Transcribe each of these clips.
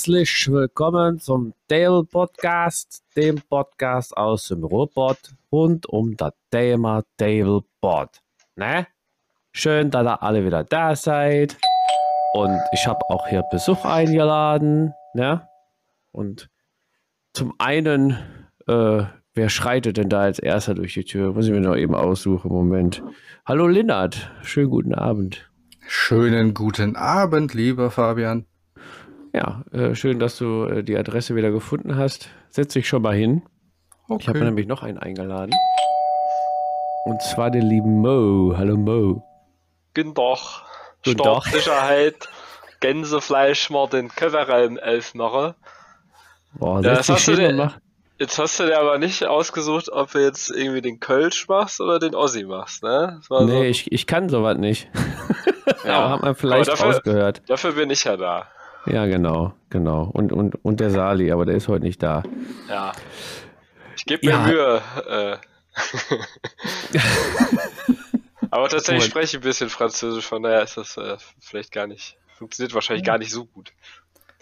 Herzlich willkommen zum Dale Podcast, dem Podcast aus dem Ruhrpott rund um das Thema Tablebot. Ne? Schön, dass ihr alle wieder da seid. Und ich habe auch hier Besuch eingeladen. Ne? Und zum einen, äh, wer schreitet denn da als erster durch die Tür? Muss ich mir noch eben aussuchen. Moment. Hallo Linnert, schönen guten Abend. Schönen guten Abend, lieber Fabian. Ja, äh, schön, dass du äh, die Adresse wieder gefunden hast. Setz dich schon mal hin. Okay. Ich habe nämlich noch einen eingeladen. Und zwar den lieben Mo. Hallo Mo. Guten Tag. Startsicherheit. Gänsefleisch mal den Kofferraum aufmachen. Boah, Ja, das hast du dir-. Jetzt hast du dir aber nicht ausgesucht, ob du jetzt irgendwie den Kölsch machst oder den Ossi machst, ne? Nee, ich, ich kann sowas nicht. so, Ja, hat man vielleicht aber dafür, rausgehört. dafür bin ich ja da. Ja, genau, genau. Und, und, und der Sali, aber der ist heute nicht da. Ja. Ich gebe mir Ja. Mühe. Äh. aber tatsächlich Moment. spreche ich ein bisschen Französisch, von daher ist das äh, vielleicht gar nicht, funktioniert wahrscheinlich gar nicht so gut.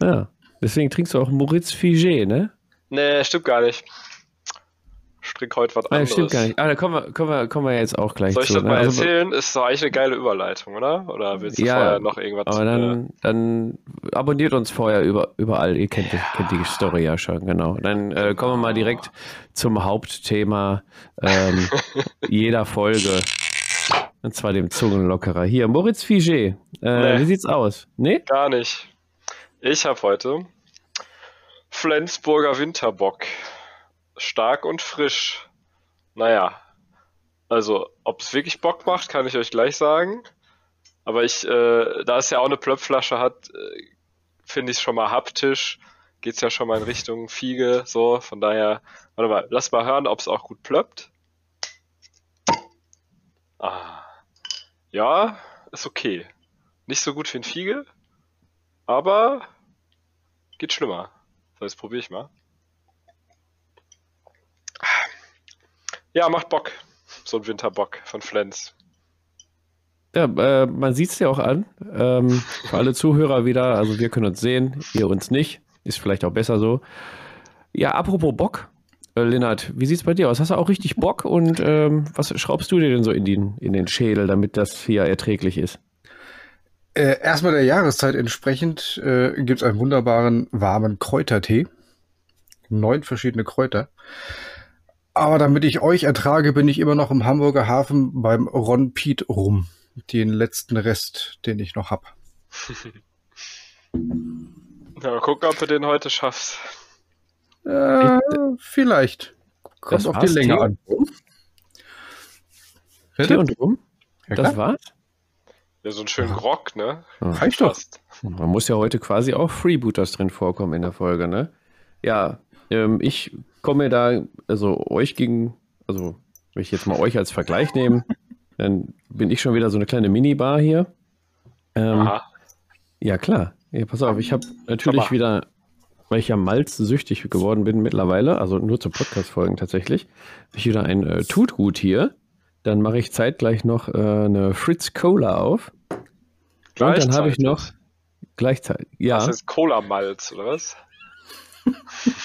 Ja. Deswegen trinkst du auch Moritz Figé, ne? Nee, stimmt gar nicht. Trinke heute was anderes. stimmt gar nicht. Ah, da kommen wir, kommen wir, kommen wir jetzt auch gleich Soll ich zu. das ne? mal Also, erzählen? Ist doch eigentlich eine geile Überleitung, oder? Oder willst du Ja, vorher noch irgendwas? Aber äh, dann, dann abonniert uns vorher über, überall. Ihr kennt, die- kennt die Story ja schon, genau. Dann äh, kommen wir mal direkt zum Hauptthema ähm, jeder Folge. Und zwar dem Zungenlockerer. Hier, Moritz Figé. Äh, Nee. Wie sieht's aus? Nee? Gar nicht. Ich habe heute Flensburger Winterbock. Stark und frisch. Naja. Also, ob es wirklich Bock macht, kann ich euch gleich sagen. Aber ich, äh, da es ja auch eine Plöpflasche hat, äh, finde ich es schon mal haptisch. Geht's ja schon mal in Richtung Fiege, so. Von daher, warte mal, lass mal hören, ob es auch gut plöppt. Ah. Ja, ist okay. Nicht so gut wie ein Fiege, aber geht schlimmer. So, jetzt probiere ich mal. Ja, macht Bock. So ein Winterbock von Flens. Ja, äh, man sieht's dir auch an. Ähm, für alle Zuhörer wieder, also wir können uns sehen, ihr uns nicht. Ist vielleicht auch besser so. Ja, apropos Bock. Äh, Lennart, wie sieht's bei dir aus? Hast du auch richtig Bock und ähm, was schraubst du dir denn so in den, in den Schädel, damit das hier erträglich ist? Äh, erstmal der Jahreszeit entsprechend äh, gibt es einen wunderbaren warmen Kräutertee. Neun verschiedene Kräuter. Aber damit ich euch ertrage, bin ich immer noch im Hamburger Hafen beim Ron Piet rum. Den letzten Rest, den ich noch hab. Ja, mal gucken, ob du den heute schaffst. Äh, vielleicht. Kommt Das auf die Länge Tee? an. Tee und Rum? Ja, Das war's? Ja, so einen schönen Grog, ne? Reicht doch. Man muss ja heute quasi auch Freebooters drin vorkommen in der Folge, ne? Ja, ähm, ich komme da, also euch gegen, also wenn ich jetzt mal euch als Vergleich nehme, dann bin ich schon wieder so eine kleine Minibar hier. Ähm, Aha. ja, klar. Ja, pass auf, ich habe natürlich Hammer. wieder, weil ich ja malzsüchtig geworden bin mittlerweile, also nur zu Podcast-Folgen tatsächlich, habe ich wieder ein äh, Tutgut hier. Dann mache ich zeitgleich noch äh, eine Fritz Cola auf. Und dann habe ich noch gleichzeitig, ja. Das ist Cola-Malz, oder was?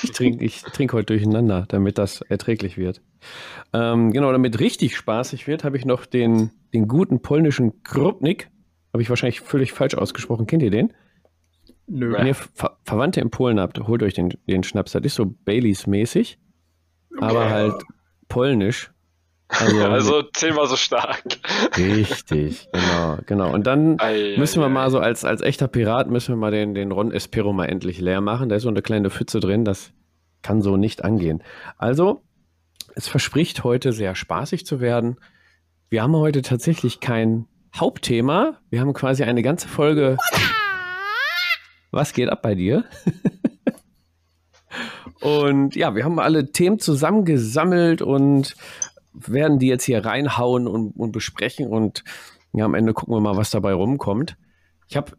Ich trinke ich trink heute durcheinander, damit das erträglich wird. Ähm, genau, damit richtig spaßig wird, habe ich noch den, den guten polnischen Krupnik. Habe ich wahrscheinlich völlig falsch ausgesprochen. Kennt ihr den? Nö. Wenn ihr Ver Verwandte in Polen habt, holt euch den, den Schnaps. Das ist so Baileys-mäßig, aber halt polnisch. Also, Also zehnmal so stark. richtig, genau, genau. Und dann Ei, müssen wir ei, mal so als, als echter Pirat müssen wir mal den, den Ron Espero mal endlich leer machen. Da ist so eine kleine Pfütze drin, das kann so nicht angehen. Also, es verspricht heute sehr spaßig zu werden. Wir haben heute tatsächlich kein Hauptthema. Wir haben quasi eine ganze Folge. Was geht ab bei dir? und ja, wir haben alle Themen zusammengesammelt und werden die jetzt hier reinhauen und, und besprechen und ja, am Ende gucken wir mal, was dabei rumkommt. Ich habe,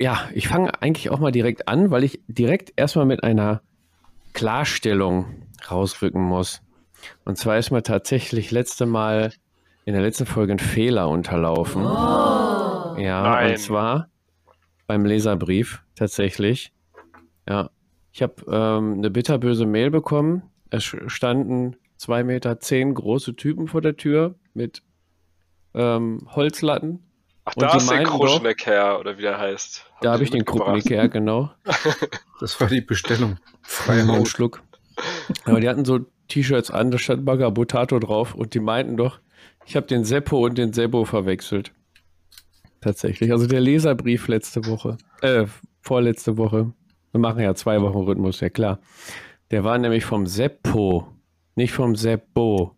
ja, ich fange eigentlich auch mal direkt an, weil ich direkt erstmal mit einer Klarstellung rausrücken muss. Und zwar ist mir tatsächlich letzte Mal in der letzten Folge ein Fehler unterlaufen. Ja, Nein. und zwar beim Leserbrief tatsächlich. Ja. Ich habe ähm, eine bitterböse Mail bekommen. Es standen zwei Meter zehn große Typen vor der Tür mit ähm, Holzlatten. Ach, Und da ist der Kruschneck her, oder wie der heißt. Da Haben habe ich den. Kruppnick her, genau. Das war die Bestellung. Freie Einen Haut. Schluck. Aber die hatten so T-Shirts an, da stand Magabotato drauf und die meinten doch, ich habe den Seppo und den Sebo verwechselt. Tatsächlich. Also der Leserbrief letzte Woche, äh, vorletzte Woche. Wir machen ja zwei Wochen Rhythmus, ja klar. Der war nämlich vom Seppo, nicht vom Seppo.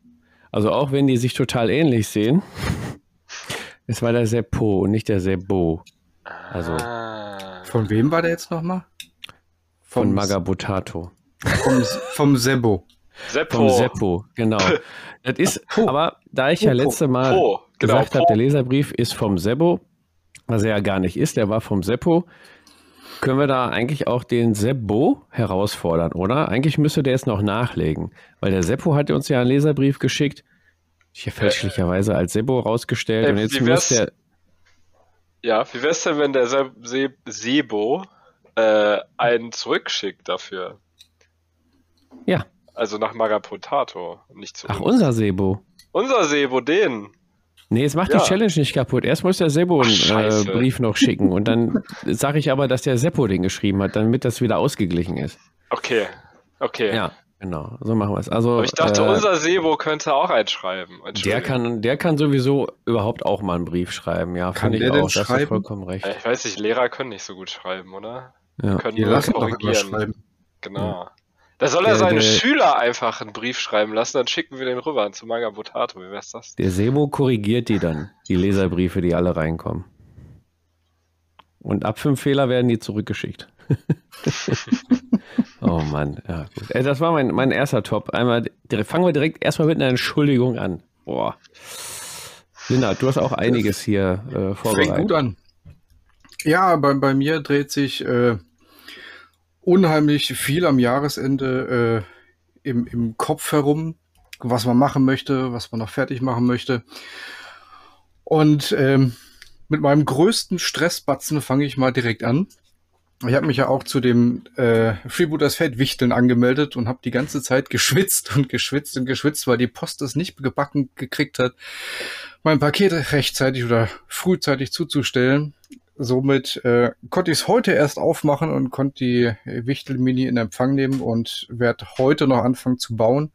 Also auch wenn die sich total ähnlich sehen, es war der Seppo und nicht der Sebo. Also Ah. Von wem war der jetzt nochmal? von Vom- Magabotato. Vom, vom Sebo. Seppo. Vom Seppo, genau. Das ist, aber da ich ja Po. letzte Mal Po, genau, gesagt habe, Po. der Leserbrief ist vom Seppo, was er ja gar nicht ist, der war vom Seppo, können wir da eigentlich auch den Seppo herausfordern, oder? Eigentlich müsste der jetzt noch nachlegen, weil der Seppo hat uns ja einen Leserbrief geschickt, hier fälschlicherweise als Seppo rausgestellt Äh, und jetzt wie muss der, Ja, wie wär's denn, wenn der Se Se Sebo äh, einen zurückschickt dafür? ja, Also nach Magapotato, nicht zu ach, uns. unser Sebo. Unser Sebo, den. Nee, es macht Ja. die Challenge nicht kaputt. Erst muss der Seppo einen äh, Brief noch schicken und dann sage ich aber, dass der Seppo den geschrieben hat, damit das wieder ausgeglichen ist. Okay, okay. Ja, genau. So machen wir es. Also, Aber ich dachte, äh, unser Sebo könnte auch einschreiben. der Entschuldigung. kann, der kann sowieso überhaupt auch mal einen Brief schreiben. Ja, Kann finde ich der denn auch. Da hast du schreiben? vollkommen recht. Ich weiß nicht, Lehrer können nicht so gut schreiben, oder? Ja. Können Die nur lassen doch schreiben. Genau. Da soll er Der- seine der- Schüler einfach einen Brief schreiben lassen, dann schicken wir den rüber zu Magabotato. Wie wär's das? Der Sebo korrigiert die dann, die Leserbriefe, die alle reinkommen. Und ab fünf Fehler werden die zurückgeschickt. oh Mann, ja gut. Äh, das war mein, mein erster Top. Einmal, fangen wir direkt erstmal mit einer Entschuldigung an. Boah. Linda, du hast auch einiges hier äh, Fängt vorbereitet. gut an. Ja, bei, bei mir dreht sich äh, unheimlich viel am Jahresende äh, im, im Kopf herum, was man machen möchte, was man noch fertig machen möchte. Und ähm, mit meinem größten Stressbatzen fange ich mal direkt an. Ich habe mich ja auch zu dem äh, Freebooters Feldwichteln angemeldet und habe die ganze Zeit geschwitzt und geschwitzt und geschwitzt, weil die Post es nicht gebacken gekriegt hat, mein Paket rechtzeitig oder frühzeitig zuzustellen. Somit äh, konnte ich es heute erst aufmachen und konnte die Wichtel Mini in Empfang nehmen und werde heute noch anfangen zu bauen.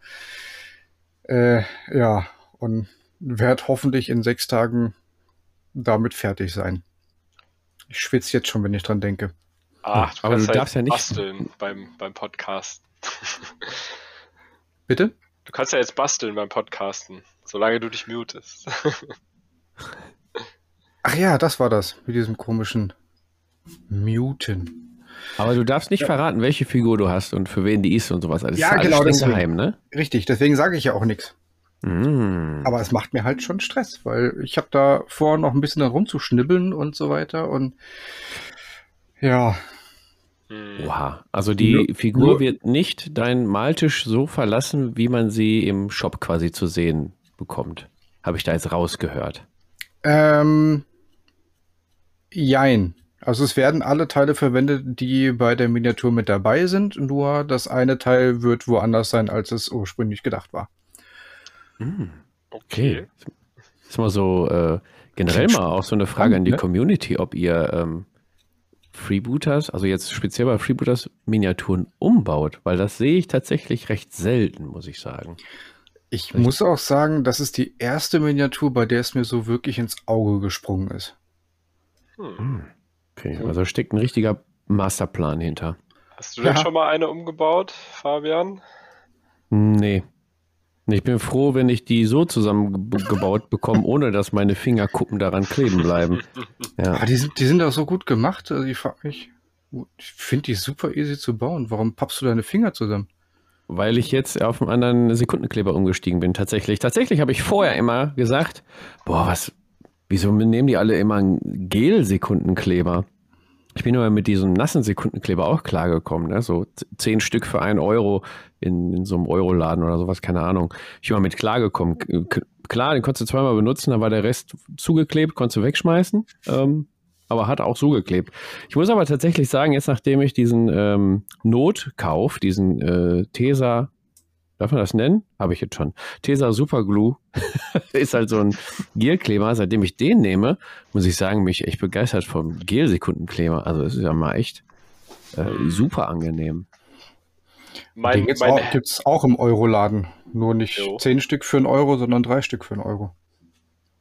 Äh, ja, und werde hoffentlich in sechs Tagen damit fertig sein. Ich schwitze jetzt schon, wenn ich dran denke. Ah, aber kannst du halt darfst ja nicht- basteln beim, beim Podcast. Bitte? Du kannst ja jetzt basteln beim Podcasten, solange du dich mutest. Ach ja, das war das mit diesem komischen Muten. Aber du darfst nicht verraten, welche Figur du hast und für wen die ist und sowas. Also, das Ja, ist alles genau, streng deswegen. geheim, ne? Richtig, deswegen sage ich ja auch nichts. Mm. Aber es macht mir halt schon Stress, weil ich habe da vor, noch ein bisschen da rumzuschnibbeln und so weiter. Und ja, Hm. Oha. Also die Nur- Figur nur- wird nicht deinen Maltisch so verlassen, wie man sie im Shop quasi zu sehen bekommt. Habe ich da jetzt rausgehört. ähm, jein. Also es werden alle Teile verwendet, die bei der Miniatur mit dabei sind. Nur das eine Teil wird woanders sein, als es ursprünglich gedacht war. Mm. Okay. Ist mal so äh, generell mal auch so eine Frage an die ne? Community, ob ihr ähm, Freebooters, also jetzt speziell bei Freebooters Miniaturen umbaut, weil das sehe ich tatsächlich recht selten, muss ich sagen. Ich muss auch sagen, das ist die erste Miniatur, bei der es mir so wirklich ins Auge gesprungen ist. Hm. Okay, also steckt ein richtiger Masterplan hinter. Hast du denn Ja. schon mal eine umgebaut, Fabian? Nee. Ich bin froh, wenn ich die so zusammengebaut bekomme, ohne dass meine Fingerkuppen daran kleben bleiben. Ja. Aber die sind, die sind auch so gut gemacht. Also ich frage mich, ich finde die super easy zu bauen. Warum pappst du deine Finger zusammen? Weil ich jetzt auf einen anderen Sekundenkleber umgestiegen bin, tatsächlich. Tatsächlich habe ich vorher immer gesagt, boah, was, wieso nehmen die alle immer einen Gel-Sekundenkleber? Ich bin immer mit diesem nassen Sekundenkleber auch klargekommen, ne? So zehn Stück für einen Euro in, in so einem Euroladen oder sowas, keine Ahnung. Ich bin mal mit klargekommen. Klar, den konntest du zweimal benutzen, dann war der Rest zugeklebt, konntest du wegschmeißen. Ähm, aber hat auch so geklebt. Ich muss aber tatsächlich sagen, jetzt nachdem ich diesen ähm, Notkauf, diesen äh, Tesa, darf man das nennen? Habe ich jetzt schon. Tesa Superglue ist halt so ein Gelkleber. Seitdem ich den nehme, muss ich sagen, mich echt begeistert vom Gel-Sekundenkleber. Also es ist ja mal echt äh, super angenehm. Mein, Den gibt es auch, auch, im Euroladen. Nur nicht jo. zehn Stück für einen Euro, sondern drei Stück für einen Euro.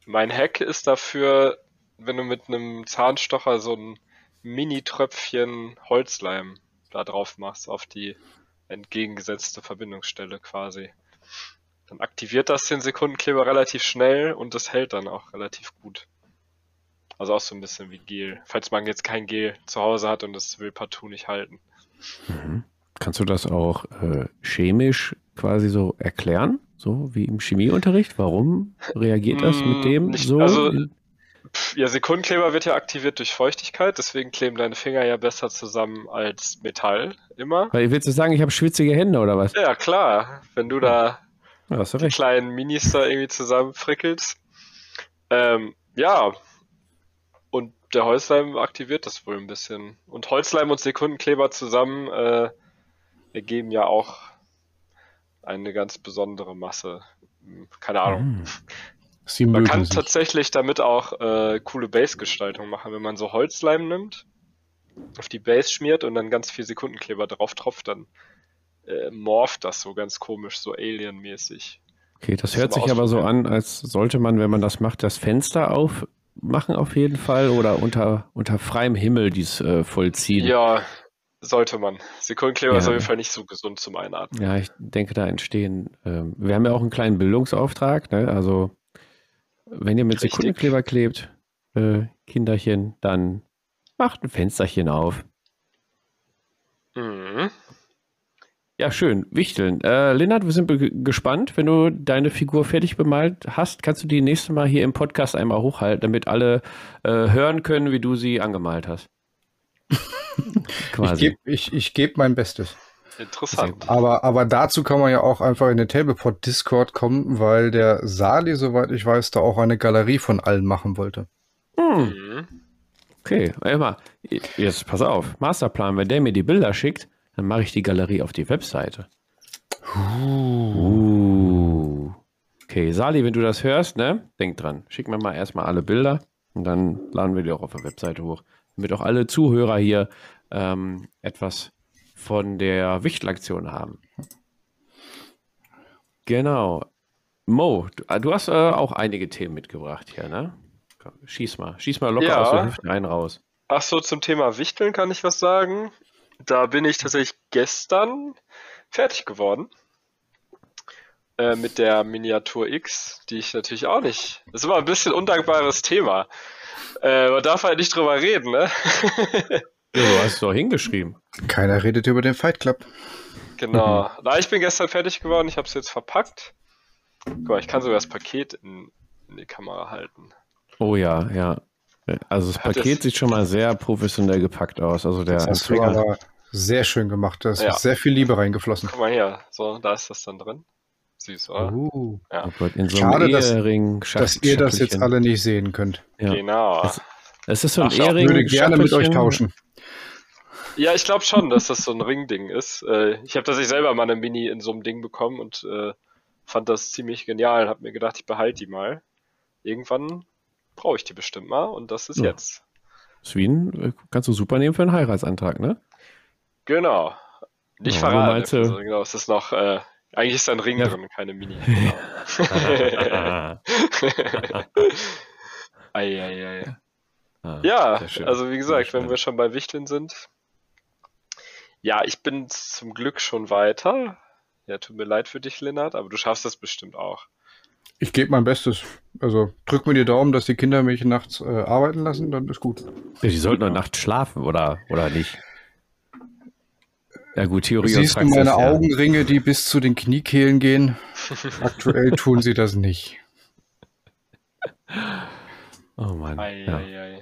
Mein Hack ist dafür, wenn du mit einem Zahnstocher so ein Mini-Tröpfchen Holzleim da drauf machst, auf die entgegengesetzte Verbindungsstelle quasi. Dann aktiviert das den Sekundenkleber relativ schnell und das hält dann auch relativ gut. Also auch so ein bisschen wie Gel. Falls man jetzt kein Gel zu Hause hat und das will partout nicht halten. Mhm. Kannst du das auch äh, chemisch quasi so erklären? So wie im Chemieunterricht? Warum reagiert das mit mm, dem nicht, so? Also, ja, Sekundenkleber wird ja aktiviert durch Feuchtigkeit, deswegen kleben deine Finger ja besser zusammen als Metall immer. Weil willst du sagen, ich habe schwitzige Hände oder was? Ja, klar. Wenn du da ja, die kleinen Minis da irgendwie zusammenfrickelst. Ähm, ja. Und der Holzleim aktiviert das wohl ein bisschen. Und Holzleim und Sekundenkleber zusammen äh, ergeben ja auch eine ganz besondere Masse. Keine Ahnung. Mhm. Man kann sich. tatsächlich damit auch äh, coole Base-Gestaltung machen, wenn man so Holzleim nimmt, auf die Base schmiert und dann ganz viel Sekundenkleber drauf tropft, dann äh, morpht das so ganz komisch, so Alien-mäßig. Okay, das, das hört sich aber so an, als sollte man, wenn man das macht, das Fenster aufmachen auf jeden Fall oder unter, unter freiem Himmel dies äh, vollziehen. Ja, sollte man. Sekundenkleber ja. ist auf jeden Fall nicht so gesund zum Einatmen. Ja, ich denke, da entstehen. Ähm, wir haben ja auch einen kleinen Bildungsauftrag. Ne? Also, wenn ihr mit Richtig. Sekundenkleber klebt, äh, Kinderchen, dann macht ein Fensterchen auf. Mhm. Ja, schön. Wichteln. Äh, Lennart, wir sind gespannt. Wenn du deine Figur fertig bemalt hast, kannst du die nächste Mal hier im Podcast einmal hochhalten, damit alle äh, hören können, wie du sie angemalt hast. Quasi. Ich gebe ich, ich geb mein Bestes. Interessant. Aber, aber dazu kann man ja auch einfach in den Tablepod Discord kommen, weil der Sali, soweit ich weiß, da auch eine Galerie von allen machen wollte. Hm. Okay, immer. Jetzt pass auf. Masterplan, wenn der mir die Bilder schickt, dann mache ich die Galerie auf die Webseite. Uh. Okay, Sali, wenn du das hörst, ne, denk dran. Schick mir mal erstmal alle Bilder und dann laden wir die auch auf der Webseite hoch damit auch alle Zuhörer hier ähm, etwas von der Wichtelaktion haben. Genau. Mo, du, äh, du hast äh, auch einige Themen mitgebracht hier, ne? Schieß mal, schieß mal locker ja. aus der Hüfte rein raus. Ach so, zum Thema Wichteln kann ich was sagen. Da bin ich tatsächlich gestern fertig geworden. Äh, mit der Miniatur X, die ich natürlich auch nicht. Das ist immer ein bisschen undankbares Thema. Äh, man darf halt nicht drüber reden, ne? ja, du hast es doch hingeschrieben. Keiner redet über den Fight Club. Genau. Mhm. Na, ich bin gestern fertig geworden, ich habe es jetzt verpackt. Guck mal, ich kann sogar das Paket in, in die Kamera halten. Oh ja, ja. Also das Hat Paket sieht schon mal sehr professionell gepackt aus. Also der das Empfänger. sehr schön gemacht. Da ist ja. sehr viel Liebe reingeflossen. Guck mal hier, so, da ist das dann drin. Süß, oder? Uh, ja. oh in so Schade, dass, dass ihr das jetzt alle nicht sehen könnt. Ja. Genau. Es, es, ist so ein Ehering. Ich würde gerne mit euch tauschen. Ja, ich glaube schon, dass das so ein Ringding ist. Äh, ich habe tatsächlich selber mal eine Mini in so einem Ding bekommen und äh, fand das ziemlich genial habe mir gedacht, ich behalte die mal. Irgendwann brauche ich die bestimmt mal und das ist ja. jetzt. Sweden äh, kannst du super nehmen für einen Heiratsantrag, ne? Genau. Nicht ja, verraten. Also, genau, es ist noch äh, eigentlich ist ein Ring ja. drin, keine Mini. Eieiei. Ah, ja, also wie gesagt, wenn wir schon bei Wichteln sind. Ja, ich bin zum Glück schon weiter. Ja, tut mir leid für dich, Lennart, aber du schaffst das bestimmt auch. Ich gebe mein Bestes. Also drück mir die Daumen, dass die Kinder mich nachts äh, arbeiten lassen, dann ist gut. Die sollten doch nachts schlafen, oder, oder nicht? Ja gut, Theorie Siehst und Praxis, du meine ja. Augenringe, die bis zu den Kniekehlen gehen? Aktuell tun sie das nicht. Oh Mann. Ei, ja. ei, ei.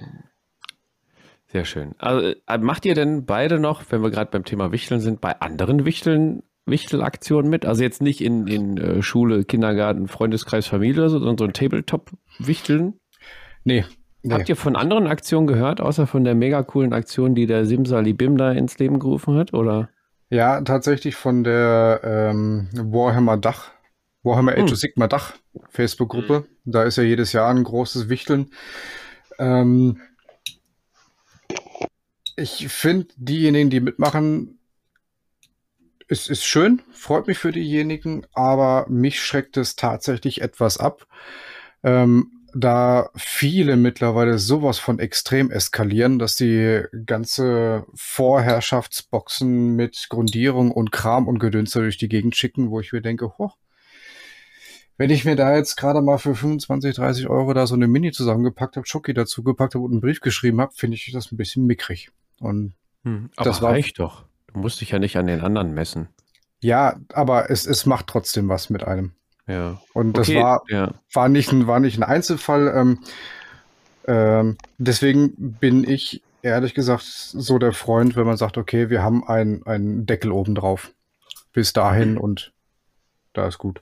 Sehr schön. Also, äh, macht ihr denn beide noch, wenn wir gerade beim Thema Wichteln sind, bei anderen Wichteln, Wichtelaktionen mit? Also jetzt nicht in, in äh, Schule, Kindergarten, Freundeskreis, Familie, sondern so ein Tabletop-Wichteln? Nee, Nee. Habt ihr von anderen Aktionen gehört, außer von der mega coolen Aktion, die der Simsalibim da ins Leben gerufen hat? Oder? Ja, tatsächlich von der ähm, Warhammer Dach, Warhammer Age Hm. of Sigma Dach Facebook-Gruppe. Da ist ja jedes Jahr ein großes Wichteln. Ähm, ich finde, diejenigen, die mitmachen, es ist schön, freut mich für diejenigen, aber mich schreckt es tatsächlich etwas ab, ähm, da viele mittlerweile sowas von extrem eskalieren, dass die ganze Vorherrschaftsboxen mit Grundierung und Kram und Gedönse durch die Gegend schicken, wo ich mir denke, hoch, wenn ich mir da jetzt gerade mal für 25, 30 Euro da so eine Mini zusammengepackt habe, Schoki dazu gepackt habe und einen Brief geschrieben habe, finde ich das ein bisschen mickrig. Und Hm, aber Das war- reicht doch. Du musst dich ja nicht an den anderen messen. ja, aber es, es macht trotzdem was mit einem. Ja. Und das Okay, war, ja. war, nicht ein, war nicht ein Einzelfall. Ähm, ähm, deswegen bin ich ehrlich gesagt so der Freund, wenn man sagt, okay, wir haben einen, einen Deckel oben drauf. Bis dahin und da ist gut.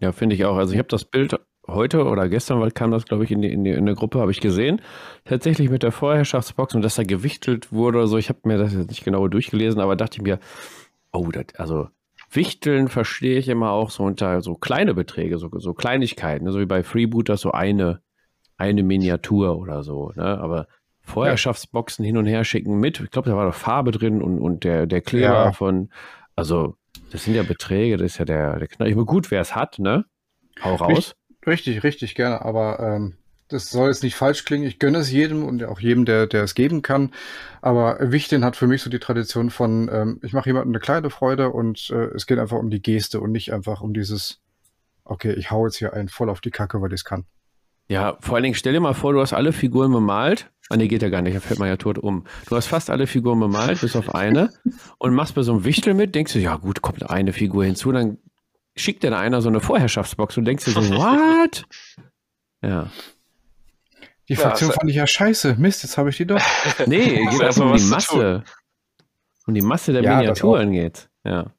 Ja, finde ich auch. Also ich habe das Bild heute oder gestern, weil kam das, glaube ich, in, die, in, die, in der Gruppe, habe ich gesehen. Tatsächlich mit der Vorherrschaftsbox und dass da gewichtelt wurde oder so. Ich habe mir das jetzt nicht genau durchgelesen, aber dachte ich mir, oh, das, also Wichteln verstehe ich immer auch so unter so kleine Beträge, so, so Kleinigkeiten, ne? so wie bei Freebooters so eine, eine Miniatur oder so. Ne? Aber Vorherrschaftsboxen hin und her schicken mit, ich glaube, da war doch Farbe drin und, und der, der Kleber Ja. von, also das sind ja Beträge, das ist ja der, der Knall. Ich meine, gut, wer es hat, ne? Hau raus. Richtig, richtig, gerne. Aber ähm, das soll jetzt nicht falsch klingen. Ich gönne es jedem und auch jedem, der, der es geben kann. Aber Wichteln hat für mich so die Tradition von, ähm, ich mache jemandem eine kleine Freude und äh, es geht einfach um die Geste und nicht einfach um dieses, okay, ich hau jetzt hier einen voll auf die Kacke, weil ich es kann. Ja, vor allen Dingen stell dir mal vor, du hast alle Figuren bemalt. Ah, nee, geht ja gar nicht, da fällt man ja tot um. Du hast fast alle Figuren bemalt, bis auf eine, und machst bei so einem Wichtel mit, denkst du, ja gut, kommt eine Figur hinzu, dann schickt dir da einer so eine Vorherrschaftsbox und denkst dir so, what? Ja. Die Ja, Fraktion es- fand ich ja scheiße. Mist, jetzt habe ich die doch. Nee, geht mal um die Masse. Um die Masse der Ja, Miniaturen geht. Ja.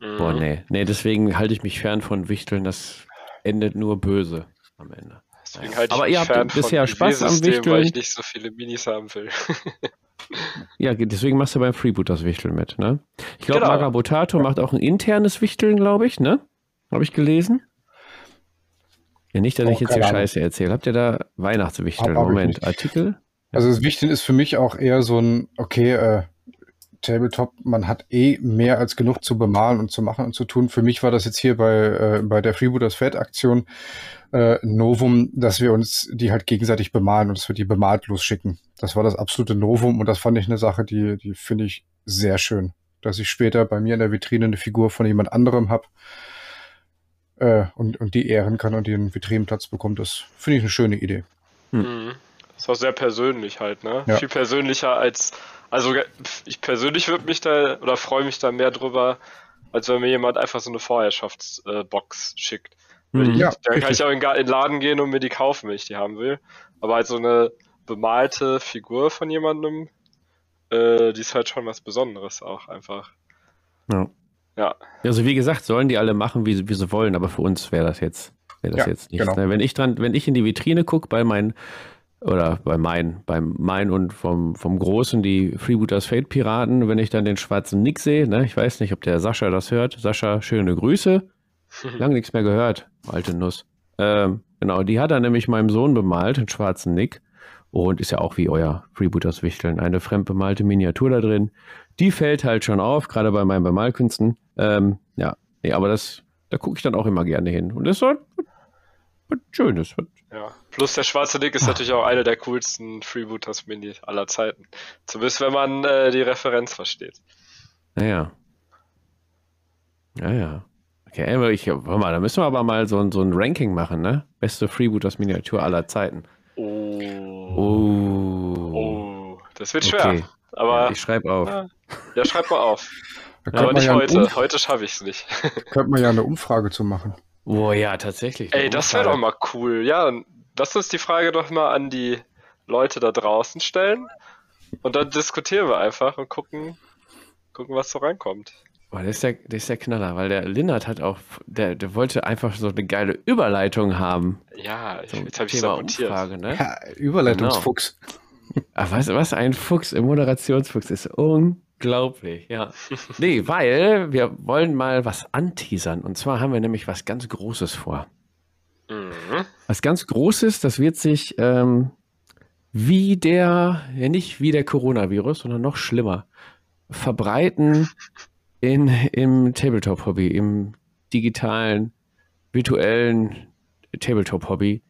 Mhm. Boah, nee. Nee, deswegen halte ich mich fern von Wichteln, das endet nur böse am Ende. Deswegen halte ich Aber mich ihr habt fern bisher von Spaß am Wichteln. weil ich nicht so viele Minis haben will. Ja, deswegen machst du beim Freeboot das Wichteln mit, ne? Ich glaube, Genau. Magabotato macht auch ein internes Wichteln, glaube ich, ne? Habe ich gelesen. Ja, nicht, dass Oh, ich jetzt hier Ahnung. Scheiße erzähle. Habt ihr da Weihnachtswichteln? Hab- hab ich Moment. Artikel? Also das Wichteln ist für mich auch eher so ein, okay, äh, Tabletop, man hat eh mehr als genug zu bemalen und zu machen und zu tun. Für mich war das jetzt hier bei, äh, bei der Freebooters Fat Aktion äh, Novum, dass wir uns die halt gegenseitig bemalen und dass wir die bemalt losschicken. Das war das absolute Novum und das fand ich eine Sache, die, die finde ich sehr schön. Dass ich später bei mir in der Vitrine eine Figur von jemand anderem habe äh, und, und die ehren kann und einen Vitrinenplatz bekommt, das finde ich eine schöne Idee. Mhm. Das war sehr persönlich halt, ne? Ja. Viel persönlicher als, also ich persönlich würde mich da oder freue mich da mehr drüber, als wenn mir jemand einfach so eine Vorherrschaftsbox schickt. Weil Mhm. ich, Ja, dann kann richtig. ich auch in, den Laden gehen und mir die kaufen, wenn ich die haben will. Aber halt so eine bemalte Figur von jemandem, äh, die ist halt schon was Besonderes auch einfach. Ja. Ja. Also wie gesagt, sollen die alle machen, wie, sie- wie sie wollen, aber für uns wäre das jetzt, wäre das Ja, jetzt nichts. genau. Ne? Wenn ich dran, wenn ich in die Vitrine gucke bei meinen oder bei meinen, beim mein und vom, vom Großen, die Freebooters Fate Piraten, wenn ich dann den schwarzen Nick sehe, ne, ich weiß nicht, ob der Sascha das hört. Sascha, schöne Grüße. Lange nichts mehr gehört, alte Nuss. Ähm, genau, die hat er nämlich meinem Sohn bemalt, den schwarzen Nick. Und ist ja auch wie euer Freebooters Wichteln, eine fremdbemalte Miniatur da drin. Die fällt halt schon auf, gerade bei meinen Bemalkünsten. Ähm, ja, nee, aber das, da gucke ich dann auch immer gerne hin. Und das ist halt was Schönes. Was, Ja. Plus der schwarze Dick ist natürlich auch eine der coolsten Freebooters Mini aller Zeiten. Zumindest wenn man äh, die Referenz versteht. naja. Ja, ja. Okay, aber ich, warte mal, da müssen wir aber mal so, ein- so ein Ranking machen, ne? Beste Freebooters Miniatur aller Zeiten. Oh. Oh. Oh. Das wird schwer. Okay. Aber Ja, ich schreibe auf. ja, ja, schreibt mal auf. Aber nicht ja heute. Umf- Heute schaffe ich es nicht. könnte man ja eine Umfrage zu machen. Oh ja, tatsächlich. Ey, das wäre doch mal cool. Ja, lass uns die Frage doch mal an die Leute da draußen stellen. Und dann diskutieren wir einfach und gucken, gucken was so reinkommt. Oh, der, ist der, der ist der Knaller, weil der Linnert hat auch, der, der wollte einfach so eine geile Überleitung haben. Ja, ich, Zum jetzt habe ich sabotiert. Umfrage, ne? Ja, Überleitungsfuchs. Ach, weißt du was? Ein Fuchs, ein Moderationsfuchs ist unglaublich, ja. Nee, weil wir wollen mal was anteasern. Und zwar haben wir nämlich was ganz Großes vor. Mhm. Was ganz Großes, das wird sich ähm, wie der, ja nicht wie der Coronavirus, sondern noch schlimmer, verbreiten in, im Tabletop-Hobby, im digitalen, virtuellen Tabletop-Hobby.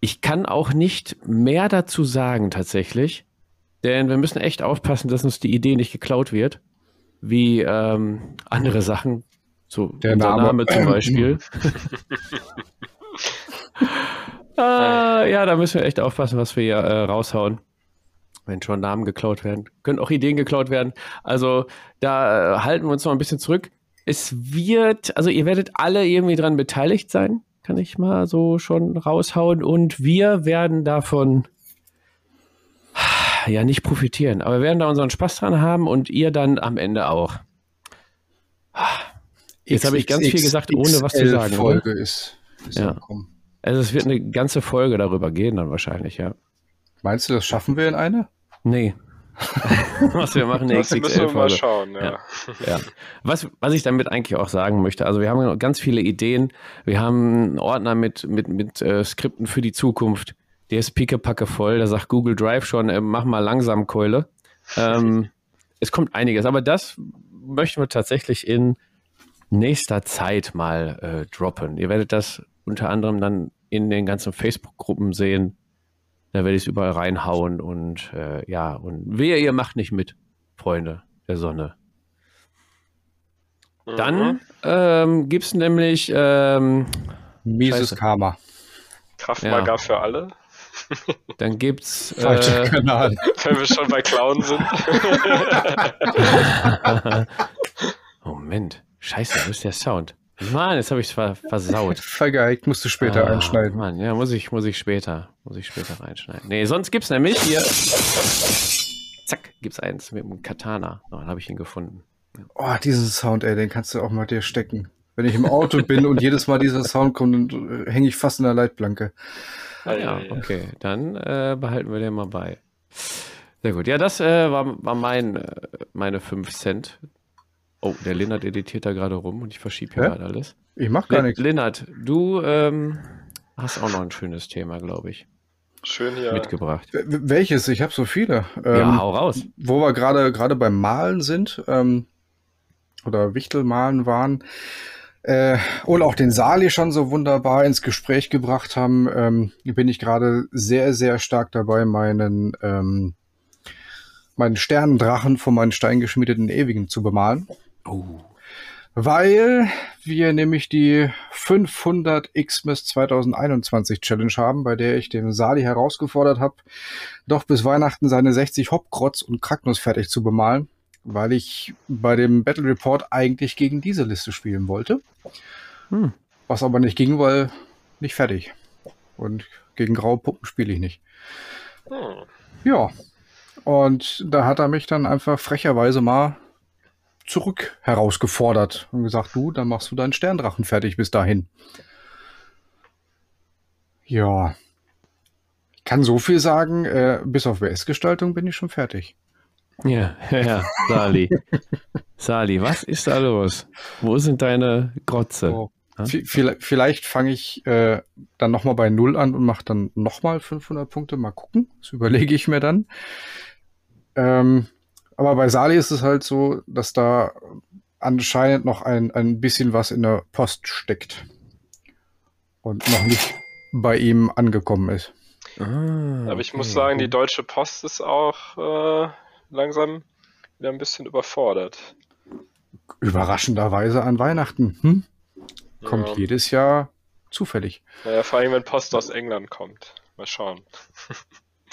Ich kann auch nicht mehr dazu sagen tatsächlich, denn wir müssen echt aufpassen, dass uns die Idee nicht geklaut wird, wie ähm, andere Sachen, so Der Name. Name zum Beispiel. ah, ja, da müssen wir echt aufpassen, was wir hier äh, raushauen. Wenn schon Namen geklaut werden. Können auch Ideen geklaut werden. Also da äh, halten wir uns noch ein bisschen zurück. Es wird, also ihr werdet alle irgendwie dran beteiligt sein, kann ich mal so schon raushauen. Und wir werden davon ja nicht profitieren, aber wir werden da unseren Spaß dran haben und ihr dann am Ende auch. Jetzt habe ich ganz viel gesagt, ohne was zu sagen, oder? Folge ist, ist Ja. angekommen. Also es wird eine ganze Folge darüber gehen dann wahrscheinlich, ja. Meinst du, das schaffen wir in eine? Nee. was wir machen, eine Das müssen wir mal schauen, ja. Ja. Ja. Was, was ich damit eigentlich auch sagen möchte, also wir haben ganz viele Ideen. Wir haben einen Ordner mit, mit, mit äh, Skripten für die Zukunft. Der ist pickepacke voll. Da sagt Google Drive schon, äh, mach mal langsam Keule. Ähm, es kommt einiges, aber das möchten wir tatsächlich in nächster Zeit mal äh, droppen. Ihr werdet das unter anderem dann in den ganzen Facebook-Gruppen sehen. Da werde ich es überall reinhauen und äh, ja, und wehe, ihr macht nicht mit, Freunde der Sonne. Mhm. Dann ähm, gibt es nämlich, ähm, Mieses Scheiße. Karma. Kraftmager Ja. für alle, dann gibt's Falscher äh, Kanal. wenn wir schon bei Clown sind. Moment, scheiße, wo ist der Sound? Mann, jetzt habe ich es ver versaut. Vergeigt, musst du später Ah, einschneiden. Mann, ja, muss ich, muss ich später, muss ich später reinschneiden. Nee, sonst gibt's nämlich hier, zack, gibt's eins mit dem Katana. Oh, dann habe ich ihn gefunden. Oh, diesen Sound, ey, den kannst du auch mal dir stecken. Wenn ich im Auto bin und jedes Mal dieser Sound kommt, dann äh, hänge ich fast in der Leitplanke. Ah, ja, okay, dann äh, behalten wir den mal bei. Sehr gut. Ja, das äh, war, war mein, äh, meine 5 Cent. Oh, der Lennart editiert da gerade rum und ich verschiebe hier gerade alles. Ich mach gar nichts. Lennart, du ähm, hast auch noch ein schönes Thema, glaube ich, Schön hier. mitgebracht. Welches? Ich habe so viele. ja, Ähm, hau raus. wo wir gerade gerade beim Malen sind ähm, oder Wichtelmalen waren äh, und auch den Sali schon so wunderbar ins Gespräch gebracht haben, ähm, bin ich gerade sehr sehr stark dabei, meinen ähm, meinen Sternendrachen von meinen steingeschmiedeten Ewigen zu bemalen. Oh. Weil wir nämlich die 500 Xmas 2021 Challenge haben, bei der ich den Sali herausgefordert habe, doch bis Weihnachten seine 60 Hopkrotz und Kragnus fertig zu bemalen, weil ich bei dem Battle Report eigentlich gegen diese Liste spielen wollte. Hm. Was aber nicht ging, weil nicht fertig. Und gegen graue Puppen spiele ich nicht. Hm. Ja. Und da hat er mich dann einfach frecherweise mal zurück herausgefordert und gesagt, du, dann machst du deinen Sterndrachen fertig bis dahin. Ja. Ich kann so viel sagen, äh, bis auf WS-Gestaltung bin ich schon fertig. Ja, ja, ja, Sali. Sali, was ist da los? Wo sind deine Grotze? Vi- Vielleicht, vielleicht fange ich äh, dann nochmal bei Null an und mache dann nochmal 500 Punkte. Mal gucken. Das überlege ich mir dann. Ähm, aber bei Sali ist es halt so, dass da anscheinend noch ein, ein bisschen was in der Post steckt. Und noch nicht bei ihm angekommen ist. Ah, Aber ich muss sagen, die Deutsche Post ist auch äh, langsam wieder ein bisschen überfordert. Überraschenderweise an Weihnachten. Hm? Kommt Ja. jedes Jahr zufällig. Naja, vor allem, wenn Post aus England kommt. Mal schauen.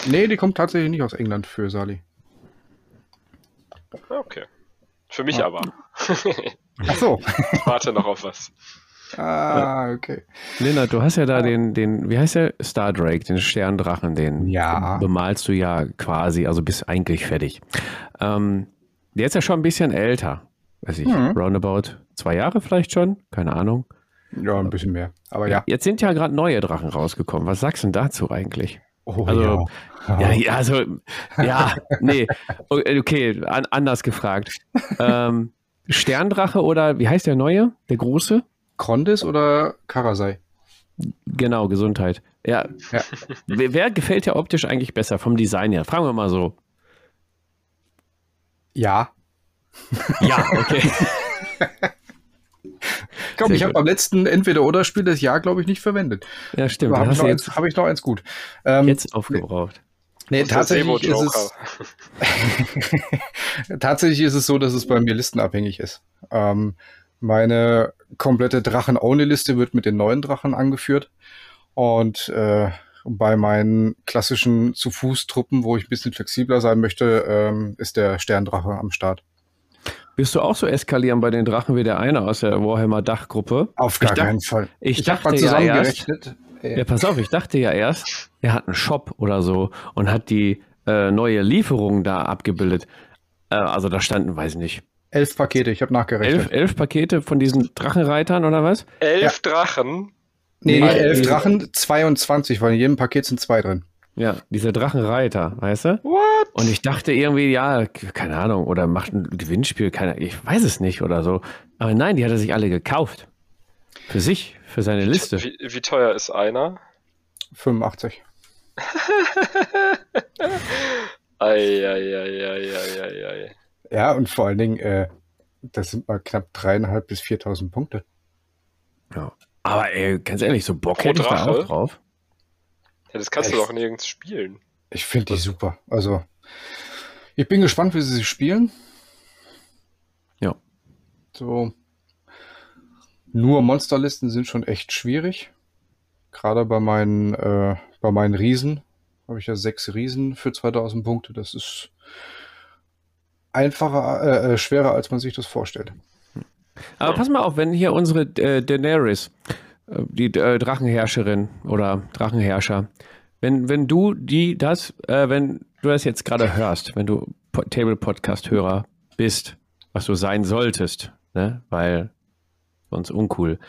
Nee, die kommt tatsächlich nicht aus England für Sali. Ah, Okay. Für mich Ah. aber. Ach so. Ich warte noch auf was. Ah, okay. Lennart, du hast ja da den, den, wie heißt der? Star Drake, den Sterndrachen, den Ja. bemalst du ja quasi, also bist eigentlich fertig. Ähm, der ist ja schon ein bisschen älter. weiß ich, Mhm. roundabout zwei Jahre vielleicht schon, keine Ahnung. Ja, ein bisschen mehr. Aber ja. Jetzt sind ja gerade neue Drachen rausgekommen. Was sagst du denn dazu eigentlich? Oh, Also, ja. Ja, ja, also, ja, nee, okay, an, anders gefragt. Ähm, Sterndrache oder wie heißt der neue? Der große? Krondes oder Karasai? Genau, Gesundheit. Ja. Ja. Wer, wer gefällt dir optisch eigentlich besser vom Design her? Fragen wir mal so. Ja. Ja, okay. Komm, Sehr ich habe beim letzten Entweder-Oder-Spiel das Jahr, glaube ich, nicht verwendet. Ja, stimmt. Habe ich, noch eins- jetzt, hab ich noch eins gut. Ähm, jetzt aufgebraucht. nee, tatsächlich ist, es, tatsächlich ist es so, dass es bei mir listenabhängig ist. Ähm, meine komplette Drachen-Only-Liste wird mit den neuen Drachen angeführt. Und äh, bei meinen klassischen Zu-Fuß-Truppen, wo ich ein bisschen flexibler sein möchte, ähm, ist der Sterndrache am Start. Bist du auch so eskalieren bei den Drachen wie der eine aus der Warhammer Dachgruppe? Auf Ich gar keinen Fall. ich hab dachte ja äh, Ja, pass auf, ich dachte ja erst, er hat einen Shop oder so und hat die äh, neue Lieferung da abgebildet. Äh, also da standen, weiß ich nicht, elf Pakete, ich habe nachgerechnet. elf, elf Pakete von diesen Drachenreitern oder was? Elf Drachen. Nee, Nee, elf diese- Drachen, 22, weil in jedem Paket sind zwei drin. Ja, diese Drachenreiter, weißt du? What? Und ich dachte irgendwie, ja, keine Ahnung, oder macht ein Gewinnspiel, keine, ich weiß es nicht oder so. Aber nein, die hat er sich alle gekauft. Für sich, für seine Liste. Wie, wie teuer ist einer? 85. Eieieiei. Ja, und vor allen Dingen, äh, das sind mal knapp dreieinhalb bis 4.000 Punkte. Ja. Aber ey, ganz ehrlich, so Bock Pro hätte ich da auch drauf. Ja, das kannst du Echt? doch nirgends spielen. Ich finde die super. Also, ich bin gespannt, wie sie sie spielen. Ja. So. Nur Monsterlisten sind schon echt schwierig. Gerade bei meinen, äh, bei meinen Riesen habe ich ja sechs Riesen für 2000 Punkte. Das ist einfacher, äh, äh, schwerer, als man sich das vorstellt. Aber pass mal auf, wenn hier unsere äh, Daenerys, äh, die äh, Drachenherrscherin oder Drachenherrscher, wenn, wenn du die das, äh, wenn du das jetzt gerade hörst, wenn du po Table Podcast Hörer bist, was du sein solltest, ne, weil sonst uncool.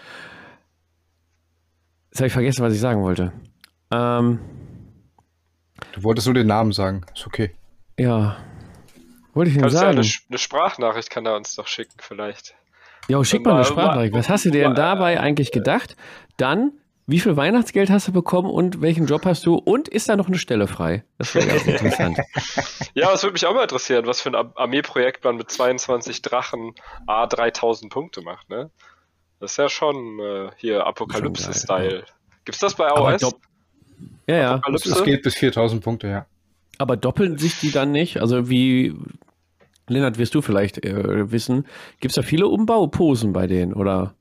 Jetzt habe ich vergessen, was ich sagen wollte. Ähm, Du wolltest nur den Namen sagen. Ist okay. ja. Wollte ich Kannst du ja sagen? eine, eine Sprachnachricht kann er uns doch schicken, vielleicht. Jo, schick mal eine Sprachnachricht. Was hast du dir denn dabei eigentlich gedacht? Dann, wie viel Weihnachtsgeld hast du bekommen und welchen Job hast du? Und ist da noch eine Stelle frei? Das wäre ganz interessant. Ja, das würde mich auch mal interessieren, was für ein Ar- Armeeprojekt man mit 22 Drachen A 3000 Punkte macht, ne? Das ist ja schon äh, hier Apokalypse-Style. Gibt's das bei AOS? Ja, ja. Es, es geht bis 4000 Punkte, ja. Aber doppeln sich die dann nicht? Also wie, Lennart, wirst du vielleicht äh, wissen, gibt es da viele Umbauposen bei denen? Oder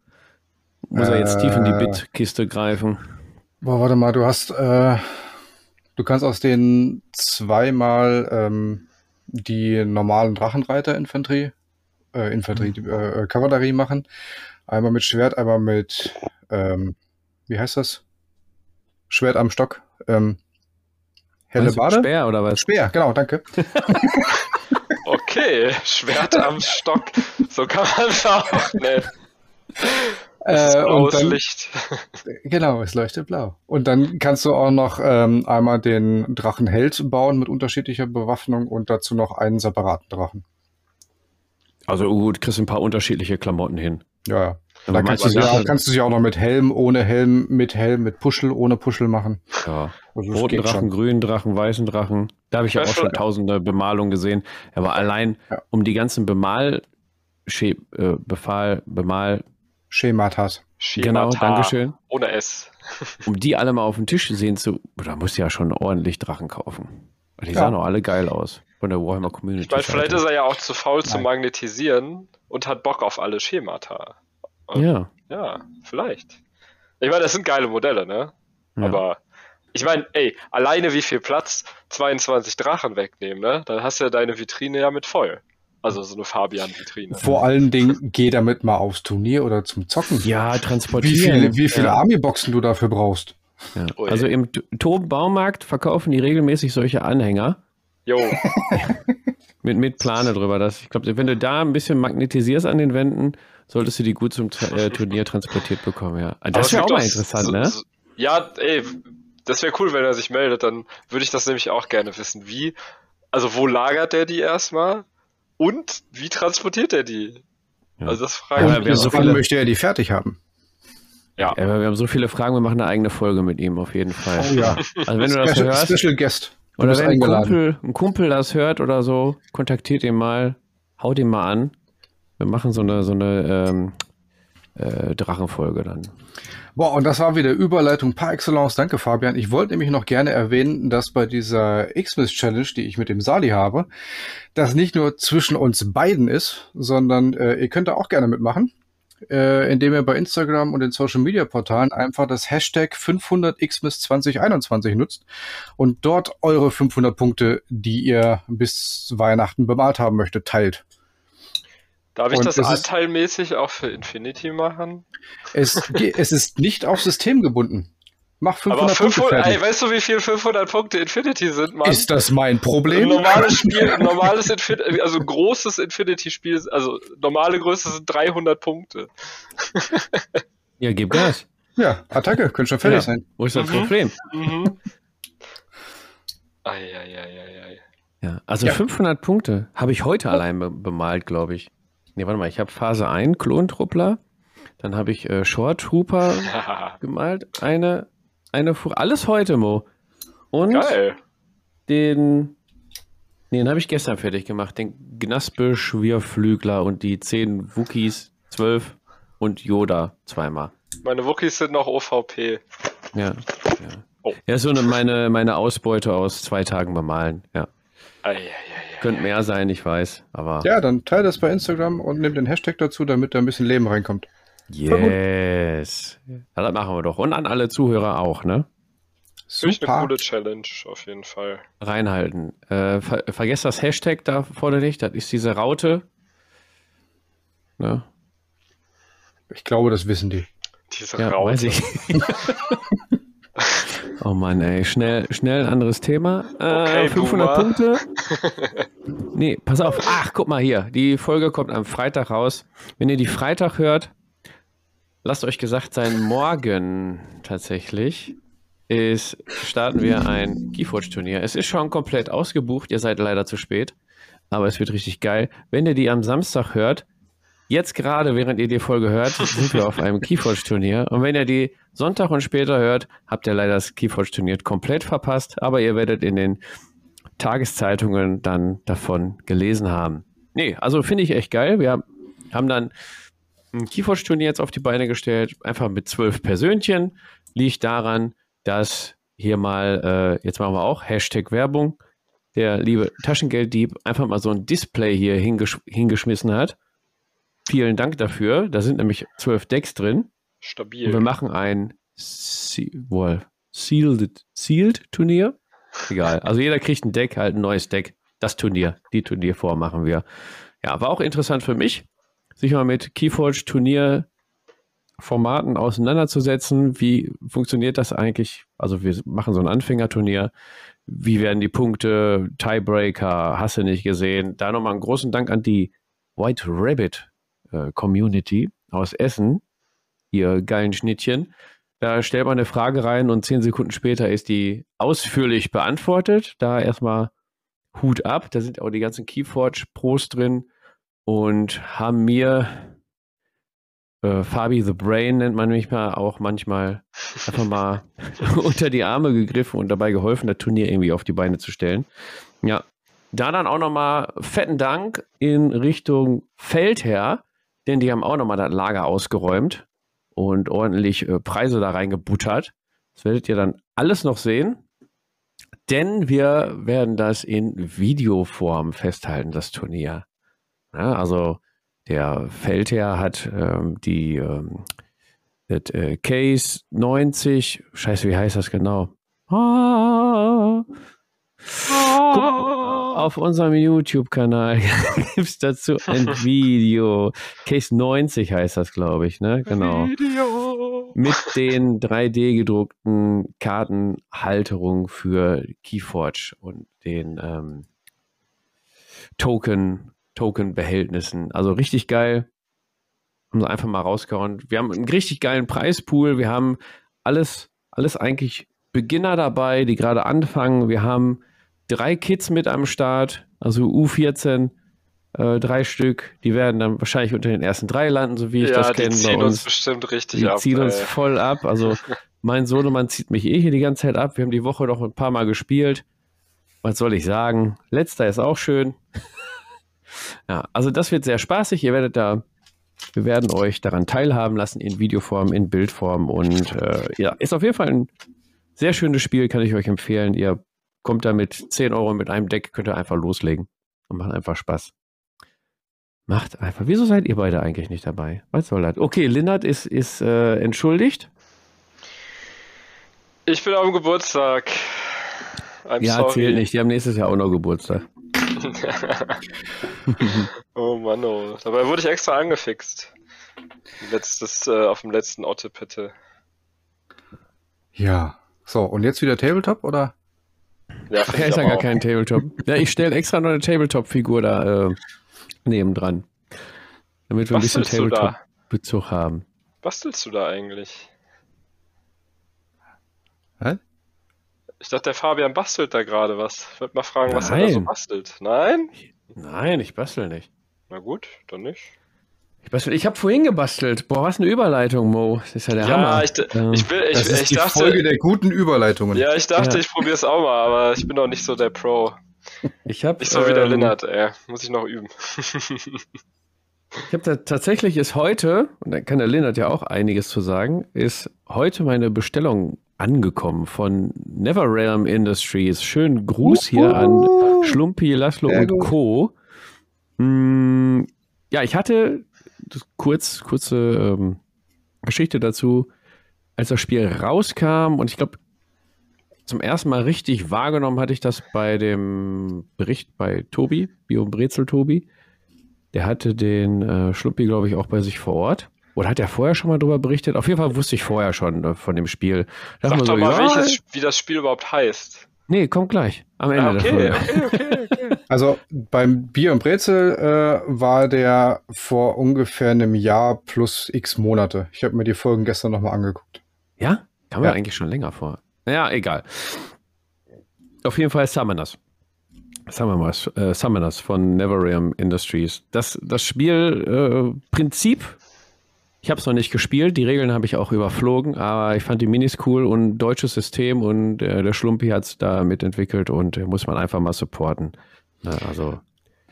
muss er jetzt tief in die Äh. Bitkiste greifen? Boah, warte mal, du hast, äh, du kannst aus den zweimal ähm, die normalen Drachenreiter-Infanterie, äh, Infanterie, äh, äh, Kavallerie machen. Einmal mit Schwert, einmal mit, ähm, wie heißt das? Schwert am Stock. Ähm, helle Bade? Speer oder was? Speer, genau, danke. Okay, Schwert am Stock. So kann man es auch nennen. Äh, und dann, Licht. Genau, es leuchtet blau. Und dann kannst du auch noch ähm, einmal den Drachenheld bauen mit unterschiedlicher Bewaffnung und dazu noch einen separaten Drachen. Also gut, kriegst ein paar unterschiedliche Klamotten hin. Ja, ja. Aber Da kannst du, sie auch, Sachen- kannst du sie auch noch mit Helm, ohne Helm, mit Helm, mit Puschel, ohne Puschel machen. Ja. Also Roten Drachen, schon. grünen Drachen, weißen Drachen. Da habe ich ja auch schon tausende Bemalungen gesehen. Aber allein Ja. um die ganzen Bemal, Sche- äh, Befahl, Bemal, Schematas. genau, Schemata. Dankeschön. Ohne S. Um die alle mal auf den Tisch sehen zu, da musst du ja schon ordentlich Drachen kaufen. Weil Die Ja. sahen auch alle geil aus. Von der Warhammer Community. Ich meine, vielleicht ist er ja auch zu faul zu Nein. magnetisieren und hat Bock auf alle Schemata. Ja. Ja, vielleicht. Ich meine, das sind geile Modelle, ne? ja. Aber ich meine, ey, alleine wie viel Platz 22 Drachen wegnehmen, ne? Dann hast du ja deine Vitrine ja mit voll. Also so eine Fabian-Vitrine. Vor allen Dingen, geh damit mal aufs Turnier oder zum Zocken. ja, Wie transportieren. viele, wie viele ja. Army-Boxen du dafür brauchst. Ja. Also im T- Toben Baumarkt verkaufen die regelmäßig solche Anhänger. Jo, Mit, mit Plane drüber. Das, ich glaube, wenn du da ein bisschen magnetisierst an den Wänden, solltest du die gut zum äh, Turnier transportiert bekommen, ja. Ah, das wäre auch mal interessant, so, ne? So, ja, ey, das wäre cool, wenn er sich meldet, dann würde ich das nämlich auch gerne wissen. Wie, also wo lagert er die erstmal? Und wie transportiert er die? Ja. Also das frage ich. Ja, so viele möchte er die fertig haben. Ja. ja. Wir haben so viele Fragen, wir machen eine eigene Folge mit ihm auf jeden Fall. Oh ja. Also wenn du das Special, hörst. Special Guest. Du oder wenn ein Kumpel, ein Kumpel das hört oder so, kontaktiert ihn mal, haut ihn mal an. Wir machen so eine, so eine ähm, äh, Drachenfolge dann. Boah, und das war wieder Überleitung par excellence. Danke, Fabian. Ich wollte nämlich noch gerne erwähnen, dass bei dieser Xmas Challenge, die ich mit dem Sali habe, das nicht nur zwischen uns beiden ist, sondern äh, ihr könnt da auch gerne mitmachen, äh, indem ihr bei Instagram und den Social Media Portalen einfach das Hashtag 500 Xmas 2021 nutzt und dort eure 500 Punkte, die ihr bis Weihnachten bemalt haben möchtet, teilt. Darf ich und das anteilmäßig auch für Infinity machen? Es, es ist nicht auf System gebunden. Mach 500 Aber 500, Punkte ey, weißt du, wie viel 500 Punkte Infinity sind, Mann? Ist das mein Problem? Ein normales Spiel, ein normales Infinity, also ein großes Infinity-Spiel, also normale Größe sind 300 Punkte. ja, gib Gas. Ja, Attacke, könnte schon fertig ja. sein. Wo ist das mhm. Problem? Mhm. Eieieiei. Ja, also ja. 500 Punkte habe ich heute oh. allein be bemalt, glaube ich. Nee, warte mal, ich habe Phase 1 Klontruppler, dann habe ich äh, Short Trooper gemalt, eine, eine Fuhr, alles heute, Mo. Und Geil. den, nee, den habe ich gestern fertig gemacht, den Gnaspe Schwirrflügler und die 10 Wookies, 12 und Yoda zweimal. Meine Wookies sind noch OVP. Ja, ja. Oh. Ja, so eine, meine, meine Ausbeute aus zwei Tagen bemalen, ja. Ei, ei. Könnte mehr sein, ich weiß, aber. Ja, dann teile das bei Instagram und nimm den Hashtag dazu, damit da ein bisschen Leben reinkommt. Yes. Ja, das machen wir doch. Und an alle Zuhörer auch, ne? Super. eine coole Challenge, auf jeden Fall. Reinhalten. Äh, ver vergesst das Hashtag da vorne nicht, das ist diese Raute. Ne? Ich glaube, das wissen die. Diese ja, Raute. Weiß ich. Oh Mann, ey, schnell, schnell ein anderes Thema. Äh, okay, 500 Boomer. Punkte. Nee, pass auf. Ach, guck mal hier. Die Folge kommt am Freitag raus. Wenn ihr die Freitag hört, lasst euch gesagt sein, morgen tatsächlich ist, starten wir ein Keyforge-Turnier. Es ist schon komplett ausgebucht. Ihr seid leider zu spät. Aber es wird richtig geil. Wenn ihr die am Samstag hört, Jetzt gerade, während ihr die Folge hört, sind wir auf einem Keyforge-Turnier. Und wenn ihr die Sonntag und später hört, habt ihr leider das Keyforge-Turnier komplett verpasst. Aber ihr werdet in den Tageszeitungen dann davon gelesen haben. Nee, also finde ich echt geil. Wir haben dann ein Keyforge-Turnier jetzt auf die Beine gestellt, einfach mit zwölf Persönchen. Liegt daran, dass hier mal, äh, jetzt machen wir auch Hashtag Werbung, der liebe Taschengelddieb einfach mal so ein Display hier hingesch hingeschmissen hat Vielen Dank dafür. Da sind nämlich zwölf Decks drin. Stabil. Und wir machen ein wohl, Sealed, Sealed Turnier. Egal. Also jeder kriegt ein Deck, halt ein neues Deck. Das Turnier, die Turnierform machen wir. Ja, war auch interessant für mich, sich mal mit Keyforge Turnier Formaten auseinanderzusetzen. Wie funktioniert das eigentlich? Also wir machen so ein Anfängerturnier. Wie werden die Punkte? Tiebreaker, hast du nicht gesehen? Da nochmal einen großen Dank an die White Rabbit äh, Community aus Essen, ihr geilen Schnittchen. Da stellt man eine Frage rein und zehn Sekunden später ist die ausführlich beantwortet. Da erstmal Hut ab. Da sind auch die ganzen Keyforge-Pros drin und haben mir äh, Fabi the Brain nennt man mich mal auch manchmal einfach mal unter die Arme gegriffen und dabei geholfen, das Turnier irgendwie auf die Beine zu stellen. Ja, da dann auch nochmal fetten Dank in Richtung Feldherr, denn die haben auch nochmal das Lager ausgeräumt und ordentlich äh, Preise da reingebuttert. Das werdet ihr dann alles noch sehen. Denn wir werden das in Videoform festhalten, das Turnier. Ja, also der Feldherr hat ähm, die ähm, das, äh, Case 90, scheiße, wie heißt das genau? Ah, auf unserem YouTube-Kanal gibt es dazu ein Video. Case 90 heißt das, glaube ich, ne? Genau. Video. Mit den 3D gedruckten Kartenhalterungen für Keyforge und den, ähm, Token, Token-Behältnissen. Also richtig geil. Haben sie einfach mal rausgehauen. Wir haben einen richtig geilen Preispool. Wir haben alles, alles eigentlich Beginner dabei, die gerade anfangen. Wir haben drei Kids mit am Start, also U14, äh, drei Stück. Die werden dann wahrscheinlich unter den ersten drei landen, so wie ich ja, das die kenne. ziehen bei uns uns. bestimmt richtig Die ab. ziehen uns ey. voll ab. Also mein Sohnemann zieht mich eh hier die ganze Zeit ab. Wir haben die Woche noch ein paar Mal gespielt. Was soll ich sagen? Letzter ist auch schön. ja, also das wird sehr spaßig. Ihr werdet da, wir werden euch daran teilhaben lassen in Videoform, in Bildform und äh, ja, ist auf jeden Fall ein sehr schönes Spiel, kann ich euch empfehlen. Ihr kommt da mit 10 Euro mit einem Deck, könnt ihr einfach loslegen und macht einfach Spaß. Macht einfach. Wieso seid ihr beide eigentlich nicht dabei? Was soll das? Okay, Linnert ist, ist äh, entschuldigt. Ich bin am Geburtstag. I'm ja, sorry. zählt nicht. Die haben nächstes Jahr auch noch Geburtstag. oh Mann, oh. Dabei wurde ich extra angefixt. Letztes, äh, auf dem letzten Ottepette. Ja. So, und jetzt wieder Tabletop oder? Ja, Ach, ja, ich ist ja gar auch. kein Tabletop. Ja, ich stelle extra noch eine Tabletop-Figur da äh, nebendran. Damit wir ein bisschen Bastelst du da? Tabletop-Bezug haben. Bastelst du da eigentlich? Hä? Ich dachte, der Fabian bastelt da gerade was. Ich wollte mal fragen, was er da so Nein. bastelt. Nein? Nein, ich bastel nicht. Na gut, dann nicht. Ich, ich habe vorhin gebastelt. Boah, was eine Überleitung, Mo. Das ist ja der ja, Hammer. ich, Ähm, ich, will, ich, das ist ich die dachte, Folge der guten Überleitungen. ja, ich dachte, Ja. ich probiere es auch mal, aber ich bin noch nicht so der Pro. ich habe Nicht so wie der ähm, Lennart, ey. Muss ich noch üben. Ich habe da tatsächlich ist heute, und da kann der Lennart ja auch einiges zu sagen, ist heute meine Bestellung angekommen von Neverrealm Industries. Schönen Gruß hier an Schlumpi, Laszlo Sehr und gut. Co. Mm, ja, ich hatte kurz, kurze ähm, Geschichte dazu, als das Spiel rauskam und ich glaube, zum ersten Mal richtig wahrgenommen hatte ich das bei dem Bericht bei Tobi, Bio Brezel Tobi. Der hatte den äh, Schluppi, glaube ich, auch bei sich vor Ort. Oder hat er vorher schon mal drüber berichtet? Auf jeden Fall wusste ich vorher schon äh, von dem Spiel. Da Sag doch man mal, so, ja, welches, wie das Spiel überhaupt heißt. Nee, kommt gleich. Am Ende Ah, der okay, Folge. okay, okay, okay. Also beim Bier und Brezel äh, war der vor ungefähr einem Jahr plus x Monate. Ich habe mir die Folgen gestern nochmal angeguckt. Ja? Kam mir Ja. eigentlich schon länger vor. Naja, egal. Auf jeden Fall Summoners. Summoners, äh, Summoners von Neverrealm Industries. Das, das Spielprinzip, äh, Prinzip, ich habe es noch nicht gespielt, die Regeln habe ich auch überflogen, aber ich fand die Minis cool und deutsches System und äh, der Schlumpi hat es da mitentwickelt und äh, muss man einfach mal supporten. Na, also,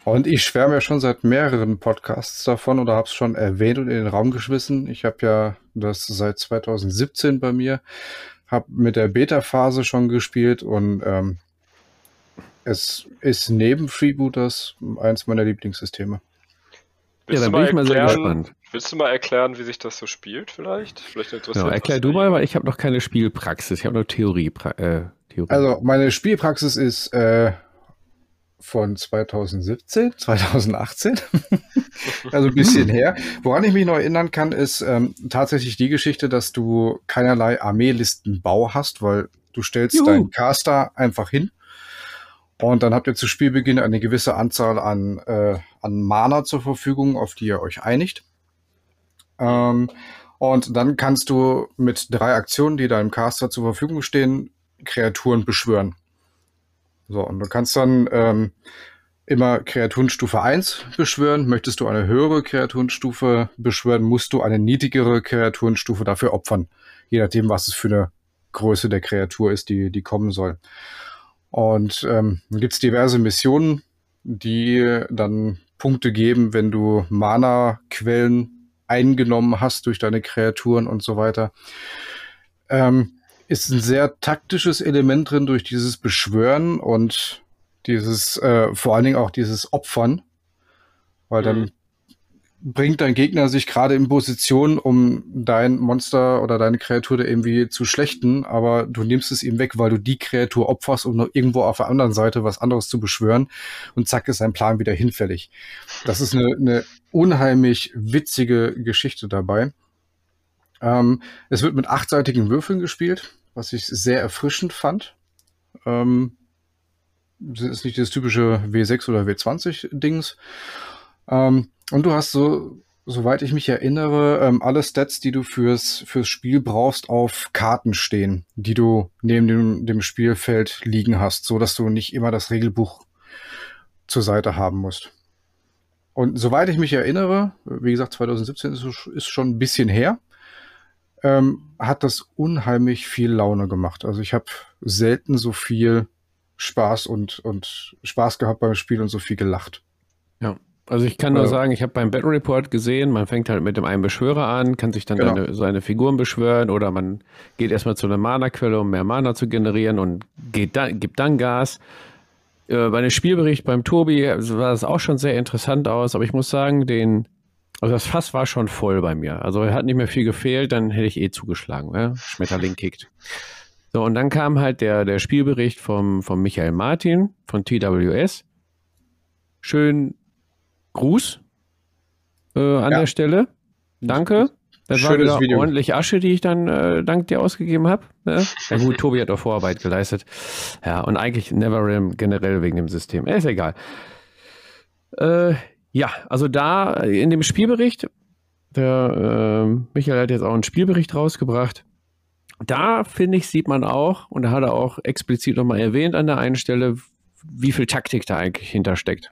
Und ich schwärme ja schon seit mehreren Podcasts davon oder habe es schon erwähnt und in den Raum geschmissen. Ich habe ja das seit 2017 bei mir, habe mit der Beta-Phase schon gespielt und ähm, es ist neben Freebooters eins meiner Lieblingssysteme. ja, dann bin ich mal sehr gespannt. Willst du mal erklären, wie sich das so spielt, vielleicht? Vielleicht interessiert Genau, erklär du mal, weil ich habe noch keine Spielpraxis, ich habe nur Theorie. pra- Äh, Theorie. Also meine Spielpraxis ist äh, von 2017, 2018, also ein bisschen her. Woran ich mich noch erinnern kann, ist ähm, tatsächlich die Geschichte, dass du keinerlei Armeelistenbau hast, weil du stellst Juhu. deinen Caster einfach hin und dann habt ihr zu Spielbeginn eine gewisse Anzahl an, äh, an Mana zur Verfügung, auf die ihr euch einigt. Ähm, und dann kannst du mit drei Aktionen, die deinem Caster zur Verfügung stehen, Kreaturen beschwören. So, und du kannst dann ähm, immer Kreaturenstufe 1 beschwören. Möchtest du eine höhere Kreaturenstufe beschwören, musst du eine niedrigere Kreaturenstufe dafür opfern. Je nachdem, was es für eine Größe der Kreatur ist, die, die kommen soll. Und ähm, dann gibt es diverse Missionen, die dann Punkte geben, wenn du Mana-Quellen eingenommen hast durch deine Kreaturen und so weiter. Ähm, ist ein sehr taktisches Element drin durch dieses Beschwören und dieses, äh, vor allen Dingen auch dieses Opfern, weil dann Mhm. Bringt dein Gegner sich gerade in Position, um dein Monster oder deine Kreatur da irgendwie zu schlechten, aber du nimmst es ihm weg, weil du die Kreatur opferst, um noch irgendwo auf der anderen Seite was anderes zu beschwören und zack ist dein Plan wieder hinfällig. Das ist eine, eine unheimlich witzige Geschichte dabei. Ähm, es wird mit achtseitigen Würfeln gespielt, was ich sehr erfrischend fand. Ähm, das ist nicht das typische W6 oder W20-Dings. Ähm, und du hast so, soweit ich mich erinnere, ähm, alle Stats, die du fürs, fürs Spiel brauchst, auf Karten stehen, die du neben dem, dem Spielfeld liegen hast, so dass du nicht immer das Regelbuch zur Seite haben musst. Und soweit ich mich erinnere, wie gesagt, 2017 ist, schon ein bisschen her, ähm, hat das unheimlich viel Laune gemacht. Also ich habe selten so viel Spaß und, und Spaß gehabt beim Spiel und so viel gelacht. Ja. Also ich kann nur sagen, ich habe beim Battle Report gesehen, man fängt halt mit dem einen Beschwörer an, kann sich dann genau. seine, seine Figuren beschwören oder man geht erstmal zu einer Mana-Quelle, um mehr Mana zu generieren und geht da, gibt dann Gas. Äh, bei dem Spielbericht beim Tobi sah das auch schon sehr interessant aus, aber ich muss sagen, den, also das Fass war schon voll bei mir. Also er hat nicht mehr viel gefehlt, dann hätte ich eh zugeschlagen. Ja? Schmetterling kickt. So, und dann kam halt der, der Spielbericht vom, vom Michael Martin von TWS. Schön Gruß äh, an ja. der Stelle. Danke. Das Schönes war wieder Video. ordentlich Asche, die ich dann äh, dank dir ausgegeben habe. Ne? Ja gut, Tobi hat auch Vorarbeit geleistet. Ja, und eigentlich NeverRealm generell wegen dem System. Ist egal. Äh, ja, also da in dem Spielbericht, der äh, Michael hat jetzt auch einen Spielbericht rausgebracht da finde ich, sieht man auch, und da hat er auch explizit nochmal erwähnt an der einen Stelle, wie viel Taktik da eigentlich hintersteckt.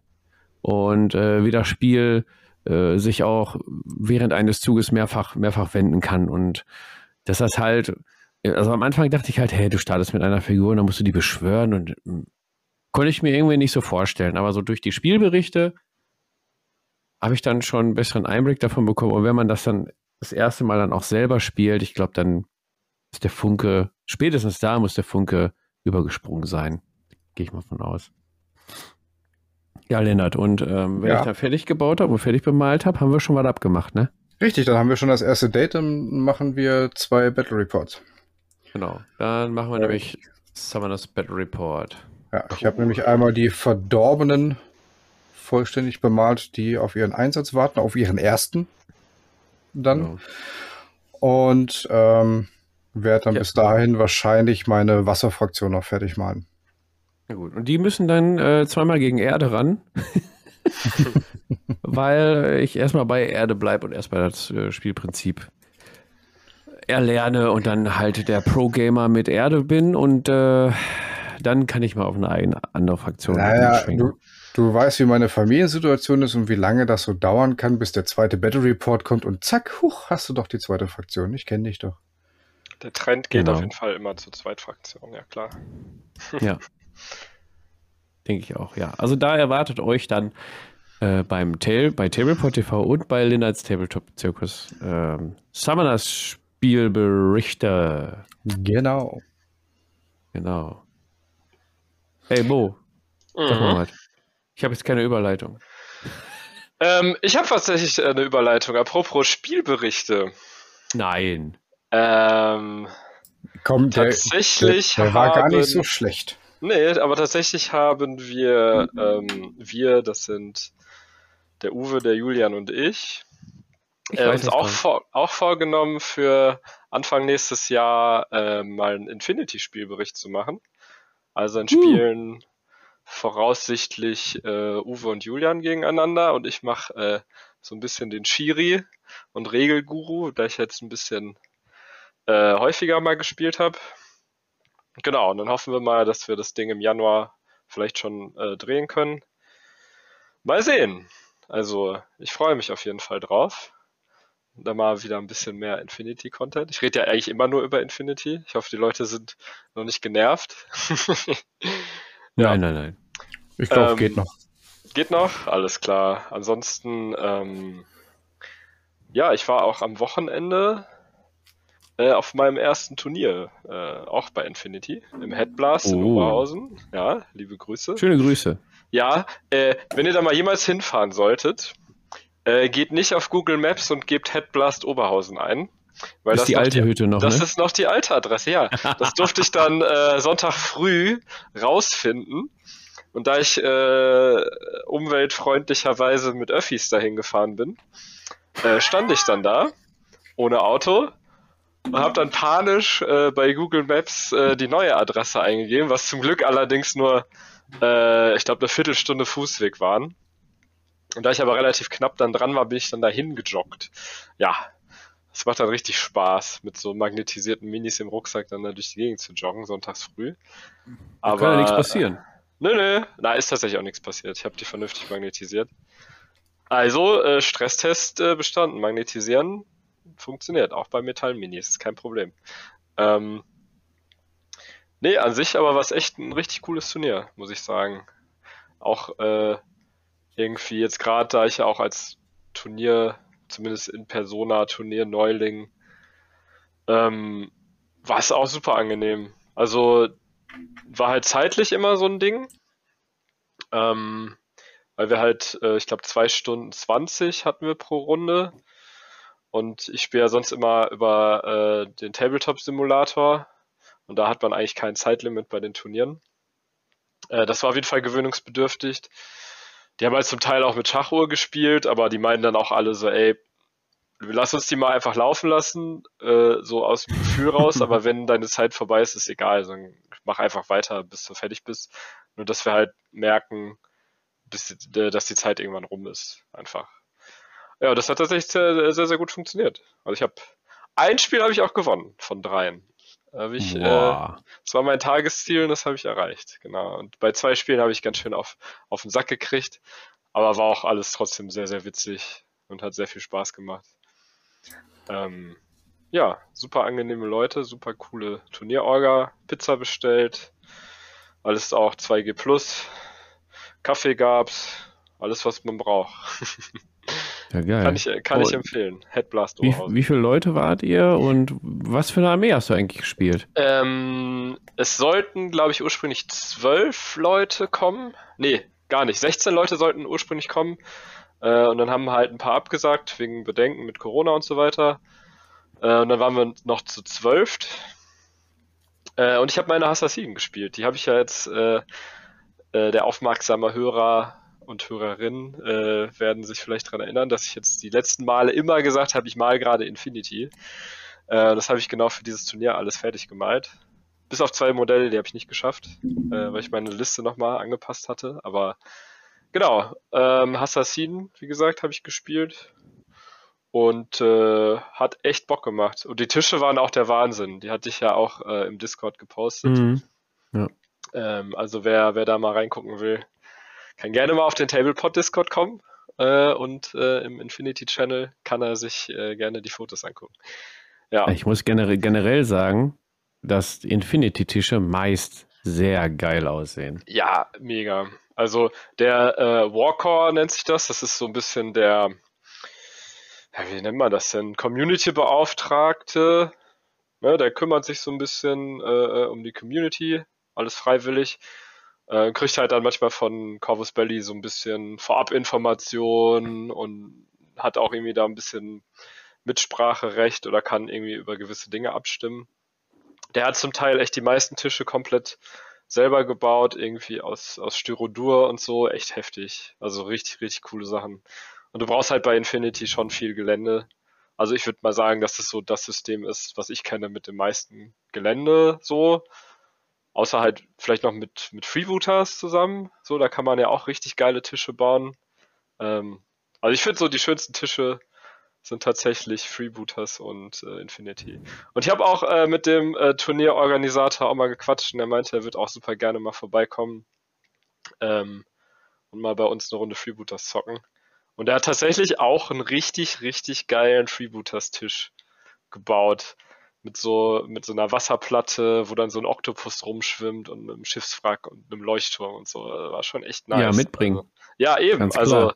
Und äh, wie das Spiel äh, sich auch während eines Zuges mehrfach, mehrfach wenden kann. Und das halt, also am Anfang dachte ich halt, hey, du startest mit einer Figur und dann musst du die beschwören und hm, konnte ich mir irgendwie nicht so vorstellen. Aber so durch die Spielberichte habe ich dann schon einen besseren Einblick davon bekommen. Und wenn man das dann das erste Mal dann auch selber spielt, ich glaube, dann ist der Funke, spätestens da muss der Funke übergesprungen sein. Gehe ich mal von aus. Ja, Lennart, und ähm, wenn ja. ich da fertig gebaut habe und fertig bemalt habe, haben wir schon was abgemacht, ne? Richtig, dann haben wir schon das erste Date, dann machen wir zwei Battle Reports. Genau, dann machen wir ja. nämlich Summoners Battle Report. Ja, ich habe nämlich einmal die Verdorbenen vollständig bemalt, die auf ihren Einsatz warten, auf ihren ersten dann. Genau. Und ähm, werde dann ja. bis dahin wahrscheinlich meine Wasserfraktion noch fertig machen. Na gut, und die müssen dann äh, zweimal gegen Erde ran. Weil ich erstmal bei Erde bleibe und erstmal das äh, Spielprinzip erlerne und dann halt der Pro-Gamer mit Erde bin und äh, dann kann ich mal auf eine andere Fraktion naja, du, du weißt, wie meine Familiensituation ist und wie lange das so dauern kann, bis der zweite Battle Report kommt und zack, huch, hast du doch die zweite Fraktion. Ich kenne dich doch. Der Trend geht genau. auf jeden Fall immer zur Zweitfraktion, ja klar. Ja. Denke ich auch, ja. Also da erwartet euch dann äh, beim Tail, bei Tableport TV und bei Linnards Tabletop Zirkus ähm, Summoners Spielberichte. Genau. Genau. Hey Mo, sag mal mhm. was. Ich habe jetzt keine Überleitung. Ähm, ich habe tatsächlich eine Überleitung. Apropos Spielberichte. Nein. Ähm, Komm, der, tatsächlich der, der war haben, gar nicht so schlecht. Nee, aber tatsächlich haben wir, ähm, wir, das sind der Uwe, der Julian und ich, ich äh, uns auch, vor, auch vorgenommen, für Anfang nächstes Jahr äh, mal einen Infinity-Spielbericht zu machen. Also ein uh. Spielen voraussichtlich äh, Uwe und Julian gegeneinander und ich mache äh, so ein bisschen den Shiri und Regelguru, da ich jetzt ein bisschen äh, häufiger mal gespielt habe. Genau, und dann hoffen wir mal, dass wir das Ding im Januar vielleicht schon äh, drehen können. Mal sehen. Also, ich freue mich auf jeden Fall drauf. Da mal wieder ein bisschen mehr Infinity-Content. Ich rede ja eigentlich immer nur über Infinity. Ich hoffe, die Leute sind noch nicht genervt. ja. Nein, nein, nein. Ich glaube, ähm, geht noch. Geht noch, alles klar. Ansonsten, ähm, ja, ich war auch am Wochenende äh, auf meinem ersten Turnier, äh, auch bei Infinity, im Headblast oh. in Oberhausen. Ja, liebe Grüße. Schöne Grüße. Ja, äh, wenn ihr da mal jemals hinfahren solltet, äh, geht nicht auf Google Maps und gebt Headblast Oberhausen ein. Weil ist das die alte die, Hütte noch, Das ne? ist noch die alte Adresse, ja. Das durfte ich dann äh, Sonntag früh rausfinden. Und da ich umweltfreundlicherweise mit Öffis dahin gefahren bin, äh, stand ich dann da, ohne Auto, habe dann panisch äh, bei Google Maps äh, die neue Adresse eingegeben, was zum Glück allerdings nur, äh, ich glaube, eine Viertelstunde Fußweg waren. Und da ich aber relativ knapp dann dran war, bin ich dann dahin gejoggt. Ja, es macht dann richtig Spaß, mit so magnetisierten Minis im Rucksack dann da durch die Gegend zu joggen, sonntags früh. Aber kann ja nichts passieren. Nö, nö, da ist tatsächlich auch nichts passiert. Ich habe die vernünftig magnetisiert. Also, äh, Stresstest äh, bestanden. Magnetisieren funktioniert, auch bei Metallminis, ist kein Problem. Ähm, nee, an sich aber war es echt ein richtig cooles Turnier, muss ich sagen. Auch äh, irgendwie jetzt gerade, da ich ja auch als Turnier, zumindest in Persona Turnier Neuling, ähm, war es auch super angenehm. Also war halt zeitlich immer so ein Ding. Ähm, weil wir halt, äh, ich glaube, zwei Stunden 20 hatten wir pro Runde. Und ich spiele ja sonst immer über äh, den Tabletop-Simulator. Und da hat man eigentlich kein Zeitlimit bei den Turnieren. Äh, das war auf jeden Fall gewöhnungsbedürftig. Die haben halt zum Teil auch mit Schachuhr gespielt, aber die meinen dann auch alle so, ey, lass uns die mal einfach laufen lassen, äh, so aus dem Gefühl raus, aber wenn deine Zeit vorbei ist, ist egal. Also mach einfach weiter, bis du fertig bist. Nur dass wir halt merken, bis, äh, dass die Zeit irgendwann rum ist. Einfach. Ja, das hat tatsächlich sehr, sehr, sehr gut funktioniert. Also ich habe ein Spiel habe ich auch gewonnen von dreien. Hab ich, äh, das war mein Tagesziel und das habe ich erreicht. Genau. Und bei zwei Spielen habe ich ganz schön auf, auf den Sack gekriegt. Aber war auch alles trotzdem sehr, sehr witzig und hat sehr viel Spaß gemacht. Ähm, ja, super angenehme Leute, super coole Turnierorga, Pizza bestellt, alles auch 2G Plus, Kaffee gab's, alles was man braucht. Ja, geil. Kann ich, kann oh, ich empfehlen. Headblast wie, wie viele Leute wart ihr und was für eine Armee hast du eigentlich gespielt? Ähm, es sollten, glaube ich, ursprünglich zwölf Leute kommen. Nee, gar nicht. 16 Leute sollten ursprünglich kommen. Äh, und dann haben halt ein paar abgesagt, wegen Bedenken mit Corona und so weiter. Äh, und dann waren wir noch zu zwölf. Äh, und ich habe meine Assassinen gespielt. Die habe ich ja jetzt, äh, äh, der aufmerksame Hörer und Hörerinnen äh, werden sich vielleicht daran erinnern, dass ich jetzt die letzten Male immer gesagt habe, ich mal gerade Infinity. Äh, das habe ich genau für dieses Turnier alles fertig gemalt. Bis auf zwei Modelle, die habe ich nicht geschafft, äh, weil ich meine Liste nochmal angepasst hatte. Aber genau, ähm, Assassin, wie gesagt, habe ich gespielt und äh, hat echt Bock gemacht. Und die Tische waren auch der Wahnsinn. Die hatte ich ja auch äh, im Discord gepostet. Mhm. Ja. Ähm, also wer, wer da mal reingucken will, kann gerne mal auf den Tablepot Discord kommen äh, und äh, im Infinity Channel kann er sich äh, gerne die Fotos angucken. Ja. Ich muss generell, generell sagen, dass Infinity-Tische meist sehr geil aussehen. Ja, mega. Also der äh, Warcore nennt sich das. Das ist so ein bisschen der, ja, wie nennt man das denn? Community-Beauftragte. Ne, der kümmert sich so ein bisschen äh, äh um die Community, alles freiwillig. Äh, kriegt halt dann manchmal von Corvus Belly so ein bisschen Vorabinformationen und hat auch irgendwie da ein bisschen Mitspracherecht oder kann irgendwie über gewisse Dinge abstimmen. Der hat zum Teil echt die meisten Tische komplett selber gebaut, irgendwie aus, aus Styrodur und so, echt heftig. Also richtig, richtig coole Sachen. Und du brauchst halt bei Infinity schon viel Gelände. Also ich würde mal sagen, dass das so das System ist, was ich kenne mit dem meisten Gelände so. Außer halt vielleicht noch mit, mit Freebooters zusammen. So, da kann man ja auch richtig geile Tische bauen. Ähm, also ich finde so die schönsten Tische sind tatsächlich Freebooters und äh, Infinity. Und ich habe auch äh, mit dem äh, Turnierorganisator auch mal gequatscht und er meinte, er wird auch super gerne mal vorbeikommen ähm, und mal bei uns eine Runde Freebooters zocken. Und er hat tatsächlich auch einen richtig, richtig geilen Freebooters-Tisch gebaut mit so, mit so einer Wasserplatte, wo dann so ein Oktopus rumschwimmt und einem Schiffswrack und einem Leuchtturm und so. Das war schon echt nice. Ja, mitbringen. Also, ja, eben. Also,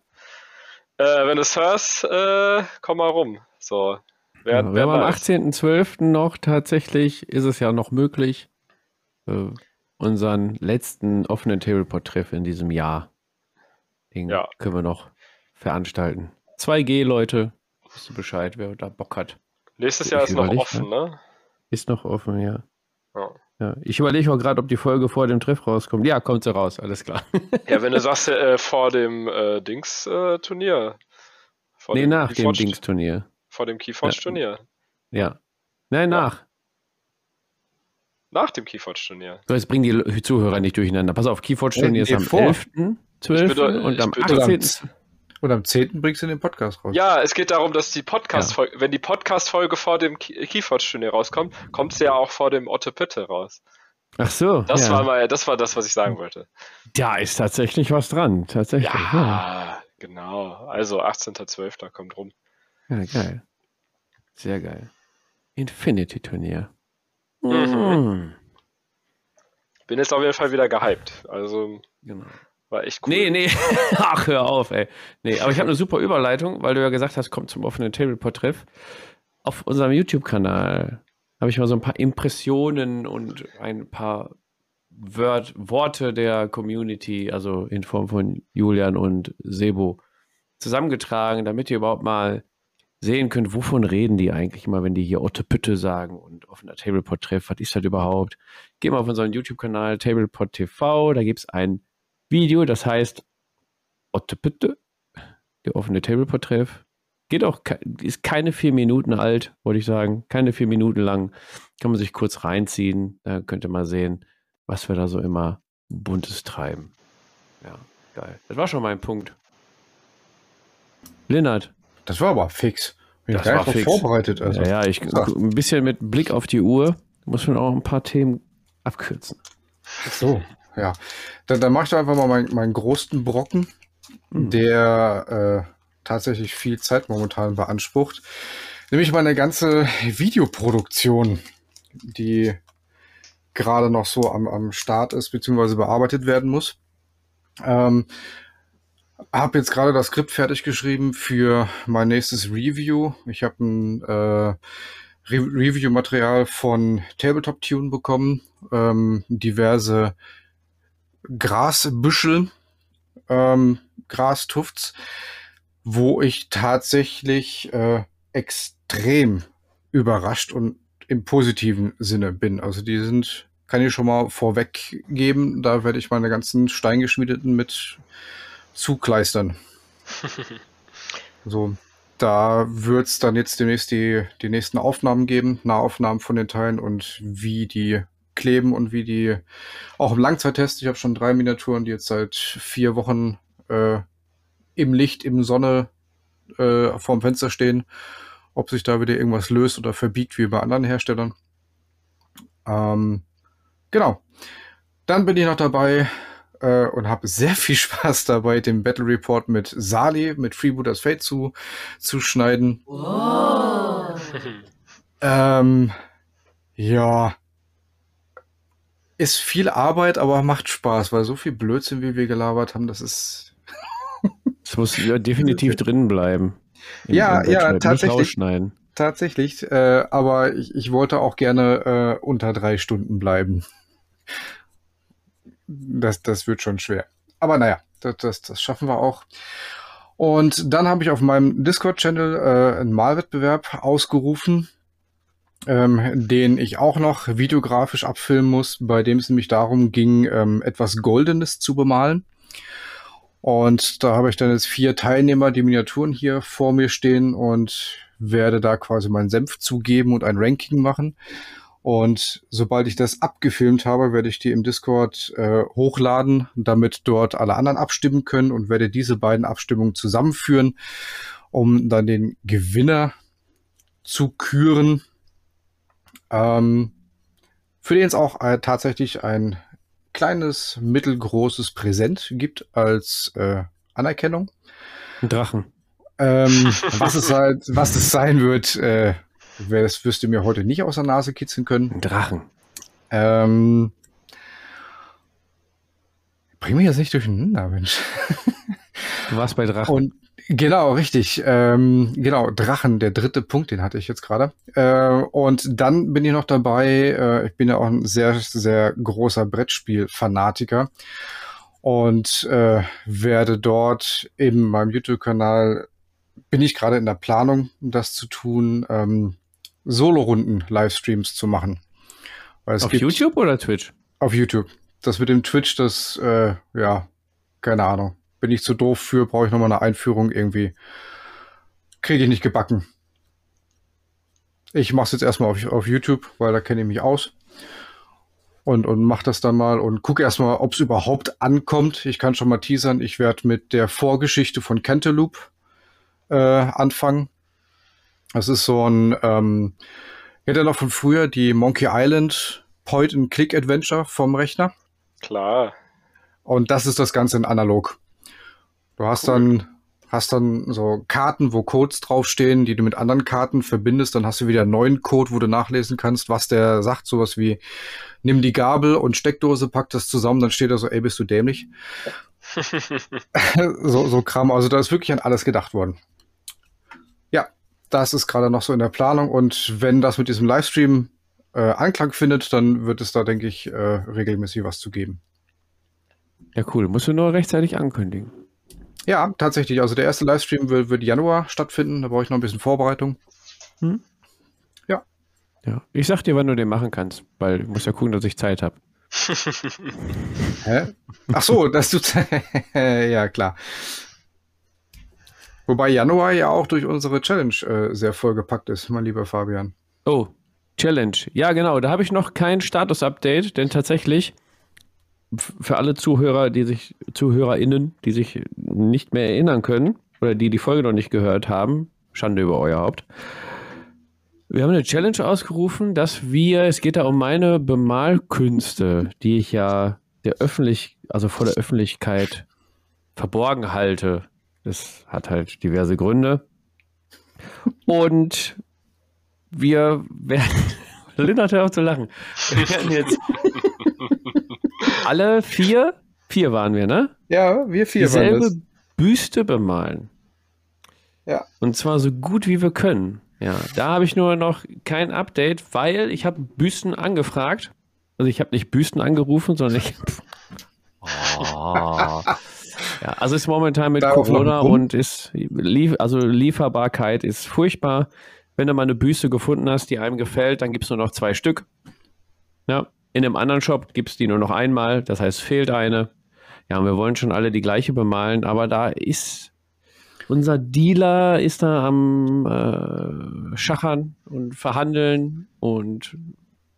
äh, wenn du es hörst, äh, komm mal rum. So. Wer, ja, wir haben am 18.12. noch tatsächlich, ist es ja noch möglich, äh, unseren letzten offenen Tableport-Treff in diesem Jahr. Den ja. können wir noch veranstalten. 2G, Leute. Wisst ihr Bescheid, wer da Bock hat. Nächstes Jahr ist noch offen, ne? Ist noch offen, ja. ja. ja. Ich überlege auch gerade, ob die Folge vor dem Treff rauskommt. Ja, kommt sie raus, alles klar. ja, wenn du sagst, äh, vor dem äh, Dings-Turnier. Äh, nee, nach dem Dings-Turnier. Vor dem Keyforge-Turnier. Ja. Nein, nach. Nach dem Keyforge-Turnier. So, jetzt bringen die Zuhörer nicht durcheinander. Pass auf, Keyforge-Turnier Nee, ist am vor. 11., 12. Ich bin doch- und ich am bin doch- 18. Und am 10. bringst du den Podcast raus. Ja, es geht darum, dass die Podcast-Folge, wenn die Podcast-Folge vor dem Key- Keyforge-Turnier rauskommt, kommt sie ja auch vor dem Otto Pütte raus. Ach so. Das ja. war mal, das war das, was ich sagen wollte. Da ist tatsächlich was dran. Tatsächlich. Ja, Ja, genau. Also 18.12. kommt rum. ja geil. Sehr geil. Infinity-Turnier. Mhm. Mhm. Bin jetzt auf jeden Fall wieder gehypt. Also Genau. War echt cool. Nee, nee. Ach, hör auf, ey. Nee, aber ich habe eine super Überleitung, weil du ja gesagt hast, kommt zum offenen Tableport-Treff. Auf unserem YouTube-Kanal habe ich mal so ein paar Impressionen und ein paar Word Worte der Community, also in Form von Julian und Sebo, zusammengetragen, damit ihr überhaupt mal sehen könnt, wovon reden die eigentlich immer, wenn die hier Otte Pütte sagen und offener Tableport-Treff, was ist das überhaupt? Geh mal auf unseren YouTube-Kanal Tableport TV, da gibt es ein Video, das heißt Otte Pütte, der offene Tableport-Treff. Geht auch, ist keine vier Minuten alt, wollte ich sagen. Keine vier Minuten lang. Kann man sich kurz reinziehen. Da könnt ihr mal sehen, was wir da so immer Buntes treiben. Ja, geil. Das war schon mein Punkt. Lennart. Das war aber fix. Bin Das war fix. vorbereitet. Also. ja, ja, ich so. ein bisschen mit Blick auf die Uhr muss man auch ein paar Themen abkürzen. Ach so, ja. Dann, dann mach ich doch einfach mal meinen, meinen großen Brocken, Hm. der äh, tatsächlich viel Zeit momentan beansprucht. Nämlich meine ganze Videoproduktion, die gerade noch so am, am Start ist, beziehungsweise bearbeitet werden muss. Ähm, habe jetzt gerade das Skript fertig geschrieben für mein nächstes Review. Ich habe ein äh, Re Review-Material von Tabletop Tune bekommen, ähm, diverse Grasbüschel, ähm, Grastufts, wo ich tatsächlich äh, extrem überrascht und im positiven Sinne bin. Also die sind, kann ich schon mal vorweggeben, da werde ich meine ganzen Steingeschmiedeten mit zukleistern. So, da wird's dann jetzt demnächst die, die nächsten Aufnahmen geben, Nahaufnahmen von den Teilen und wie die kleben und wie die auch im Langzeittest. Ich habe schon drei Miniaturen, die jetzt seit vier Wochen äh, im Licht, im Sonne äh, vorm Fenster stehen. Ob sich da wieder irgendwas löst oder verbiegt wie bei anderen Herstellern. Ähm, genau. Dann bin ich noch dabei äh, und habe sehr viel Spaß dabei, den Battle Report mit Sali, mit Freebooters Fate zu, zu schneiden. Ähm, ja. Ist viel Arbeit, aber macht Spaß, weil so viel Blödsinn, wie wir gelabert haben, das ist. Es muss ja definitiv drin bleiben. Ja, ja, tatsächlich. Tatsächlich, äh, aber ich, ich wollte auch gerne äh, unter drei Stunden bleiben. Das, das wird schon schwer. Aber naja, das, das, das schaffen wir auch. Und dann habe ich auf meinem Discord-Channel äh, einen Malwettbewerb ausgerufen, ähm, den ich auch noch videografisch abfilmen muss, bei dem es nämlich darum ging, ähm, etwas Goldenes zu bemalen. Und da habe ich dann jetzt vier Teilnehmer, die Miniaturen hier vor mir stehen und werde da quasi meinen Senf zugeben und ein Ranking machen. Und sobald ich das abgefilmt habe, werde ich die im Discord äh, hochladen, damit dort alle anderen abstimmen können und werde diese beiden Abstimmungen zusammenführen, um dann den Gewinner zu küren. Ähm, für den es auch äh, tatsächlich ein kleines, mittelgroßes Präsent gibt als äh, Anerkennung. Ein Drachen. Ähm, was, es halt, was es sein wird, äh, das wirst du mir heute nicht aus der Nase kitzeln können. Ein Drachen. Ähm, bring mich jetzt nicht durcheinander, Mensch. Du warst bei Drachen. Und genau, richtig. Ähm, genau, Drachen, der dritte Punkt, den hatte ich jetzt gerade. Äh, und dann bin ich noch dabei, äh, ich bin ja auch ein sehr, sehr großer Brettspiel-Fanatiker und äh, werde dort in meinem YouTube-Kanal, bin ich gerade in der Planung, das zu tun, ähm, Solo-Runden-Livestreams zu machen. Auf YouTube oder Twitch? Auf YouTube. Das mit dem Twitch, das, äh, ja, keine Ahnung. Bin ich zu doof für, brauche ich nochmal eine Einführung irgendwie. Kriege ich nicht gebacken. Ich mache es jetzt erstmal auf, auf YouTube, weil da kenne ich mich aus. Und, und mach das dann mal und gucke erstmal, ob es überhaupt ankommt. Ich kann schon mal teasern, ich werde mit der Vorgeschichte von Cantaloupe äh, anfangen. Das ist so ein, ähm, kennt ihr noch von früher die Monkey Island Point-and-Click-Adventure vom Rechner? Klar. Und das ist das Ganze in analog. Du hast cool. dann hast dann so Karten, wo Codes draufstehen, die du mit anderen Karten verbindest. Dann hast du wieder einen neuen Code, wo du nachlesen kannst, was der sagt. Sowas wie, nimm die Gabel und Steckdose, pack das zusammen, dann steht da so, ey, bist du dämlich? so, so Kram. Also da ist wirklich an alles gedacht worden. Ja, das ist gerade noch so in der Planung. Und wenn das mit diesem Livestream äh, Anklang findet, dann wird es da, denke ich, äh, regelmäßig was zu geben. Ja, cool. Musst du nur rechtzeitig ankündigen. Ja, tatsächlich. Also der erste Livestream wird, wird Januar stattfinden. Da brauche ich noch ein bisschen Vorbereitung. Hm? Ja. Ja. Ich sag dir, wann du den machen kannst, weil ich muss ja gucken, dass ich Zeit habe. Hä? Ach so, dass du. ja, klar. Wobei Januar ja auch durch unsere Challenge äh, sehr vollgepackt ist, mein lieber Fabian. Oh, Challenge. Ja, genau. Da habe ich noch kein Status-Update, denn tatsächlich für alle Zuhörer, die sich, ZuhörerInnen, die sich nicht mehr erinnern können oder die die Folge noch nicht gehört haben, Schande über euer Haupt. Wir haben eine Challenge ausgerufen, dass wir, es geht da um meine Bemalkünste, die ich ja der öffentlich, also vor der Öffentlichkeit verborgen halte. Das hat halt diverse Gründe. Und wir werden, Lindert hört auf zu lachen. Wir werden jetzt alle vier, vier waren wir, ne? Ja, wir vier Dieselbe waren das. Büste bemalen. Ja. Und zwar so gut wie wir können. Ja, da habe ich nur noch kein Update, weil ich habe Büsten angefragt. Also ich habe nicht Büsten angerufen, sondern ich. Oh. Ja, also ist momentan mit Darauf Corona und ist lief, also Lieferbarkeit ist furchtbar. Wenn du mal eine Büste gefunden hast, die einem gefällt, dann gibt es nur noch zwei Stück. Ja, in einem anderen Shop gibt es die nur noch einmal, das heißt, fehlt eine. Ja, und wir wollen schon alle die gleiche bemalen, aber da ist unser Dealer ist da am äh, Schachern und Verhandeln und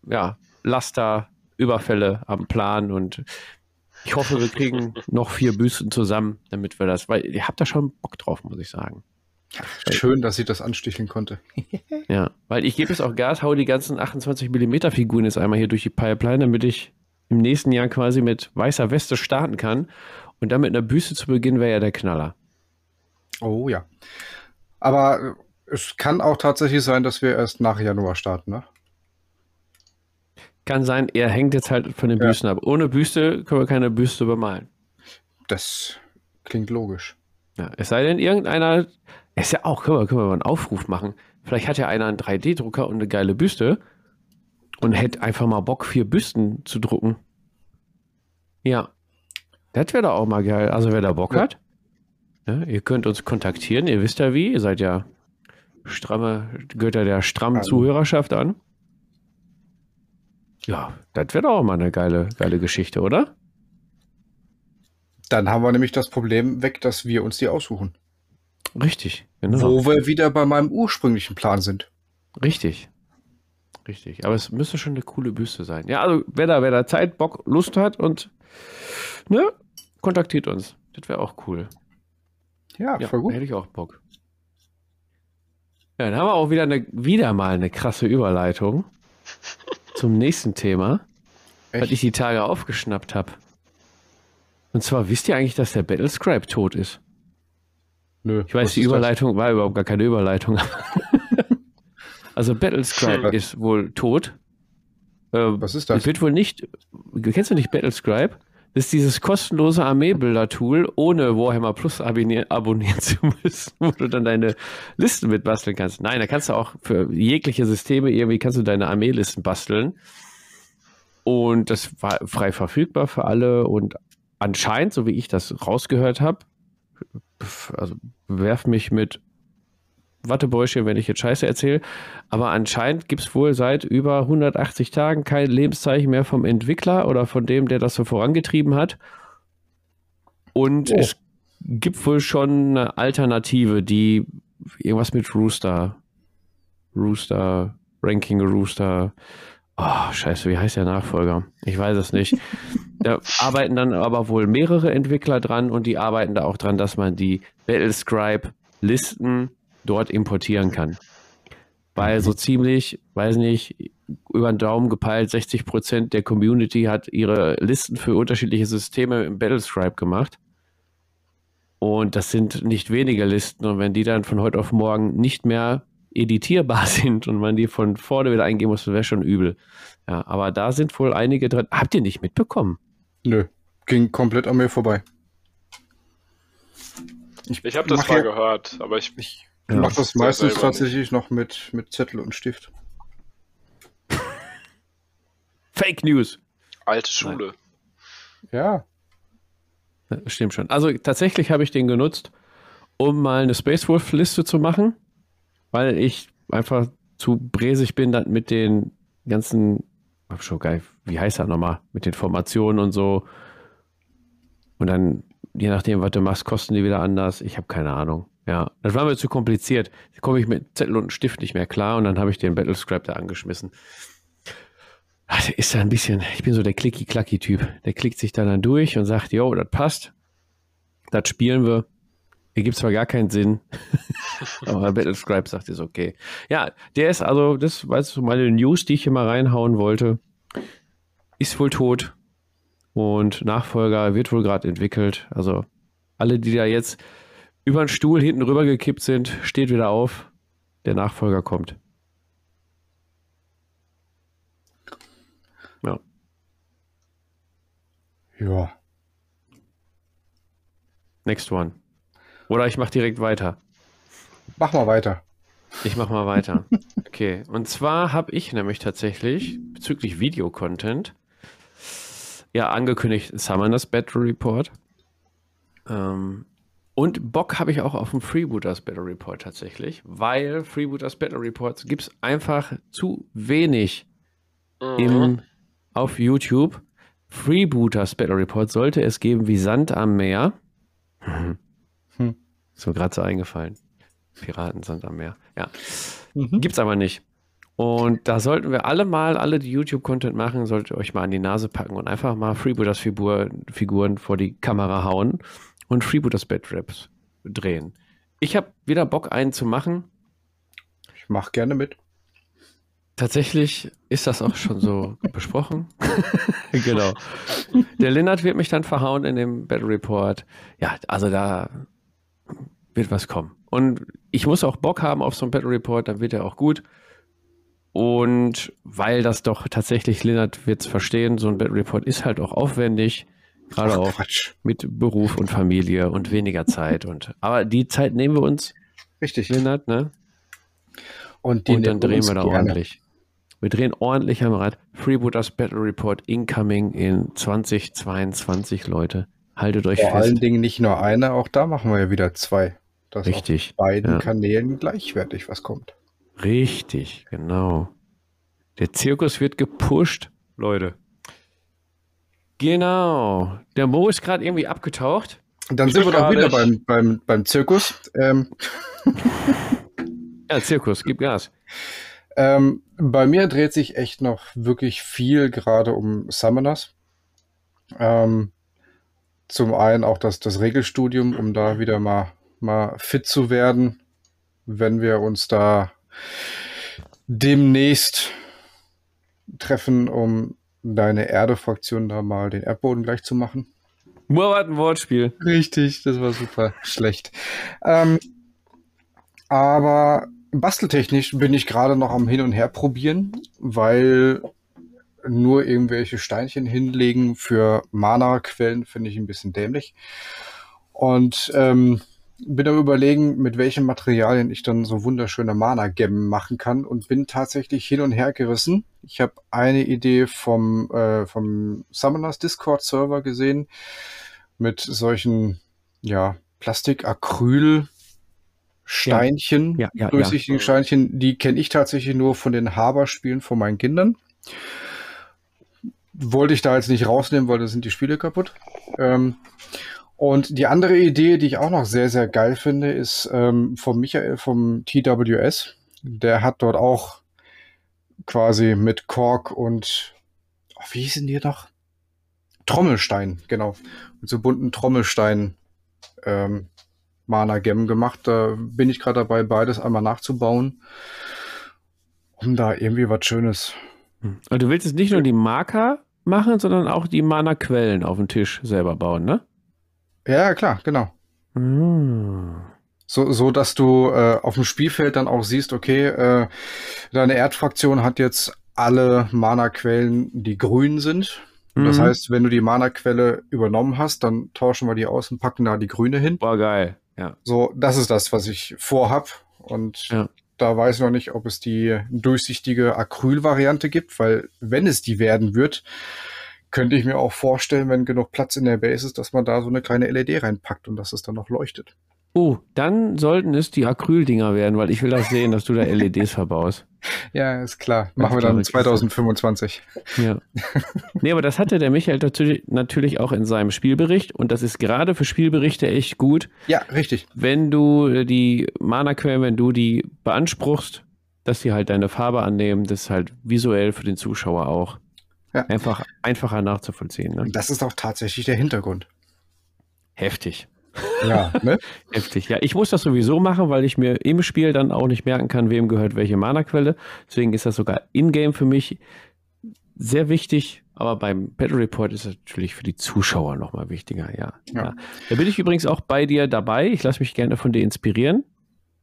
ja, Laster, Überfälle am Plan und ich hoffe, wir kriegen noch vier Büsten zusammen, damit wir das, weil ihr habt da schon Bock drauf, muss ich sagen. Schön, dass ich das ansticheln konnte. ja, weil ich gebe jetzt auch Gas, hau die ganzen 28 mm Figuren jetzt einmal hier durch die Pipeline, damit ich im nächsten Jahr quasi mit weißer Weste starten kann. Und dann mit einer Büste zu beginnen, wäre ja der Knaller. Oh ja. Aber es kann auch tatsächlich sein, dass wir erst nach Januar starten, ne? Kann sein, er hängt jetzt halt von den ja. Büsten ab. Ohne Büste können wir keine Büste bemalen. Das klingt logisch. Ja, es sei denn, irgendeiner ist ja auch, können wir, können wir mal einen Aufruf machen. Vielleicht hat ja einer einen 3D-Drucker und eine geile Büste und hätte einfach mal Bock, vier Büsten zu drucken. Ja. Das wäre doch auch mal geil. Also wer da Bock ja. hat, ja, ihr könnt uns kontaktieren. Ihr wisst ja wie. Ihr seid ja stramme, gehört ja der strammen also. Zuhörerschaft an. Ja, das wäre doch auch mal eine geile, geile Geschichte, oder? Dann haben wir nämlich das Problem weg, dass wir uns die aussuchen. Richtig, genau. Wo wir wieder bei meinem ursprünglichen Plan sind. Richtig. Richtig. Aber es müsste schon eine coole Büste sein. Ja, also wer da, wer da Zeit, Bock, Lust hat und ne, kontaktiert uns. Das wäre auch cool. Ja, ja, voll gut. Hätte ich auch Bock. Ja, dann haben wir auch wieder, eine, wieder mal eine krasse Überleitung zum nächsten Thema, Echt? was ich die Tage aufgeschnappt habe. Und zwar, wisst ihr eigentlich, dass der Battlescribe tot ist? Nö. Ich weiß, die Überleitung das? war überhaupt gar keine Überleitung. also Battlescribe ist wohl tot. Äh, Was ist das? Wird wohl nicht. Kennst du nicht Battlescribe? Das ist dieses kostenlose Armeebilder-Tool, ohne Warhammer Plus abonnieren, abonnieren zu müssen, wo du dann deine Listen mit basteln kannst. Nein, da kannst du auch für jegliche Systeme irgendwie kannst du deine Armeelisten basteln. Und das war frei verfügbar für alle und anscheinend, so wie ich das rausgehört habe, also werf mich mit Wattebäuschen, wenn ich jetzt Scheiße erzähle. Aber anscheinend gibt es wohl seit über 180 Tagen kein Lebenszeichen mehr vom Entwickler oder von dem, der das so vorangetrieben hat. Und oh. es gibt wohl schon eine Alternative, die irgendwas mit Rooster, Rooster Ranking Rooster. Oh, scheiße, wie heißt der Nachfolger? Ich weiß es nicht. Da arbeiten dann aber wohl mehrere Entwickler dran und die arbeiten da auch dran, dass man die Battlescribe-Listen dort importieren kann. Weil so ziemlich, weiß nicht, über den Daumen gepeilt, 60 Prozent der Community hat ihre Listen für unterschiedliche Systeme im Battlescribe gemacht. Und das sind nicht wenige Listen. Und wenn die dann von heute auf morgen nicht mehr editierbar sind und man die von vorne wieder eingeben muss, wäre schon übel. Ja, aber da sind wohl einige drin. Habt ihr nicht mitbekommen? Nö, ging komplett an mir vorbei. Ich, ich habe das mal ja, gehört, aber ich, ich ja, mache das meistens tatsächlich nicht. noch mit, mit Zettel und Stift. Fake News. Alte Schule. Nein. Ja. Stimmt schon. Also tatsächlich habe ich den genutzt, um mal eine Space Wolf Liste zu machen, weil ich einfach zu bresig bin dann mit den ganzen, hab schon geil, wie heißt das nochmal, mit den Formationen und so. Und dann, je nachdem, was du machst, kosten die wieder anders. Ich habe keine Ahnung. Ja, das war mir zu kompliziert. Da komme ich mit Zettel und Stift nicht mehr klar und dann habe ich den Battle Scrap da angeschmissen. Der ist da ein bisschen, ich bin so der Clicky-Clacky-Typ. Der klickt sich da dann durch und sagt, jo, das passt. Das spielen wir. Hier gibt zwar gar keinen Sinn, aber Battlescribe sagt, ist okay. Ja, der ist also, das weißt du, meine News, die ich hier mal reinhauen wollte, ist wohl tot und Nachfolger wird wohl gerade entwickelt. Also alle, die da jetzt über den Stuhl hinten rüber gekippt sind, steht wieder auf. Der Nachfolger kommt. Ja. Ja. Next one. Oder ich mache direkt weiter. Mach mal weiter. Ich mach mal weiter. Okay. Und zwar habe ich nämlich tatsächlich bezüglich Videocontent ja angekündigt Summoners Battle Report. Ähm, und Bock habe ich auch auf den Freebooters Battle Report tatsächlich, weil Freebooters Battle Reports gibt es einfach zu wenig mhm. im auf YouTube. Freebooters Battle Report sollte es geben wie Sand am Meer. Ist mir gerade so eingefallen. Piraten Sand am Meer. Ja. Mhm. Gibt's aber nicht. Und da sollten wir alle mal, alle, die YouTube-Content machen, solltet ihr euch mal an die Nase packen und einfach mal Freebooters Figur, Figuren vor die Kamera hauen und Freebooters Battle Raps drehen. Ich habe wieder Bock, einen zu machen. Ich mache gerne mit. Tatsächlich ist das auch schon so besprochen. genau. Der Lennart wird mich dann verhauen in dem Battle Report. Ja, also da wird was kommen. Und ich muss auch Bock haben auf so einen Battle Report, dann wird er auch gut. Und weil das doch tatsächlich, Lennart wird es verstehen, so ein Battle Report ist halt auch aufwendig. Gerade auch Quatsch. mit Beruf und Familie und weniger Zeit. Und, aber die Zeit nehmen wir uns. Richtig. Lennart, ne? Und, und dann drehen wir da gerne. ordentlich. Wir drehen ordentlich am Rad. Freebooters Battle Report incoming in 2022, Leute. Haltet euch Vor fest. Vor allen Dingen nicht nur eine, auch da machen wir ja wieder zwei. Dass Richtig. auf beiden ja. Kanälen gleichwertig was kommt. Richtig, genau. Der Zirkus wird gepusht, Leute. Genau. Der Mo ist gerade irgendwie abgetaucht. Dann sind wir doch wieder beim, beim, beim Zirkus. Ähm. ja, Zirkus, gib Gas. Ähm, bei mir dreht sich echt noch wirklich viel gerade um Summoners. Ähm, zum einen auch das, das Regelstudium, um da wieder mal, mal fit zu werden, wenn wir uns da demnächst treffen, um deine Erde-Fraktion da mal den Erdboden gleich zu machen. Nur was ein Wortspiel. Richtig, das war super schlecht. Ähm, aber basteltechnisch bin ich gerade noch am Hin und Her probieren, weil nur irgendwelche Steinchen hinlegen für Mana-Quellen finde ich ein bisschen dämlich. Und ähm, bin am überlegen, mit welchen Materialien ich dann so wunderschöne Mana-Gemmen machen kann und bin tatsächlich hin und her gerissen. Ich habe eine Idee vom, äh, vom Summoners Discord-Server gesehen mit solchen, ja, Plastik-Acryl- Steinchen, ja, ja, durchsichtigen ja. Steinchen, die kenne ich tatsächlich nur von den Haber-Spielen von meinen Kindern. Wollte ich da jetzt nicht rausnehmen, weil da sind die Spiele kaputt. Ähm, und die andere Idee, die ich auch noch sehr, sehr geil finde, ist ähm, vom Michael vom TWS. Der hat dort auch quasi mit Kork und oh, wie hießen die noch? Trommelstein, genau. Mit so bunten Trommelstein ähm, Mana Gem gemacht. Da bin ich gerade dabei, beides einmal nachzubauen, um da irgendwie was Schönes. Hm. Also du willst jetzt nicht nur die Marker machen, sondern auch die Mana-Quellen auf dem Tisch selber bauen, ne? Ja, klar, genau. Hm. So, so dass du äh, auf dem Spielfeld dann auch siehst, okay, äh, deine Erdfraktion hat jetzt alle Mana-Quellen, die grün sind. Mhm. Das heißt, wenn du die Mana-Quelle übernommen hast, dann tauschen wir die aus und packen da die grüne hin. War geil, ja. So, das ist das, was ich vorhab. Und ja. da weiß ich noch nicht, ob es die durchsichtige Acryl-Variante gibt, weil wenn es die werden wird, könnte ich mir auch vorstellen, wenn genug Platz in der Base ist, dass man da so eine kleine LED reinpackt und dass es dann noch leuchtet. Oh, dann sollten es die Acryldinger werden, weil ich will das sehen, dass du da LEDs verbaust. Ja, ist klar. Machen wir dann 2025. Ja. Nee, aber das hatte der Michael natürlich, natürlich auch in seinem Spielbericht und das ist gerade für Spielberichte echt gut. Ja, richtig. Wenn du die Mana-Quellen, wenn du die beanspruchst, dass sie halt deine Farbe annehmen, das ist halt visuell für den Zuschauer auch ja. einfach einfacher nachzuvollziehen. Ne? Das ist auch tatsächlich der Hintergrund. Heftig. Ja, ne? Heftig. Ja, ich muss das sowieso machen, weil ich mir im Spiel dann auch nicht merken kann, wem gehört welche Mana-Quelle. Deswegen ist das sogar in-game für mich sehr wichtig. Aber beim Battle Report ist es natürlich für die Zuschauer nochmal wichtiger, ja. ja. ja. Da bin ich übrigens auch bei dir dabei. Ich lasse mich gerne von dir inspirieren.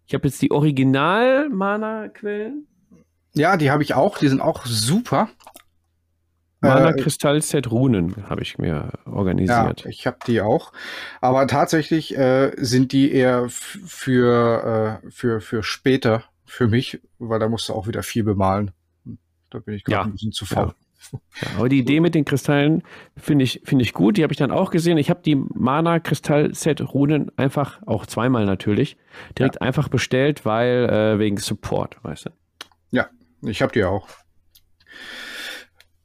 Ich habe jetzt die Original-Mana-Quellen. Ja, die habe ich auch. Die sind auch super. Mana äh, Kristallset Runen habe ich mir organisiert. Ja, ich habe die auch. Aber tatsächlich äh, sind die eher für, äh, für, für später für mich, weil da musst du auch wieder viel bemalen. Da bin ich gerade ja. ein bisschen zu faul. Ja. Ja, aber die Idee mit den Kristallen finde ich, finde ich gut. Die habe ich dann auch gesehen. Ich habe die Mana Kristall Set Runen einfach, auch zweimal natürlich, direkt ja. einfach bestellt, weil äh, wegen Support, weißt du. Ja, ich habe die auch.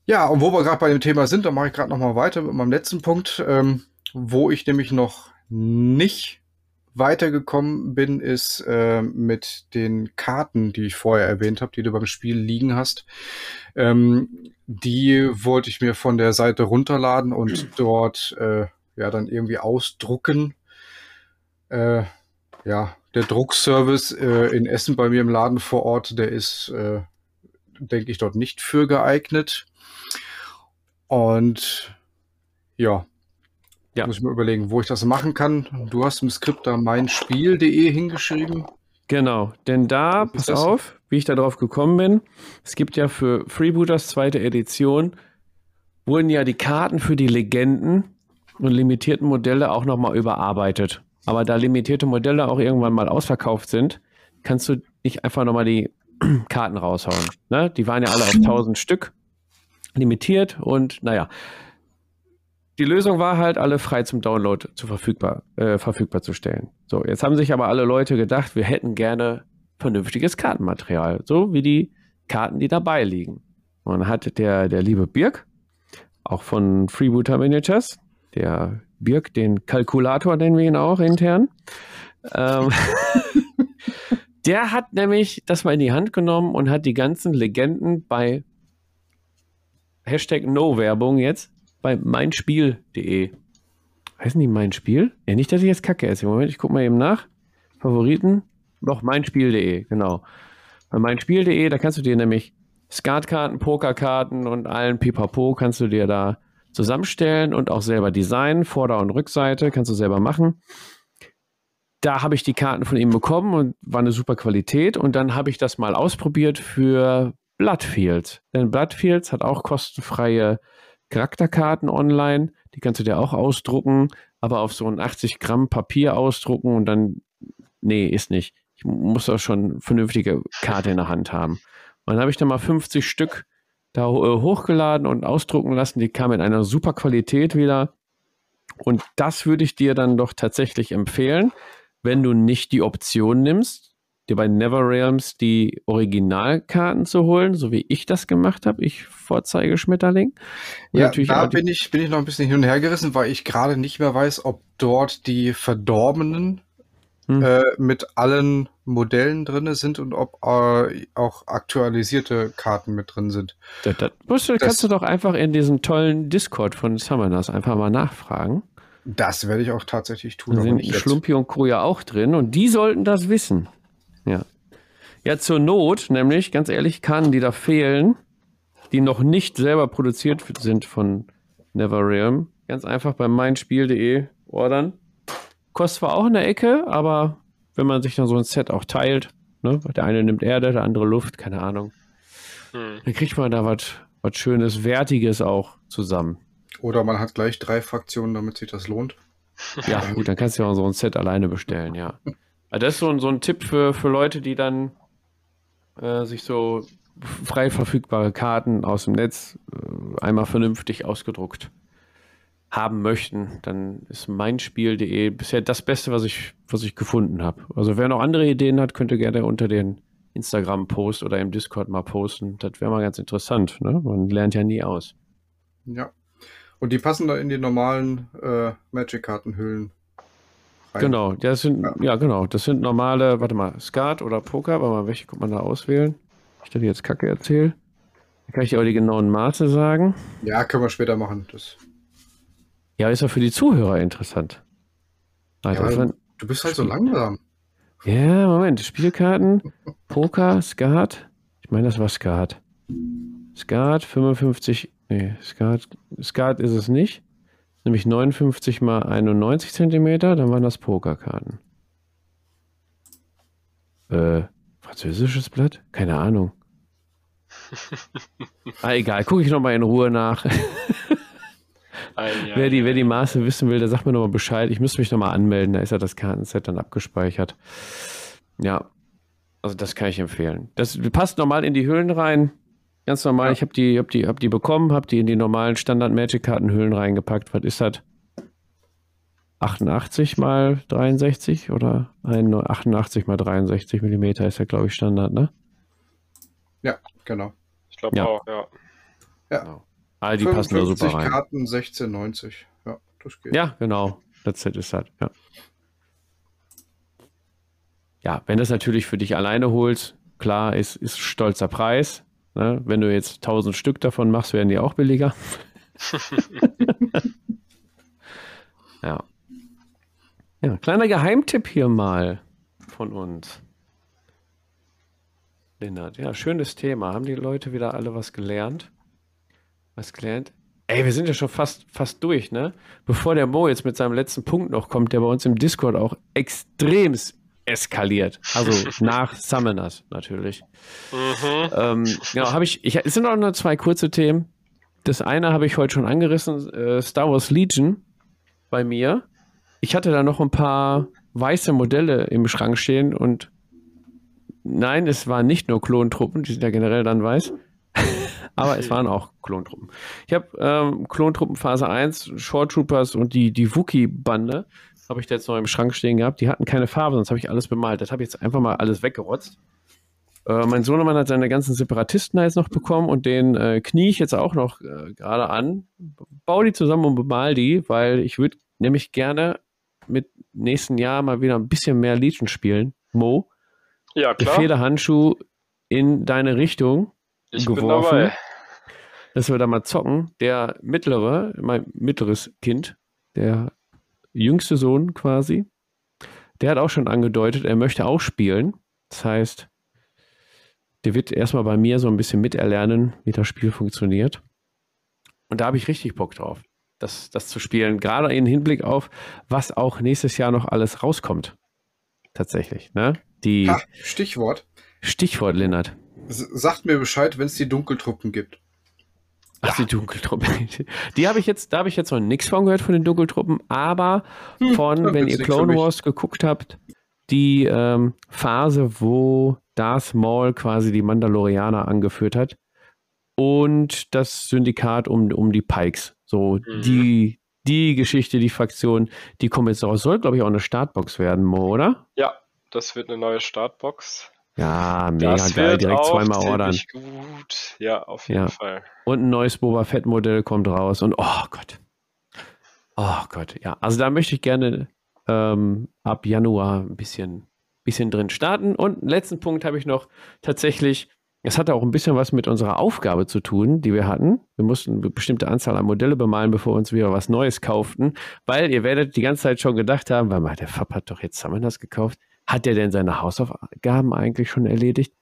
Ja, und wo wir gerade bei dem Thema sind, da mache ich gerade noch mal weiter mit meinem letzten Punkt, ähm, wo ich nämlich noch nicht weitergekommen bin, ist äh, mit den Karten, die ich vorher erwähnt habe, die du beim Spiel liegen hast. Ähm, die wollte ich mir von der Seite runterladen und dort äh, ja dann irgendwie ausdrucken. Äh, ja, der Druckservice äh, in Essen bei mir im Laden vor Ort, der ist, äh, denke ich, dort nicht für geeignet. Und ja, ja. Muss ich mir überlegen, wo ich das machen kann. Du hast im Skript da meinspiel.de hingeschrieben. Genau, denn da, pass auf, wie ich da drauf gekommen bin. Es gibt ja für Freebooters zweite Edition, wurden ja die Karten für die Legenden und limitierten Modelle auch nochmal überarbeitet. Aber da limitierte Modelle auch irgendwann mal ausverkauft sind, kannst du nicht einfach nochmal die Karten raushauen. Ne? Die waren ja alle auf 1000 Stück limitiert und naja. Die Lösung war halt, alle frei zum Download zu verfügbar, äh, verfügbar zu stellen. So, jetzt haben sich aber alle Leute gedacht, wir hätten gerne vernünftiges Kartenmaterial, so wie die Karten, die dabei liegen. Und dann hat der, der liebe Birk, auch von Freebooter Miniatures, der Birk, den Kalkulator nennen wir ihn auch intern, ähm, der hat nämlich das mal in die Hand genommen und hat die ganzen Legenden bei Hashtag No-Werbung jetzt bei meinspiel.de. Heißen die mein Spiel? Ja, nicht, dass ich jetzt kacke esse. Moment, ich gucke mal eben nach. Favoriten? Doch, meinspiel.de, genau. Bei meinspiel.de, da kannst du dir nämlich Skatkarten, Pokerkarten und allen Pipapo kannst du dir da zusammenstellen und auch selber designen. Vorder- und Rückseite kannst du selber machen. Da habe ich die Karten von ihm bekommen und war eine super Qualität. Und dann habe ich das mal ausprobiert für Bloodfields. Denn Bloodfields hat auch kostenfreie Charakterkarten online. Die kannst du dir auch ausdrucken, aber auf so ein 80 Gramm Papier ausdrucken und dann, nee, ist nicht. Ich muss da schon vernünftige Karte in der Hand haben. Und dann habe ich da mal 50 Stück da äh, hochgeladen und ausdrucken lassen. Die kamen in einer super Qualität wieder. Und das würde ich dir dann doch tatsächlich empfehlen, wenn du nicht die Option nimmst, dir bei NeverRealms die Originalkarten zu holen, so wie ich das gemacht habe. Ich vorzeige Schmetterling. Und ja, da bin ich, bin ich noch ein bisschen hin und her gerissen, weil ich gerade nicht mehr weiß, ob dort die verdorbenen hm. äh, mit allen Modellen drin sind und ob äh, auch aktualisierte Karten mit drin sind. Das, das, musst du, das kannst du doch einfach in diesem tollen Discord von Summoners einfach mal nachfragen. Das werde ich auch tatsächlich tun. Da sind Schlumpi und Co. ja auch drin und die sollten das wissen. Ja. Ja, zur Not, nämlich, ganz ehrlich, Karten, die da fehlen, die noch nicht selber produziert sind von NeverRealm, ganz einfach bei meinspiel.de ordern. Kostet zwar auch eine Ecke, aber wenn man sich dann so ein Set auch teilt, ne, der eine nimmt Erde, der andere Luft, keine Ahnung, hm. dann kriegt man da was Schönes, Wertiges auch zusammen. Oder man hat gleich drei Fraktionen, damit sich das lohnt. Ja, gut, dann kannst du ja auch so ein Set alleine bestellen, ja. Also das ist so, so ein Tipp für, für Leute, die dann äh, sich so frei verfügbare Karten aus dem Netz äh, einmal vernünftig ausgedruckt haben möchten, dann ist meinspiel.de bisher das Beste, was ich, was ich gefunden habe. Also wer noch andere Ideen hat, könnte gerne unter den Instagram-Post oder im Discord mal posten. Das wäre mal ganz interessant. Ne? Man lernt ja nie aus. Ja. Und die passen da in die normalen äh, Magic-Kartenhüllen. Genau, das sind, ja. ja. genau, das sind normale, warte mal, Skat oder Poker, aber mal, welche kann man da auswählen? Ich dir jetzt Kacke erzähle. Da kann ich dir auch die genauen Maße sagen. Ja, können wir später machen. Das ja, ist ja für die Zuhörer interessant. Also, ja, du bist halt so langsam. Ja, Moment. Spielkarten, Poker, Skat. Ich meine, das war Skat. Skat 55. Nee, Skat, Skat ist es nicht. Nämlich 59 mal 91 Zentimeter. Dann waren das Pokerkarten. Äh, französisches Blatt? Keine Ahnung. ah, egal. Gucke ich nochmal in Ruhe nach. Ein, ja, wer, die, wer die Maße wissen will, der sagt mir nochmal Bescheid. Ich müsste mich nochmal anmelden, da ist ja das Kartenset dann abgespeichert. Ja, also das kann ich empfehlen. Das passt normal in die Hüllen rein. Ganz normal. Ja. Ich habe die, hab die, hab die bekommen, habe die in die normalen Standard-Magic-Karten-Hüllen reingepackt. Was ist das? 88 mal 63 oder 88 mal 63 Millimeter ist ja, glaube ich, Standard, ne? Ja, genau. Ich glaube ja. auch, ja. Ja. Genau. All die passen da super rein. Karten 16,90. Ja, das geht. Ja, genau. Das ist halt, ja. Ja, wenn das natürlich für dich alleine holst, klar, ist, ist stolzer Preis. Ne? Wenn du jetzt 1000 Stück davon machst, werden die auch billiger. ja. Ja, kleiner Geheimtipp hier mal von uns. Lennart, ja, schönes Thema. Haben die Leute wieder alle was gelernt? Was gelernt? Ey, wir sind ja schon fast, fast durch, ne? Bevor der Mo jetzt mit seinem letzten Punkt noch kommt, der bei uns im Discord auch extrem eskaliert. Also nach Summoners natürlich. Mhm. Ähm, genau, habe ich, ich, es sind auch noch zwei kurze Themen. Das eine habe ich heute schon angerissen, äh, Star Wars Legion bei mir. Ich hatte da noch ein paar weiße Modelle im Schrank stehen und nein, es waren nicht nur Klontruppen, die sind ja generell dann weiß. Aber es waren auch Klontruppen. Ich habe ähm, Klontruppen Phase 1, Short Troopers und die, die Wookie-Bande habe ich da jetzt noch im Schrank stehen gehabt. Die hatten keine Farbe, sonst habe ich alles bemalt. Das habe ich jetzt einfach mal alles weggerotzt. Äh, mein Sohnemann hat seine ganzen Separatisten da jetzt noch bekommen und den äh, knie ich jetzt auch noch äh, gerade an. Bau die zusammen und bemal die, weil ich würde nämlich gerne mit nächsten Jahr mal wieder ein bisschen mehr Legion spielen. Mo. Ja, klar. Der Federhandschuh in deine Richtung ich geworfen, dass wir da mal zocken. Der mittlere, mein mittleres Kind, der jüngste Sohn quasi, der hat auch schon angedeutet, er möchte auch spielen. Das heißt, der wird erstmal bei mir so ein bisschen miterlernen, wie das Spiel funktioniert. Und da habe ich richtig Bock drauf, das, das zu spielen. Gerade im Hinblick auf, was auch nächstes Jahr noch alles rauskommt. Tatsächlich. Ne? Die ha, Stichwort. Stichwort, Lennart. Sagt mir Bescheid, wenn es die Dunkeltruppen gibt. Ach, ja. die Dunkeltruppen. Die habe ich jetzt, da habe ich jetzt noch nichts von gehört von den Dunkeltruppen, aber hm, von, wenn ihr Clone Wars geguckt habt, die ähm, Phase, wo Darth Maul quasi die Mandalorianer angeführt hat und das Syndikat um, um die Pikes. So mhm. die, die Geschichte, die Fraktion, die kommt jetzt raus. Soll, glaube ich, auch eine Startbox werden, Mo, oder? Ja, das wird eine neue Startbox. Ja, mega das geil. Direkt zweimal ordern. gut. Ja, auf jeden ja. Fall. Und ein neues Boba Fett Modell kommt raus. Und oh Gott. Oh Gott. Ja, also da möchte ich gerne ähm, ab Januar ein bisschen, bisschen drin starten. Und einen letzten Punkt habe ich noch tatsächlich. Es hatte auch ein bisschen was mit unserer Aufgabe zu tun, die wir hatten. Wir mussten eine bestimmte Anzahl an Modelle bemalen, bevor wir uns wieder was Neues kauften. Weil ihr werdet die ganze Zeit schon gedacht haben, weil mal, der Fab hat doch jetzt Summoners gekauft. Hat der denn seine Hausaufgaben eigentlich schon erledigt?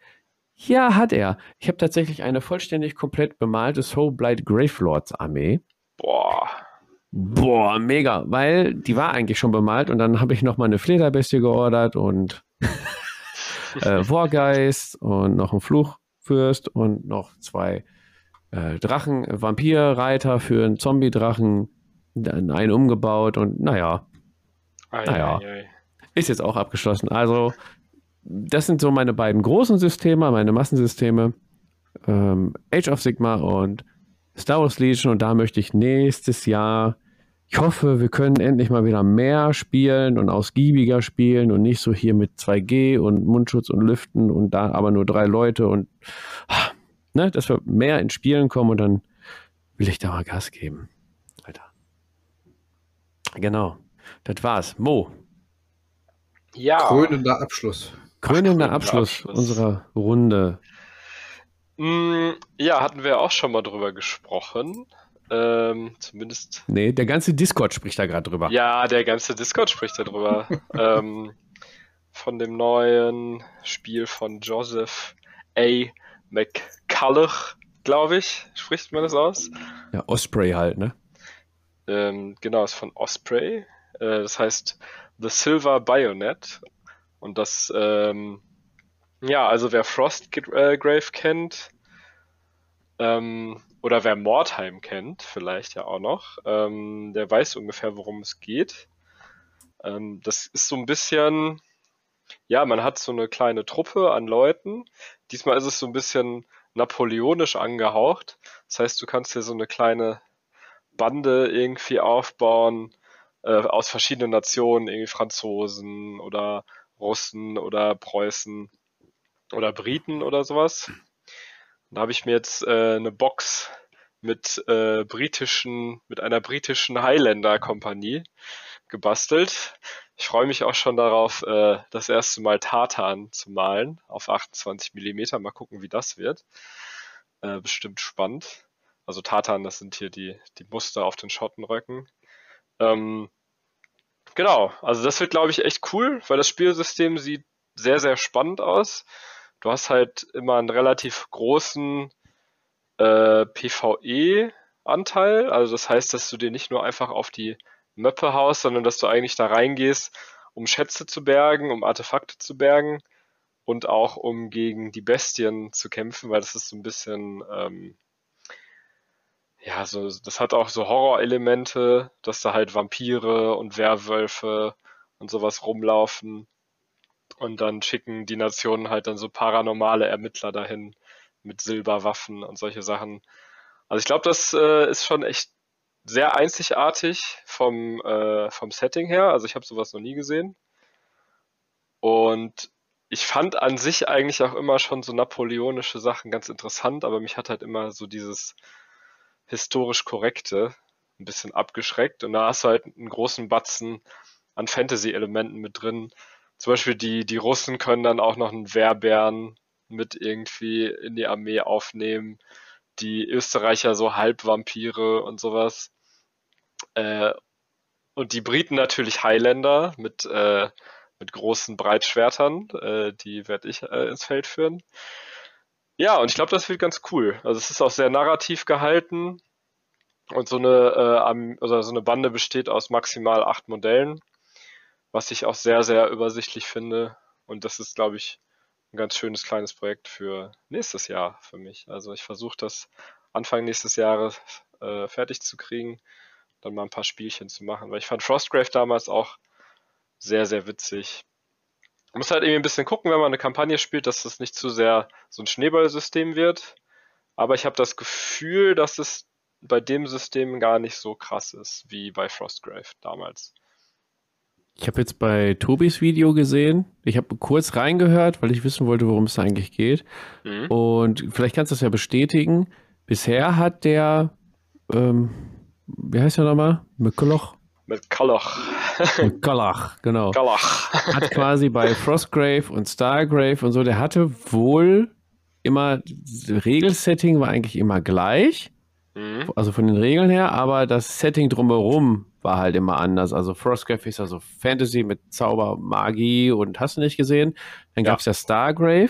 Ja, hat er. Ich habe tatsächlich eine vollständig komplett bemalte Soulblight Gravelords Armee. Boah. Boah, mega, weil die war eigentlich schon bemalt und dann habe ich noch mal eine Flederbestie geordert und äh, Wargeist und noch einen Fluchfürst und noch zwei äh, Drachen, Vampirreiter für einen Zombie-Drachen, einen umgebaut und naja, Ei, Naja. ei, ei. Ist jetzt auch abgeschlossen. Also, das sind so meine beiden großen Systeme, meine Massensysteme. Ähm, Age of Sigma und Star Wars Legion. Und da möchte ich nächstes Jahr, ich hoffe, wir können endlich mal wieder mehr spielen und ausgiebiger spielen und nicht so hier mit 2G und Mundschutz und Lüften und da aber nur drei Leute und ah, ne, dass wir mehr ins Spielen kommen und dann will ich da mal Gas geben. Alter. Genau. Das war's. Mo, Ja. Krönender Abschluss. Krönender krönender Abschluss, Abschluss. unserer Runde. Mm, ja, hatten wir auch schon mal drüber gesprochen. Ähm, zumindest. Nee, der ganze Discord spricht da gerade drüber. Ja, der ganze Discord spricht darüber. ähm, von dem neuen Spiel von Joseph A. McCulloch, glaube ich, spricht man das aus. Ja, Osprey halt, ne? Ähm, genau, ist von Osprey. Äh, das heißt The Silver Bayonet. Und das, ähm, ja, also wer Frostgrave kennt, ähm, oder wer Mordheim kennt, vielleicht ja auch noch, ähm, der weiß ungefähr, worum es geht. Ähm, das ist so ein bisschen, ja, man hat so eine kleine Truppe an Leuten. Diesmal ist es so ein bisschen napoleonisch angehaucht. Das heißt, du kannst dir so eine kleine Bande irgendwie aufbauen äh, aus verschiedenen Nationen, irgendwie Franzosen oder Russen oder Preußen oder Briten oder sowas. Da habe ich mir jetzt äh, eine Box mit äh, britischen, mit einer britischen Highlander-Kompanie gebastelt. Ich freue mich auch schon darauf, äh, das erste Mal Tartan zu malen auf 28 Millimeter. Mal gucken, wie das wird. Äh, bestimmt spannend. Also Tartan, das sind hier die, die Muster auf den Schottenröcken. Ähm, genau, also das wird, glaube ich, echt cool, weil das Spielsystem sieht sehr, sehr spannend aus. Du hast halt immer einen relativ großen äh, PvE-Anteil. Also das heißt, dass du dir nicht nur einfach auf die Möppe haust, sondern dass du eigentlich da reingehst, um Schätze zu bergen, um Artefakte zu bergen und auch um gegen die Bestien zu kämpfen, weil das ist so ein bisschen, ähm, ja, so, das hat auch so Horrorelemente, dass da halt Vampire und Werwölfe und sowas rumlaufen. Und dann schicken die Nationen halt dann so paranormale Ermittler dahin mit Silberwaffen und solche Sachen. Also ich glaube, das äh, ist schon echt sehr einzigartig vom, äh, vom Setting her. Also ich habe sowas noch nie gesehen. Und ich fand an sich eigentlich auch immer schon so napoleonische Sachen ganz interessant, aber mich hat halt immer so dieses historisch korrekte ein bisschen abgeschreckt. Und da hast du halt einen großen Batzen an Fantasy-Elementen mit drin. Zum Beispiel die, die Russen können dann auch noch einen Wehrbären mit irgendwie in die Armee aufnehmen. Die Österreicher so Halbvampire und sowas. Äh, und die Briten natürlich Highlander mit, äh, mit großen Breitschwertern. Äh, die werde ich äh, ins Feld führen. Ja, und ich glaube, das wird ganz cool. Also es ist auch sehr narrativ gehalten. Und so eine, äh, oder so eine Bande besteht aus maximal acht Modellen, was ich auch sehr, sehr übersichtlich finde. Und das ist, glaube ich, ein ganz schönes kleines Projekt für nächstes Jahr für mich. Also ich versuche das Anfang nächstes Jahres äh, fertig zu kriegen, dann mal ein paar Spielchen zu machen. Weil ich fand Frostgrave damals auch sehr, sehr witzig. Man muss halt irgendwie ein bisschen gucken, wenn man eine Kampagne spielt, dass das nicht zu sehr so ein Schneeballsystem wird. Aber ich habe das Gefühl, dass es bei dem System gar nicht so krass ist wie bei Frostgrave damals. Ich habe jetzt bei Tobis Video gesehen. Ich habe kurz reingehört, weil ich wissen wollte, worum es eigentlich geht. Mhm. Und vielleicht kannst du das ja bestätigen. Bisher hat der, ähm, wie heißt der nochmal? Mückeloch? Mit Kalach. Mit Kalach, genau. Kalach. Hat quasi bei Frostgrave und Stargrave und so, der hatte wohl immer, das Regelsetting war eigentlich immer gleich, Mhm. also von den Regeln her, aber das Setting drumherum war halt immer anders. Also Frostgrave ist ja so Fantasy mit Zauber, Magie und hast du nicht gesehen. Dann Ja. gab es ja Stargrave.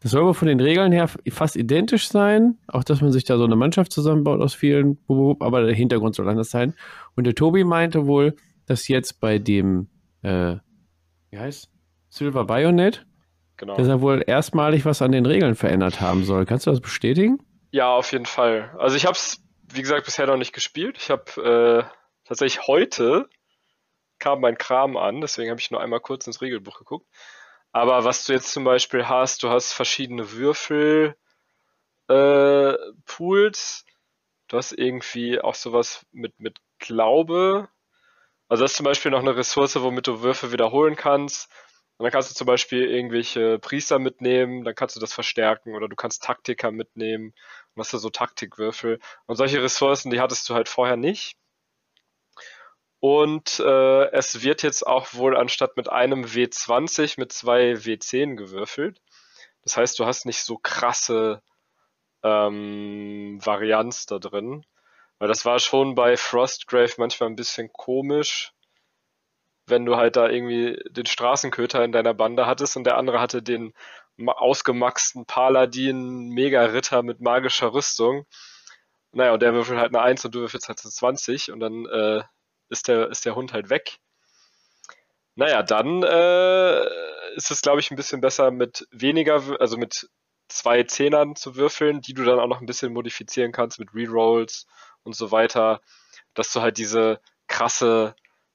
Das soll wohl von den Regeln her fast identisch sein. Auch, dass man sich da so eine Mannschaft zusammenbaut aus vielen, aber der Hintergrund soll anders sein. Und der Tobi meinte wohl, dass jetzt bei dem, äh, wie heißt Silver Bayonet, Genau. dass er wohl erstmalig was an den Regeln verändert haben soll. Kannst du das bestätigen? Ja, auf jeden Fall. Also ich habe es, wie gesagt, bisher noch nicht gespielt. Ich habe äh, tatsächlich heute kam mein Kram an, deswegen habe ich nur einmal kurz ins Regelbuch geguckt. Aber was du jetzt zum Beispiel hast, du hast verschiedene Würfel äh, Pools. Du hast irgendwie auch sowas mit, mit Glaube. Also das ist zum Beispiel noch eine Ressource, womit du Würfel wiederholen kannst. Und dann kannst du zum Beispiel irgendwelche Priester mitnehmen, dann kannst du das verstärken oder du kannst Taktiker mitnehmen und hast da so Taktikwürfel. Und solche Ressourcen, die hattest du halt vorher nicht. Und äh, es wird jetzt auch wohl anstatt mit einem W20 mit zwei W10 gewürfelt. Das heißt, du hast nicht so krasse ähm, Varianz da drin. Weil das war schon bei Frostgrave manchmal ein bisschen komisch, wenn du halt da irgendwie den Straßenköter in deiner Bande hattest und der andere hatte den ma- ausgemaxten Paladin Mega-Ritter mit magischer Rüstung. Naja, und der würfelt halt eine 1 und du würfelst halt eine 20 und dann äh, ist, der, ist der Hund halt weg. Naja, dann äh, ist es, glaube ich, ein bisschen besser mit weniger, also mit zwei Zehnern zu würfeln, die du dann auch noch ein bisschen modifizieren kannst mit Rerolls und so weiter, dass du halt diese krasse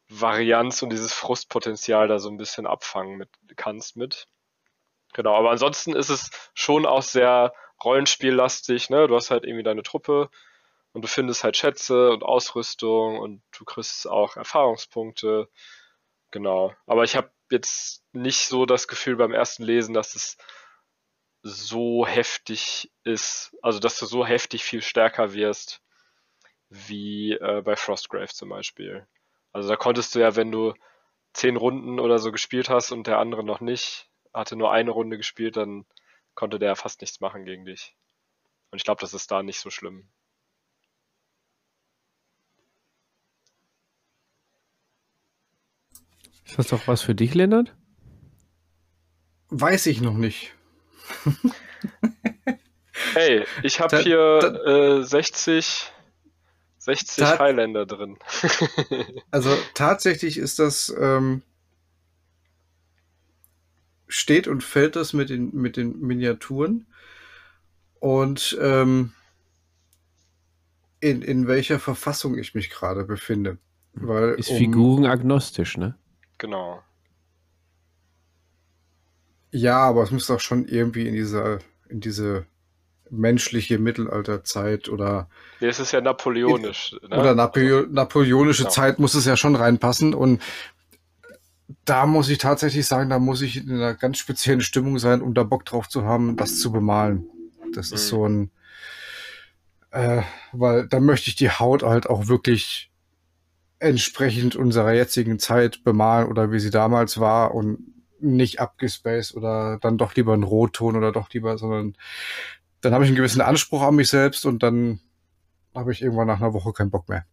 Varianz und dieses Frustpotenzial da so ein bisschen abfangen mit, kannst mit. Genau, aber ansonsten ist es schon auch sehr rollenspiellastig, ne? Du hast halt irgendwie deine Truppe und du findest halt Schätze und Ausrüstung und du kriegst auch Erfahrungspunkte. Genau. Aber ich habe jetzt nicht so das Gefühl beim ersten Lesen, dass es so heftig ist, also dass du so heftig viel stärker wirst wie äh, bei Frostgrave zum Beispiel. Also da konntest du ja, wenn du zehn Runden oder so gespielt hast und der andere noch nicht, hatte nur eine Runde gespielt, dann konnte der fast nichts machen gegen dich. Und ich glaube, das ist da nicht so schlimm. Ist das doch was für dich, Lennart? Weiß ich noch nicht. Hey, ich habe hier da- äh, 60, 60 Da- Highlander drin. Also tatsächlich ist das, ähm, steht und fällt das mit den, mit den Miniaturen und ähm, in, in welcher Verfassung ich mich gerade befinde. Weil Ist um- figurenagnostisch, ne? genau. Ja, aber es muss doch schon irgendwie in dieser, in diese menschliche Mittelalterzeit oder, Nee, es ist ja napoleonisch. Ne? oder Napoleo napoleonische Genau. Zeit muss es ja schon reinpassen. Und da muss ich tatsächlich sagen, da muss ich in einer ganz speziellen Stimmung sein, um da Bock drauf zu haben, das zu bemalen. Das ist Mhm. so ein, äh, weil da möchte ich die Haut halt auch wirklich entsprechend unserer jetzigen Zeit bemalen oder wie sie damals war und nicht abgespaced oder dann doch lieber einen Rotton oder doch lieber, sondern dann habe ich einen gewissen Anspruch an mich selbst und dann habe ich irgendwann nach einer Woche keinen Bock mehr.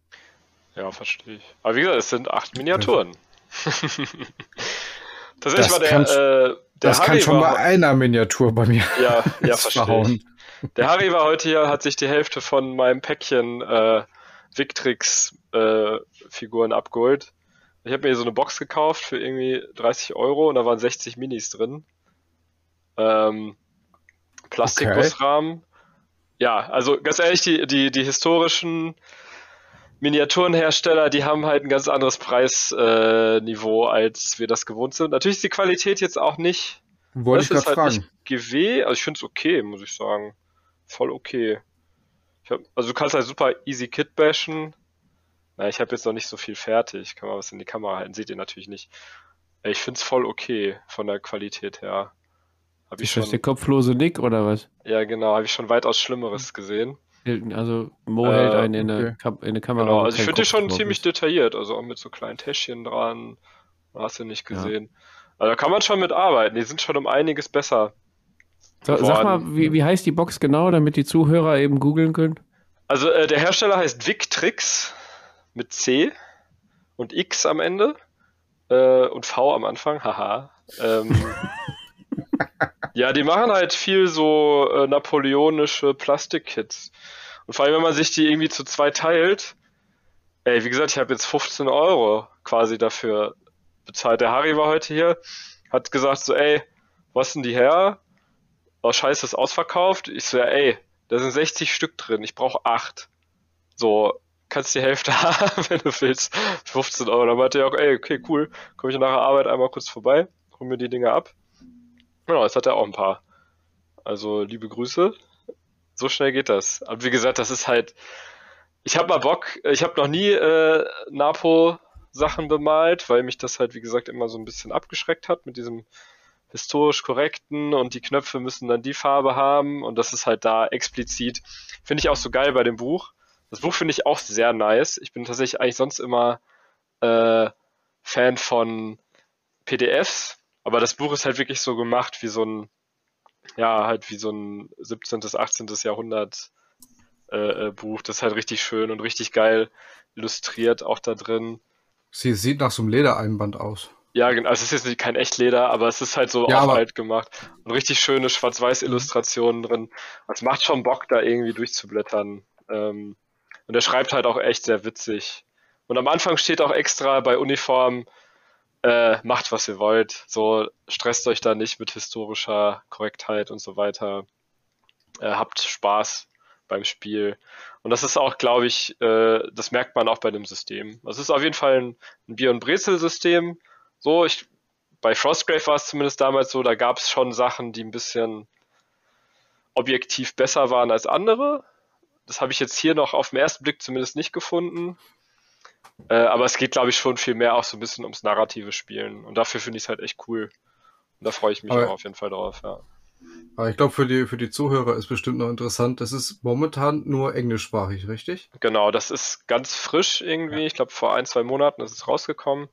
Ja, verstehe ich. Aber wie gesagt, es sind acht Miniaturen. Tatsächlich Das war der, kann- äh, der das Harry kann schon bei einer Miniatur bei mir Ja, ja, verstehe ich. Der Harry war heute hier, hat sich die Hälfte von meinem Päckchen äh, Victrix äh, Figuren abgeholt. Ich habe mir hier so eine Box gekauft für irgendwie 30 Euro und da waren 60 Minis drin. Ähm, Plastikgussrahmen. Ja, also ganz ehrlich, die, die, die historischen Miniaturenhersteller, die haben halt ein ganz anderes Preisniveau, äh, als wir das gewohnt sind. Natürlich ist die Qualität jetzt auch nicht Wollte ich das ist gerade halt fragen. nicht GW, also ich finde es okay, muss ich sagen. Voll okay. Ich hab, also du kannst halt super easy Kit bashen. Na, ich habe jetzt noch nicht so viel fertig. Kann man was in die Kamera halten, seht ihr natürlich nicht. Ich finde es voll okay von der Qualität her. Habe ich schon, der kopflose Nick oder was? ja genau, habe ich schon weitaus Schlimmeres gesehen. Also Mo Äh, hält einen in eine, okay. Kam in eine Kamera. Genau, also ich finde die schon ziemlich ist. detailliert, also auch mit so kleinen Täschchen dran. Hast du nicht Ja. gesehen. Also da kann man schon mit arbeiten. Die sind schon um einiges besser. So, sag mal, wie, wie heißt die Box genau, damit die Zuhörer eben googeln können? Also äh, der Hersteller heißt Victrix mit C und X am Ende äh, und V am Anfang, haha. Ähm, ja, die machen halt viel so äh, napoleonische Plastikkits. Und vor allem, wenn man sich die irgendwie zu zwei teilt, ey, wie gesagt, ich habe jetzt 15 Euro quasi dafür bezahlt. Der Harry war heute hier, hat gesagt so, ey, was denn die her? Oh, scheiße, ist ausverkauft. Ich so, ja, ey, da sind 60 Stück drin, ich brauche 8. So, kannst die Hälfte haben, wenn du willst. 15 Euro. Dann meinte er auch, ey, okay, cool, komme ich nach der Arbeit einmal kurz vorbei, hol mir die Dinger ab. Genau, jetzt hat er auch ein paar. Also, liebe Grüße. So schnell geht das. Aber wie gesagt, das ist halt. Ich habe mal Bock. Ich habe noch nie äh, Napo-Sachen bemalt, weil mich das halt, wie gesagt, immer so ein bisschen abgeschreckt hat mit diesem historisch korrekten und die Knöpfe müssen dann die Farbe haben und das ist halt da explizit. Finde ich auch so geil bei dem Buch. Das Buch finde ich auch sehr nice. Ich bin tatsächlich eigentlich sonst immer äh, Fan von PDFs, aber das Buch ist halt wirklich so gemacht wie so ein, ja, halt wie so ein 17., 18. Jahrhundert äh, äh, Buch. Das ist halt richtig schön und richtig geil illustriert auch da drin. Sie sieht nach so einem Ledereinband aus. Ja, genau. Also es ist jetzt kein Echtleder, aber es ist halt so Ja, auf aber- alt gemacht. Und richtig schöne Schwarz-Weiß-Illustrationen drin. Es macht schon Bock, da irgendwie durchzublättern. Ähm, und er schreibt halt auch echt sehr witzig. Und am Anfang steht auch extra bei Uniform, äh, macht was ihr wollt. So, stresst euch da nicht mit historischer Korrektheit und so weiter. Äh, habt Spaß beim Spiel. Und das ist auch, glaube ich, äh, das merkt man auch bei dem System. Das ist auf jeden Fall ein, ein Bier- und Brezel-System. So, ich, bei Frostgrave war es zumindest damals so, da gab es schon Sachen, die ein bisschen objektiv besser waren als andere. Das habe ich jetzt hier noch auf den ersten Blick zumindest nicht gefunden. Äh, aber es geht, glaube ich, schon viel mehr auch so ein bisschen ums narrative Spielen. Und dafür finde ich es halt echt cool. Und da freue ich mich Aber- auch auf jeden Fall drauf, ja. Aber ich glaube, für die, für die Zuhörer ist bestimmt noch interessant. Das ist momentan nur englischsprachig, richtig? Genau, das ist ganz frisch irgendwie. Ich glaube, vor ein, zwei Monaten ist es rausgekommen.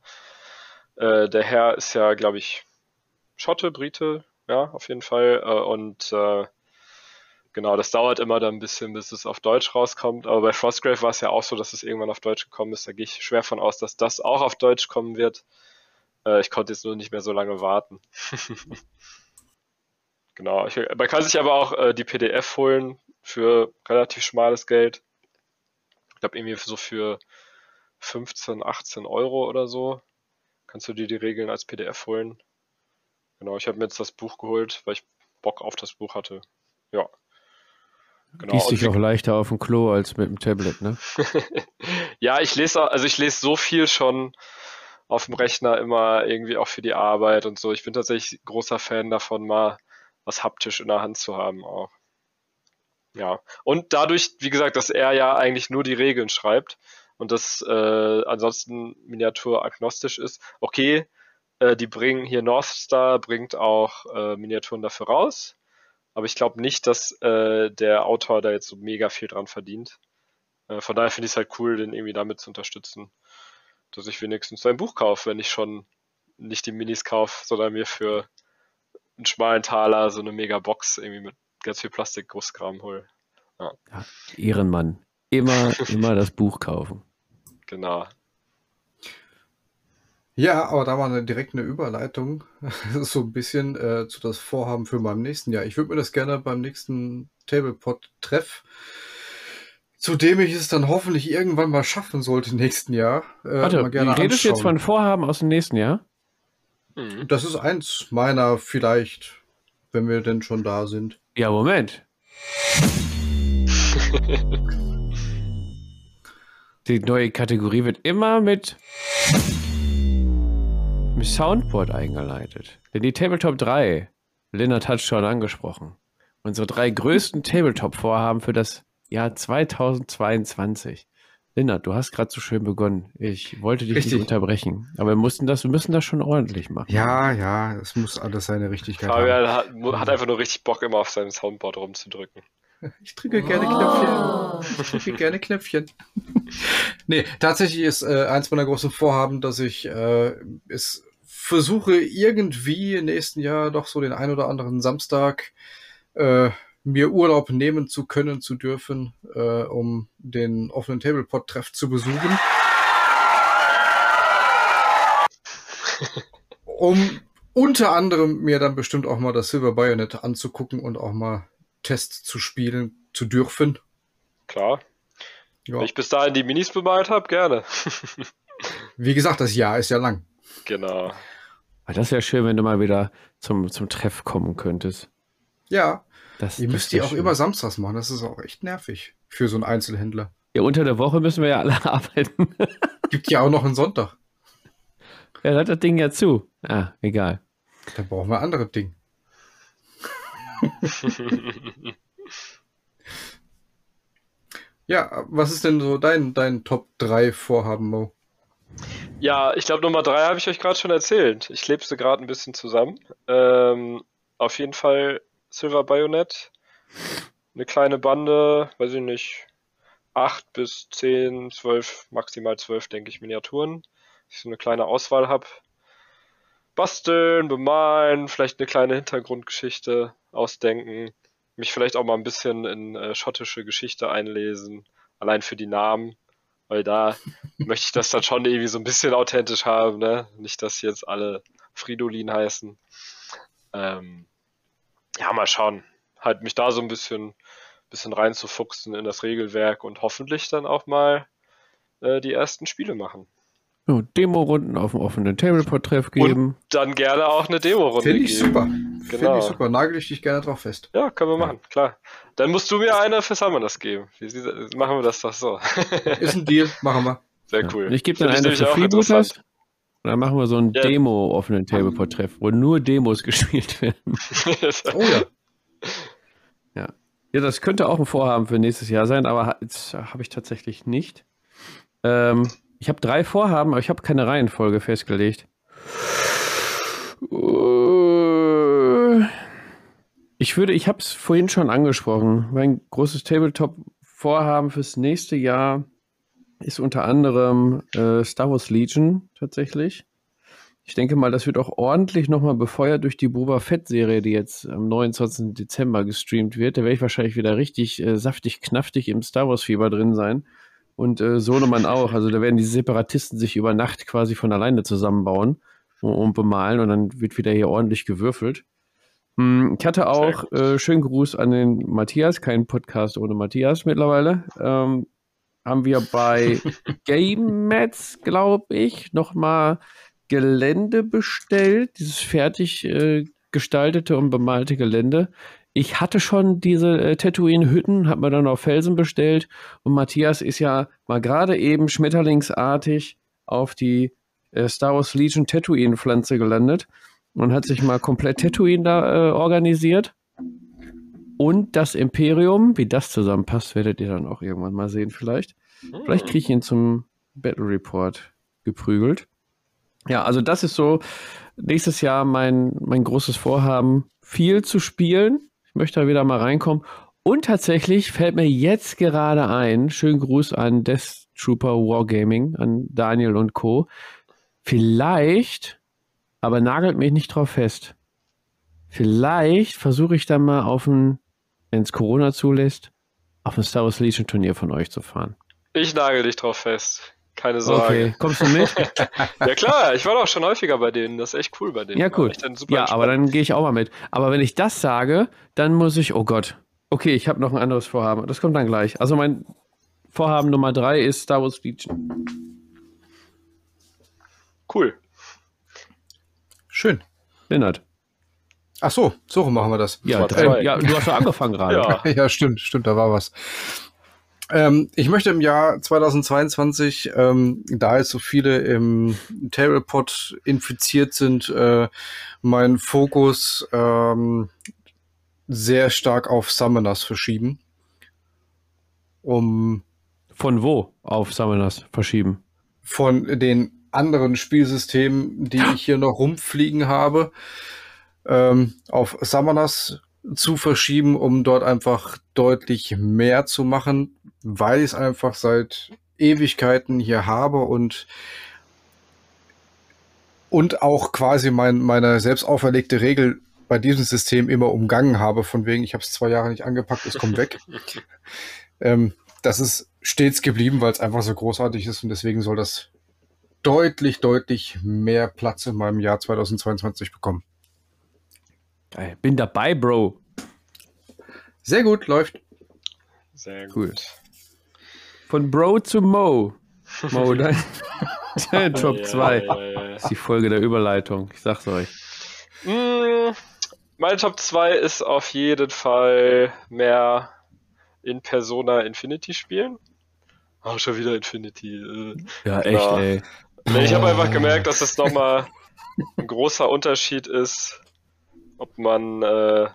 Äh, der Herr ist ja, glaube ich, Schotte, Brite, ja, auf jeden Fall. Äh, und äh, genau, das dauert immer dann ein bisschen, bis es auf Deutsch rauskommt. Aber bei Frostgrave war es ja auch so, dass es irgendwann auf Deutsch gekommen ist. Da gehe ich schwer von aus, dass das auch auf Deutsch kommen wird. Äh, ich konnte jetzt nur nicht mehr so lange warten. genau, ich, man kann sich aber auch äh, die PDF holen für relativ schmales Geld. Ich glaube, irgendwie so für 15, 18 Euro oder so kannst du dir die Regeln als PDF holen. Genau, ich habe mir jetzt das Buch geholt, weil ich Bock auf das Buch hatte. Ja. Genau. Und sich auch leichter auf dem Klo als mit dem Tablet, ne? ja, ich lese also ich lese so viel schon auf dem Rechner immer irgendwie auch für die Arbeit und so. Ich bin tatsächlich großer Fan davon, mal was haptisch in der Hand zu haben auch. Ja. Und dadurch, wie gesagt, dass er ja eigentlich nur die Regeln schreibt und das äh, ansonsten miniaturagnostisch ist. Okay, äh, die bringen hier Northstar bringt auch äh, Miniaturen dafür raus, aber ich glaube nicht, dass äh, der Autor da jetzt so mega viel dran verdient. Äh, von daher finde ich es halt cool, den irgendwie damit zu unterstützen, dass ich wenigstens sein Buch kaufe, wenn ich schon nicht die Minis kaufe, sondern mir für einen schmalen Taler so eine mega Box irgendwie mit ganz viel Plastikgroßkram hole. Ehrenmann. Immer, immer das Buch kaufen. Genau. Ja, aber da war eine, direkt eine Überleitung, so ein bisschen äh, zu das Vorhaben für meinem nächsten Jahr. Ich würde mir das gerne beim nächsten Tablepot-Treff, zu dem ich es dann hoffentlich irgendwann mal schaffen sollte im nächsten Jahr, äh, Warte, mal gerne du redest jetzt anschauen. von Vorhaben aus dem nächsten Jahr? Mhm. Das ist eins meiner vielleicht, wenn wir denn schon da sind. Ja, Moment. Die neue Kategorie wird immer mit Soundboard eingeleitet. Denn die Tabletop 3, Lennart hat schon angesprochen, unsere drei größten Tabletop-Vorhaben für das Jahr 2022. Lennart, du hast gerade so schön begonnen. Ich wollte dich Richtig. nicht unterbrechen. Aber wir mussten das, wir müssen das schon ordentlich machen. Ja, ja, es muss alles seine Richtigkeit haben. Fabian hat, mu- hat einfach nur richtig Bock, immer auf seinem Soundboard rumzudrücken. Ich drücke gerne Knöpfchen. Ich drücke gerne Knöpfchen. nee, tatsächlich ist äh, eins meiner großen Vorhaben, dass ich äh, es versuche, irgendwie im nächsten Jahr doch so den ein oder anderen Samstag äh, mir Urlaub nehmen zu können, zu dürfen, äh, um den offenen Tablepot-Treff zu besuchen. um unter anderem mir dann bestimmt auch mal das Silver Bayonet anzugucken und auch mal Tests zu spielen zu dürfen. Klar. Ja. Wenn ich bis dahin die Minis bemalt habe, gerne. Wie gesagt, das Jahr ist ja lang. Genau. Ah, das wäre schön, wenn du mal wieder zum, zum Treff kommen könntest. Ja. Das, Ihr müsst die auch schön. immer samstags machen. Das ist auch echt nervig für so einen Einzelhändler. Ja, unter der Woche müssen wir ja alle arbeiten. Gibt ja auch noch einen Sonntag. Ja, hat das Ding ja zu. Ah, egal. Dann brauchen wir andere Dinge. ja, was ist denn so dein, dein Top 3 Vorhaben, Mo? Ja, ich glaube, Nummer 3 habe ich euch gerade schon erzählt. Ich lebe sie gerade ein bisschen zusammen. Ähm, auf jeden Fall Silver Bayonet. Eine kleine Bande, weiß ich nicht, 8 bis 10, 12, maximal 12, denke ich, Miniaturen. Dass ich so eine kleine Auswahl habe basteln, bemalen, vielleicht eine kleine Hintergrundgeschichte ausdenken, mich vielleicht auch mal ein bisschen in äh, schottische Geschichte einlesen, allein für die Namen, weil da möchte ich das dann schon irgendwie so ein bisschen authentisch haben, ne? Nicht, dass jetzt alle Fridolin heißen. Ähm, ja, mal schauen. Halt mich da so ein bisschen, bisschen reinzufuchsen in das Regelwerk und hoffentlich dann auch mal äh, die ersten Spiele machen. Ja, Demo-Runden auf dem offenen Tableport-Treff geben. Und dann gerne auch eine Demo-Runde Finde ich super. Genau. Finde ich super. Nagel ich dich gerne drauf fest. Ja, können wir machen, klar. Dann musst du mir eine für Summoners geben. Wie, machen wir das doch so. Ist ein Deal, machen wir. Sehr cool. Und ich gebe dann eine für Freebooters. Und dann machen wir so ein ja. Demo-offenen Tableport-Treff, wo nur Demos gespielt werden. oh ja. Ja. Ja, das könnte auch ein Vorhaben für nächstes Jahr sein, aber jetzt habe ich tatsächlich nicht. Ähm, ich habe drei Vorhaben, aber ich habe keine Reihenfolge festgelegt. Ich würde, ich habe es vorhin schon angesprochen. Mein großes Tabletop-Vorhaben fürs nächste Jahr ist unter anderem äh, Star Wars Legion tatsächlich. Ich denke mal, das wird auch ordentlich nochmal befeuert durch die Boba Fett-Serie, die jetzt am 29. Dezember gestreamt wird. Da werde ich wahrscheinlich wieder richtig äh, saftig, knaftig im Star Wars-Fieber drin sein und äh, Sohnemann auch. Also da werden die Separatisten sich über Nacht quasi von alleine zusammenbauen und, und bemalen und dann wird wieder hier ordentlich gewürfelt. Hm, ich hatte auch äh, schönen Gruß an den Matthias, kein Podcast ohne Matthias mittlerweile. Ähm, haben wir bei Game Mats, glaube ich, nochmal Gelände bestellt, dieses fertig äh, gestaltete und bemalte Gelände. Ich hatte schon diese äh, Tatooine-Hütten, habe mir dann auf Felsen bestellt. Und Matthias ist ja mal gerade eben schmetterlingsartig auf die äh, Star Wars Legion Tatooine-Pflanze gelandet und hat sich mal komplett Tatooine da äh, organisiert. Und das Imperium, wie das zusammenpasst, werdet ihr dann auch irgendwann mal sehen vielleicht. Vielleicht kriege ich ihn zum Battle Report geprügelt. Ja, also das ist so nächstes Jahr mein, mein großes Vorhaben, viel zu spielen, ich möchte da wieder mal reinkommen. Und tatsächlich fällt mir jetzt gerade ein, schönen Gruß an Death Trooper Wargaming, an Daniel und Co. Vielleicht, aber nagelt mich nicht drauf fest. Vielleicht versuche ich dann mal auf ein, wenn es Corona zulässt, auf ein Star Wars Legion Turnier von euch zu fahren. Ich nagel dich drauf fest. Keine Sorge. Okay, kommst du mit? ja klar, ich war doch schon häufiger bei denen. Das ist echt cool bei denen. Ja, cool. Ja, entspannt. aber dann gehe ich auch mal mit. Aber wenn ich das sage, dann muss ich, oh Gott. Okay, ich habe noch ein anderes Vorhaben. Das kommt dann gleich. Also mein Vorhaben Nummer drei ist Star Wars Legion. Cool. Schön. Lennart. Ach so, so machen wir das. Ja, drei, ja du hast ja angefangen gerade. ja. ja, stimmt, stimmt, da war was. Ähm, ich möchte im Jahr 2022, ähm, da jetzt so viele im Terrapod infiziert sind, äh, meinen Fokus ähm, sehr stark auf Summoners verschieben. Um von wo auf Summoners verschieben? Von den anderen Spielsystemen, die ich hier noch rumfliegen habe, ähm, auf Summoners zu verschieben, um dort einfach deutlich mehr zu machen, weil ich es einfach seit Ewigkeiten hier habe und und auch quasi mein, meine selbst auferlegte Regel bei diesem System immer umgangen habe, von wegen, ich habe es zwei Jahre nicht angepackt, es kommt weg. ähm, das ist stets geblieben, weil es einfach so großartig ist und deswegen soll das deutlich, deutlich mehr Platz in meinem Jahr 2022 bekommen. Geil. Bin dabei, Bro. Sehr gut, läuft. Sehr gut. Cool. Von Bro zu Mo. Mo, dein, dein Top Ja, 2. ja, ja, ja. ist die Folge der Überleitung. Ich sag's euch. Mm, Mein Top 2 ist auf jeden Fall mehr in Persona Infinity spielen. Oh, schon wieder Infinity. äh. Ja, echt, Ja. ey. Nee, ich habe einfach gemerkt, dass es nochmal ein großer Unterschied ist, ob man äh,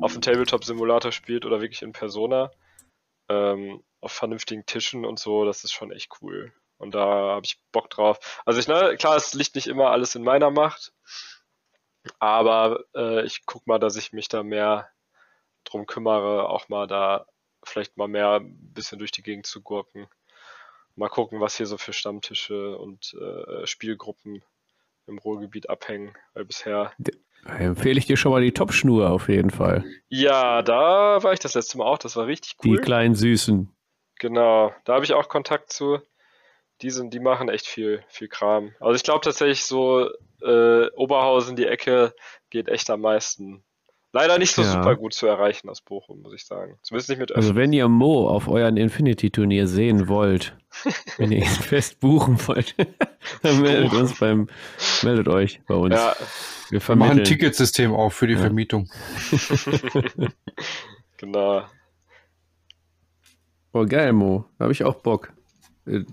auf einem Tabletop-Simulator spielt oder wirklich in Persona. Ähm, auf vernünftigen Tischen und so, das ist schon echt cool. Und da habe ich Bock drauf. Also ich, ne, klar, es liegt nicht immer alles in meiner Macht, aber äh, ich guck mal, dass ich mich da mehr drum kümmere, auch mal da vielleicht mal mehr ein bisschen durch die Gegend zu gurken. Mal gucken, was hier so für Stammtische und äh, Spielgruppen im Ruhrgebiet abhängen, weil bisher. Da empfehle ich dir schon mal die Top-Schnur auf jeden Fall. Ja, da war ich das letzte Mal auch, das war richtig Die cool. kleinen Süßen. Genau, da habe ich auch Kontakt zu. Die sind, die machen echt viel, viel Kram. Also ich glaube tatsächlich so äh, Oberhausen, die Ecke geht echt am meisten. Leider nicht so Ja. super gut zu erreichen aus Bochum, muss ich sagen. Zumindest nicht mit Also Öffnen. wenn ihr Mo auf euren Infinity-Turnier sehen wollt, wenn ihr ihn fest buchen wollt, dann meldet uns beim, meldet euch bei uns. Ja, Wir Wir machen ein. Ticketsystem auf für die Ja. Vermietung. genau. Oh geil, Mo. Da habe ich auch Bock. Äh,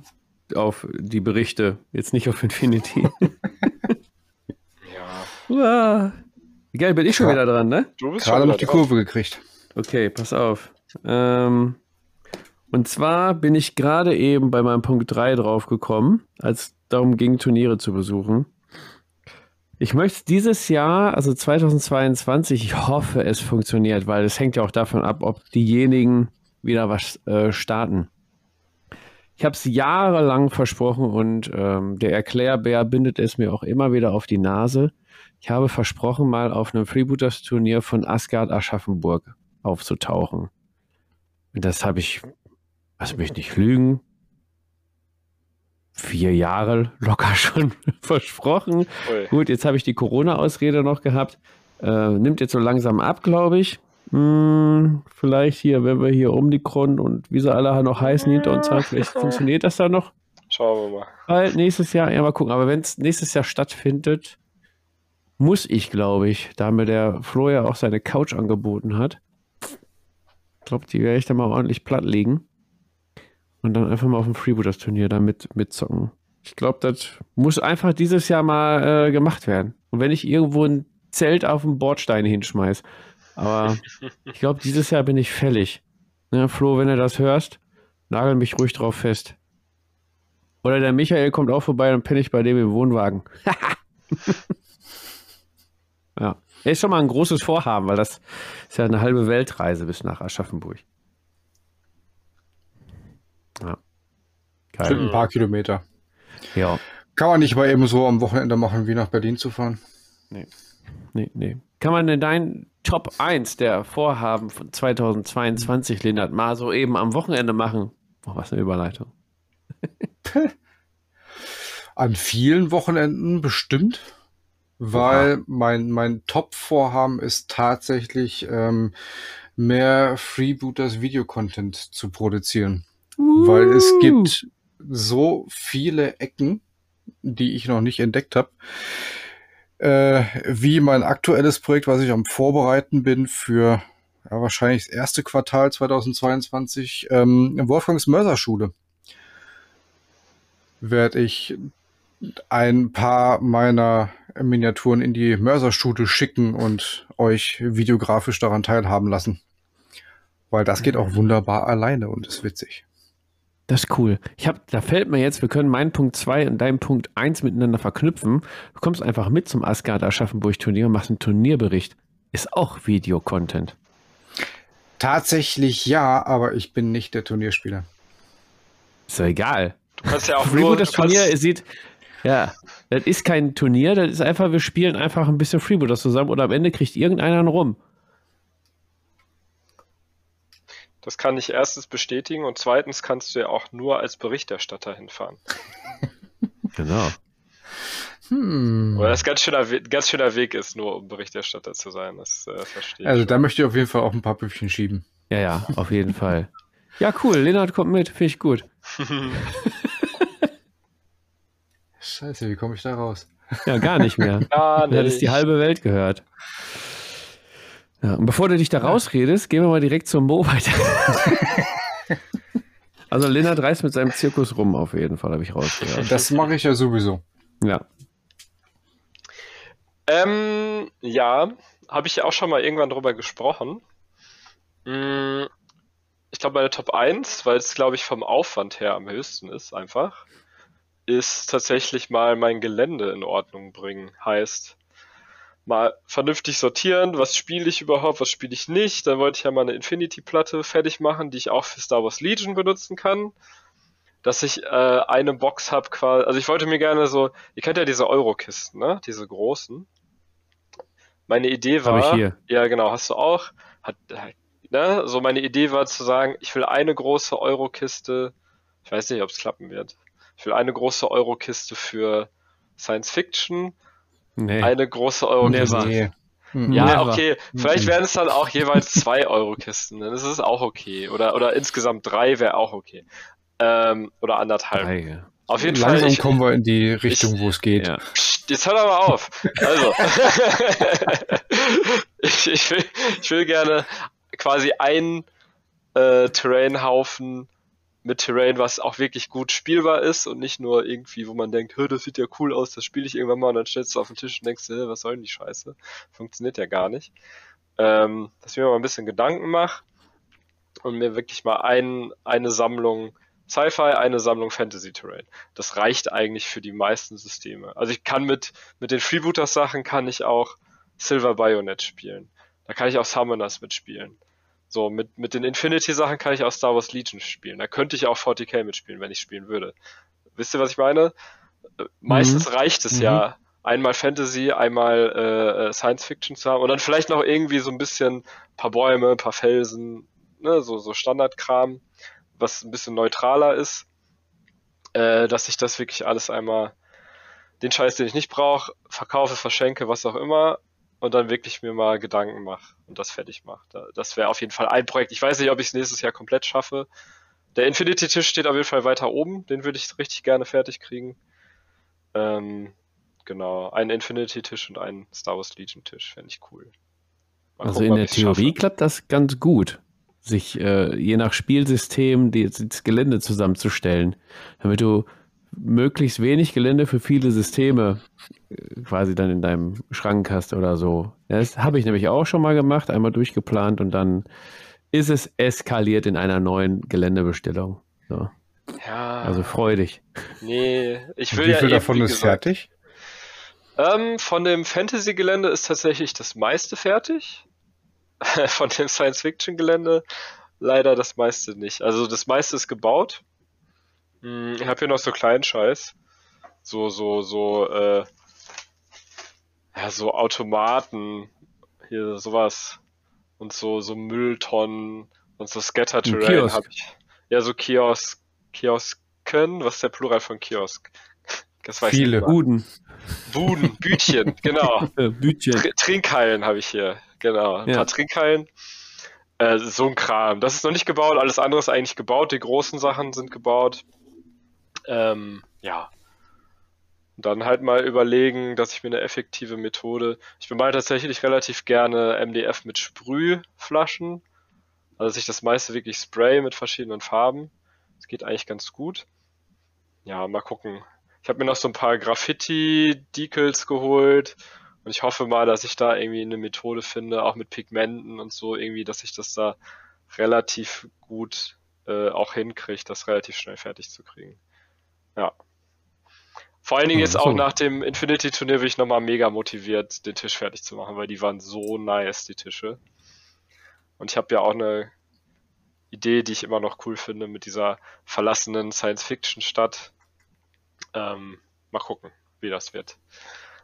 Auf die Berichte. Jetzt nicht auf Infinity. Ja. Uah. Geil, bin ich schon Ja. wieder dran, ne? Du bist Gerade noch die. Kurve gekriegt. Okay, pass auf. Ähm, und zwar bin ich gerade eben bei meinem Punkt 3 drauf gekommen, als darum ging, Turniere zu besuchen. Ich möchte dieses Jahr, also 2022, ich hoffe, es funktioniert, weil es hängt ja auch davon ab, ob diejenigen wieder was äh, starten. Ich habe es jahrelang versprochen und ähm, der Erklärbär bindet es mir auch immer wieder auf die Nase. Ich habe versprochen, mal auf einem Freebooters-Turnier von Asgard Aschaffenburg aufzutauchen. Und das habe ich, lass mich nicht lügen, vier Jahre locker schon versprochen. Ui. Gut, jetzt habe ich die Corona-Ausrede noch gehabt. Äh, nimmt jetzt so langsam ab, glaube ich. Hm, vielleicht hier, wenn wir hier Omikron und wie sie alle noch heißen hinter uns haben, vielleicht funktioniert das dann noch Schauen wir mal. bald nächstes Jahr. Ja, mal gucken. Aber wenn es nächstes Jahr stattfindet, muss ich, glaube ich, da mir der Flo ja auch seine Couch angeboten hat. Ich glaube, die werde ich dann mal ordentlich platt legen. Und dann einfach mal auf dem Freebooters-Turnier da mit, mitzocken. Ich glaube, das muss einfach dieses Jahr mal äh, gemacht werden. Und wenn ich irgendwo ein Zelt auf dem Bordstein hinschmeiß. Aber ich glaube, dieses Jahr bin ich fällig. Ne, Flo, wenn du das hörst, nagel mich ruhig drauf fest. Oder der Michael kommt auch vorbei und penne ich bei dem im Wohnwagen. ja. Ist schon mal ein großes Vorhaben, weil das ist ja eine halbe Weltreise bis nach Aschaffenburg. Ja. Sind Geil. ein paar Kilometer. Ja. Kann man nicht mal eben so am Wochenende machen, wie nach Berlin zu fahren. Nee, nee. Kann man denn dein Top 1 der Vorhaben von 2022, Lindert, mal so eben am Wochenende machen? Oh, was eine Überleitung. An vielen Wochenenden bestimmt, weil mein, mein Top-Vorhaben ist tatsächlich ähm, mehr Freebooters Videocontent zu produzieren. Weil es gibt so viele Ecken, die ich noch nicht entdeckt habe. Äh, wie mein aktuelles Projekt, was ich am Vorbereiten bin für ja, wahrscheinlich das erste Quartal 2022, ähm, Wolfgangs Mörserschule. Werde ich ein paar meiner Miniaturen in die Mörserschule schicken und euch videografisch daran teilhaben lassen. Weil das geht auch wunderbar alleine und ist witzig. Das ist cool. Ich hab, da fällt mir jetzt, wir können meinen Punkt 2 und deinen Punkt 1 miteinander verknüpfen. Du kommst einfach mit zum Asgard Aschaffenburg Turnier und machst einen Turnierbericht. ist auch Videocontent. Tatsächlich ja, aber ich bin nicht der Turnierspieler. Ist doch egal. Du kannst ja auch Freeboot, nur, das du kannst, Turnier sieht, ja, das ist kein Turnier, das ist einfach, wir spielen einfach ein bisschen Freeboot zusammen und am Ende kriegt irgendeiner einen rum. Das kann ich erstens bestätigen und zweitens kannst du ja auch nur als Berichterstatter hinfahren. Genau. Hm. Weil das ganz schöner, ganz schöner Weg ist, nur um Berichterstatter zu sein. Das äh, verstehe ich. Also da möchte ich auf jeden Fall auch ein paar Püppchen schieben. Ja, ja, auf jeden Fall. Ja, cool, Lennart kommt mit, finde ich gut. Scheiße, wie komme ich da raus? Ja, gar nicht mehr. Ja, Ja, das ist die nicht. halbe Welt gehört. Ja, und bevor du dich da rausredest, gehen wir mal direkt zum Mo weiter. also Lennart reist mit seinem Zirkus rum, auf jeden Fall, habe ich rausgehört. Das mache ich ja sowieso. Ja. Ähm, ja, habe ich ja auch schon mal irgendwann drüber gesprochen. Mm, Ich glaube, meine Top 1, weil es, glaube ich, vom Aufwand her am höchsten ist, einfach, ist tatsächlich mal mein Gelände in Ordnung bringen. Heißt, mal vernünftig sortieren, was spiele ich überhaupt, was spiele ich nicht. Dann wollte ich ja mal eine Infinity-Platte fertig machen, die ich auch für Star Wars Legion benutzen kann. Dass ich äh, eine Box habe quasi, also ich wollte mir gerne so, ihr kennt ja diese Euro-Kisten, ne? Diese großen. Meine Idee war, ja genau, hast du auch. Hat, ne? So meine Idee war zu sagen, ich will eine große Euro-Kiste, ich weiß nicht, ob es klappen wird. Ich will eine große Euro-Kiste für Science Fiction, Nee. eine große Euro-Kiste. Nee. Hm. Ja, Never. okay. Vielleicht Mhm. wären es dann auch jeweils zwei Euro-Kisten. Dann ist es auch okay. Oder, oder insgesamt drei wäre auch okay. Ähm, oder anderthalb. Drei. Auf jeden Fall. Langsam Ich, kommen wir in die Richtung, wo es geht. Ja. Psst, jetzt hör doch mal auf. Also. ich, ich, will, ich will gerne quasi einen äh, Terrain-Haufen mit Terrain, was auch wirklich gut spielbar ist und nicht nur irgendwie, wo man denkt, "Hö, das sieht ja cool aus, das spiele ich irgendwann mal und dann stellst du auf den Tisch und denkst, "Hä, was soll denn die Scheiße? Funktioniert ja gar nicht. Ähm, dass ich mir mal ein bisschen Gedanken mache und mir wirklich mal ein, eine Sammlung Sci-Fi, eine Sammlung Fantasy Terrain. Das reicht eigentlich für die meisten Systeme. Also ich kann mit, mit den Freebooters Sachen kann ich auch Silver Bayonet spielen. Da kann ich auch Summoners mitspielen. So, mit, mit den Infinity-Sachen kann ich auch Star Wars Legion spielen. Da könnte ich auch 40k mitspielen, wenn ich spielen würde. Wisst ihr, was ich meine? Meistens reicht es Mhm. ja, einmal Fantasy, einmal äh, äh, Science Fiction zu haben und dann vielleicht noch irgendwie so ein bisschen ein paar Bäume, ein paar Felsen, ne, so, so Standardkram, was ein bisschen neutraler ist, äh, dass ich das wirklich alles einmal, den Scheiß, den ich nicht brauche, verkaufe, verschenke, was auch immer, und dann wirklich mir mal Gedanken mache und das fertig mache. Da- Das wäre auf jeden Fall ein Projekt. Ich weiß nicht, ob ich es nächstes Jahr komplett schaffe. Der Infinity-Tisch steht auf jeden Fall weiter oben, den würde ich richtig gerne fertig kriegen. Ähm, genau, ein Infinity-Tisch und ein Star Wars Legion-Tisch, fände ich cool. Mal Also gucken, in der Theorie schaffe. klappt das ganz gut, sich äh, je nach Spielsystem die, das Gelände zusammenzustellen, damit du möglichst wenig Gelände für viele Systeme äh, quasi dann in deinem Schrank hast oder so. Ja, Das habe ich nämlich auch schon mal gemacht, einmal durchgeplant und dann ist es eskaliert in einer neuen Geländebestellung. So. Ja, Also freu dich. nee, ich Und will Wie ja viel eben, davon wie ist gesagt, fertig? Ähm, von dem Fantasy-Gelände ist tatsächlich das meiste fertig. von dem Science-Fiction-Gelände leider das meiste nicht. Also das meiste ist gebaut. Hm, Ich habe hier noch so kleinen Scheiß. So, so, so, äh, ja, so Automaten. Hier sowas. Und so, so Mülltonnen und so Scatter-Terrain habe ich. Ja, so Kiosk, Kiosken. Was ist der Plural von Kiosk? Das weiß ich Viele. Buden, Buden, Bütchen, genau. äh, Bütchen. Tr Trinkhallen habe ich hier, genau. Ein Ja. paar Trinkhallen. Äh, so ein Kram. Das ist noch nicht gebaut, alles andere ist eigentlich gebaut. Die großen Sachen sind gebaut. Ähm, ja. Und dann halt mal überlegen, dass ich mir eine effektive Methode. Ich bemal tatsächlich relativ gerne MDF mit Sprühflaschen. Also dass ich das meiste wirklich spray mit verschiedenen Farben. Das geht eigentlich ganz gut. Ja, mal gucken. Ich habe mir noch so ein paar Graffiti-Decals geholt und ich hoffe mal, dass ich da irgendwie eine Methode finde, auch mit Pigmenten und so irgendwie, dass ich das da relativ gut äh, auch hinkriege, das relativ schnell fertig zu kriegen. Ja. Vor allen Dingen jetzt auch nach dem Infinity-Turnier bin ich nochmal mega motiviert, den Tisch fertig zu machen, weil die waren so nice, die Tische. Und ich habe ja auch eine Idee, die ich immer noch cool finde, mit dieser verlassenen Science-Fiction-Stadt. Ähm, mal gucken, wie das wird.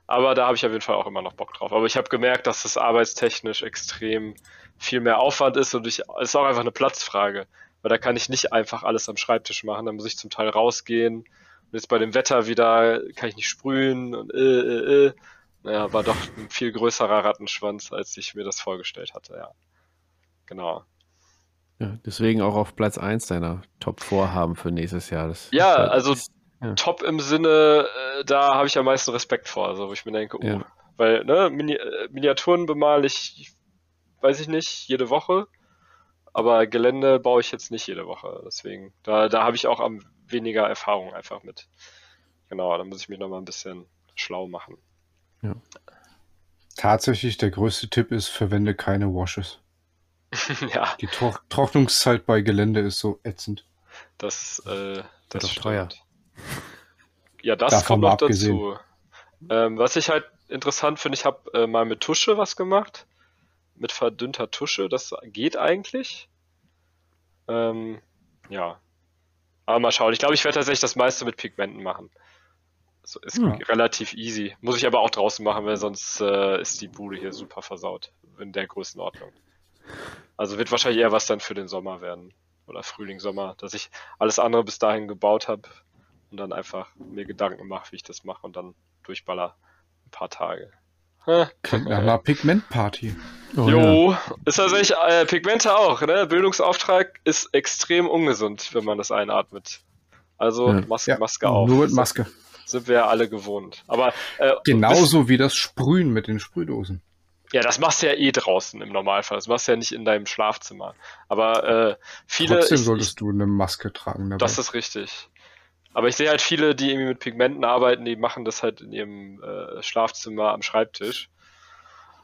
Aber da habe ich auf jeden Fall auch immer noch Bock drauf. Aber ich habe gemerkt, dass das arbeitstechnisch extrem viel mehr Aufwand ist und ich, es ist auch einfach eine Platzfrage. Weil da kann ich nicht einfach alles am Schreibtisch machen. Da muss ich zum Teil rausgehen. Und jetzt bei dem Wetter wieder kann ich nicht sprühen und äh, äh, äh. Naja, war doch ein viel größerer Rattenschwanz, als ich mir das vorgestellt hatte, ja. Genau. Ja, deswegen auch auf Platz 1 deiner Top-Vorhaben für nächstes Jahr. Das Ja, ist halt- also Ja. top im Sinne, äh, da habe ich am meisten Respekt vor, also wo ich mir denke, oh, Ja. weil ne, Mini äh, Miniaturen bemale ich, weiß ich nicht, jede Woche, aber Gelände baue ich jetzt nicht jede Woche, deswegen, da, da habe ich auch am weniger Erfahrung einfach mit. Genau, da muss ich mich nochmal ein bisschen schlau machen. Tatsächlich, der größte Tipp ist, verwende keine Washes. ja, Die Trock Trocknungszeit bei Gelände ist so ätzend. das, äh, das stimmt. teuer. Ja, das Davon kommt noch abgesehen. dazu. Ähm, was ich halt interessant finde, ich habe äh, mal mit Tusche was gemacht. Mit verdünnter Tusche. Das geht eigentlich. Ähm, ja. Aber mal schauen. Ich glaube, ich werde tatsächlich das meiste mit Pigmenten machen. So, ist Ja. relativ easy. Muss ich aber auch draußen machen, weil sonst äh, ist die Bude hier super versaut. In der Größenordnung. Also wird wahrscheinlich eher was dann für den Sommer werden. Oder Frühling, Sommer. Dass ich alles andere bis dahin gebaut habe und dann einfach mir Gedanken mache, wie ich das mache und dann durchballer ein paar Tage. Klingt nach einer Pigmentparty. Oh, ja. jo, ist tatsächlich, äh, Pigmente auch, ne? Bildungsauftrag ist extrem ungesund, wenn man das einatmet. Also Ja. Maske, Ja, Maske auf. Nur mit Maske. Sind, sind wir ja alle gewohnt. Aber äh, Genauso wie das Sprühen mit den Sprühdosen. ja, das machst du ja eh draußen im Normalfall. Das machst du ja nicht in deinem Schlafzimmer. Aber äh, viele. Trotzdem ich- ich, solltest du eine Maske tragen dabei. Das ist richtig. Aber ich sehe halt viele, die irgendwie mit Pigmenten arbeiten, die machen das halt in ihrem äh, Schlafzimmer am Schreibtisch